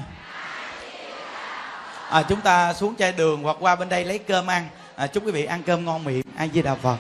À, chúng ta xuống chai đường hoặc qua bên đây lấy cơm ăn. À, chúc quý vị ăn cơm ngon miệng ai di đà phật.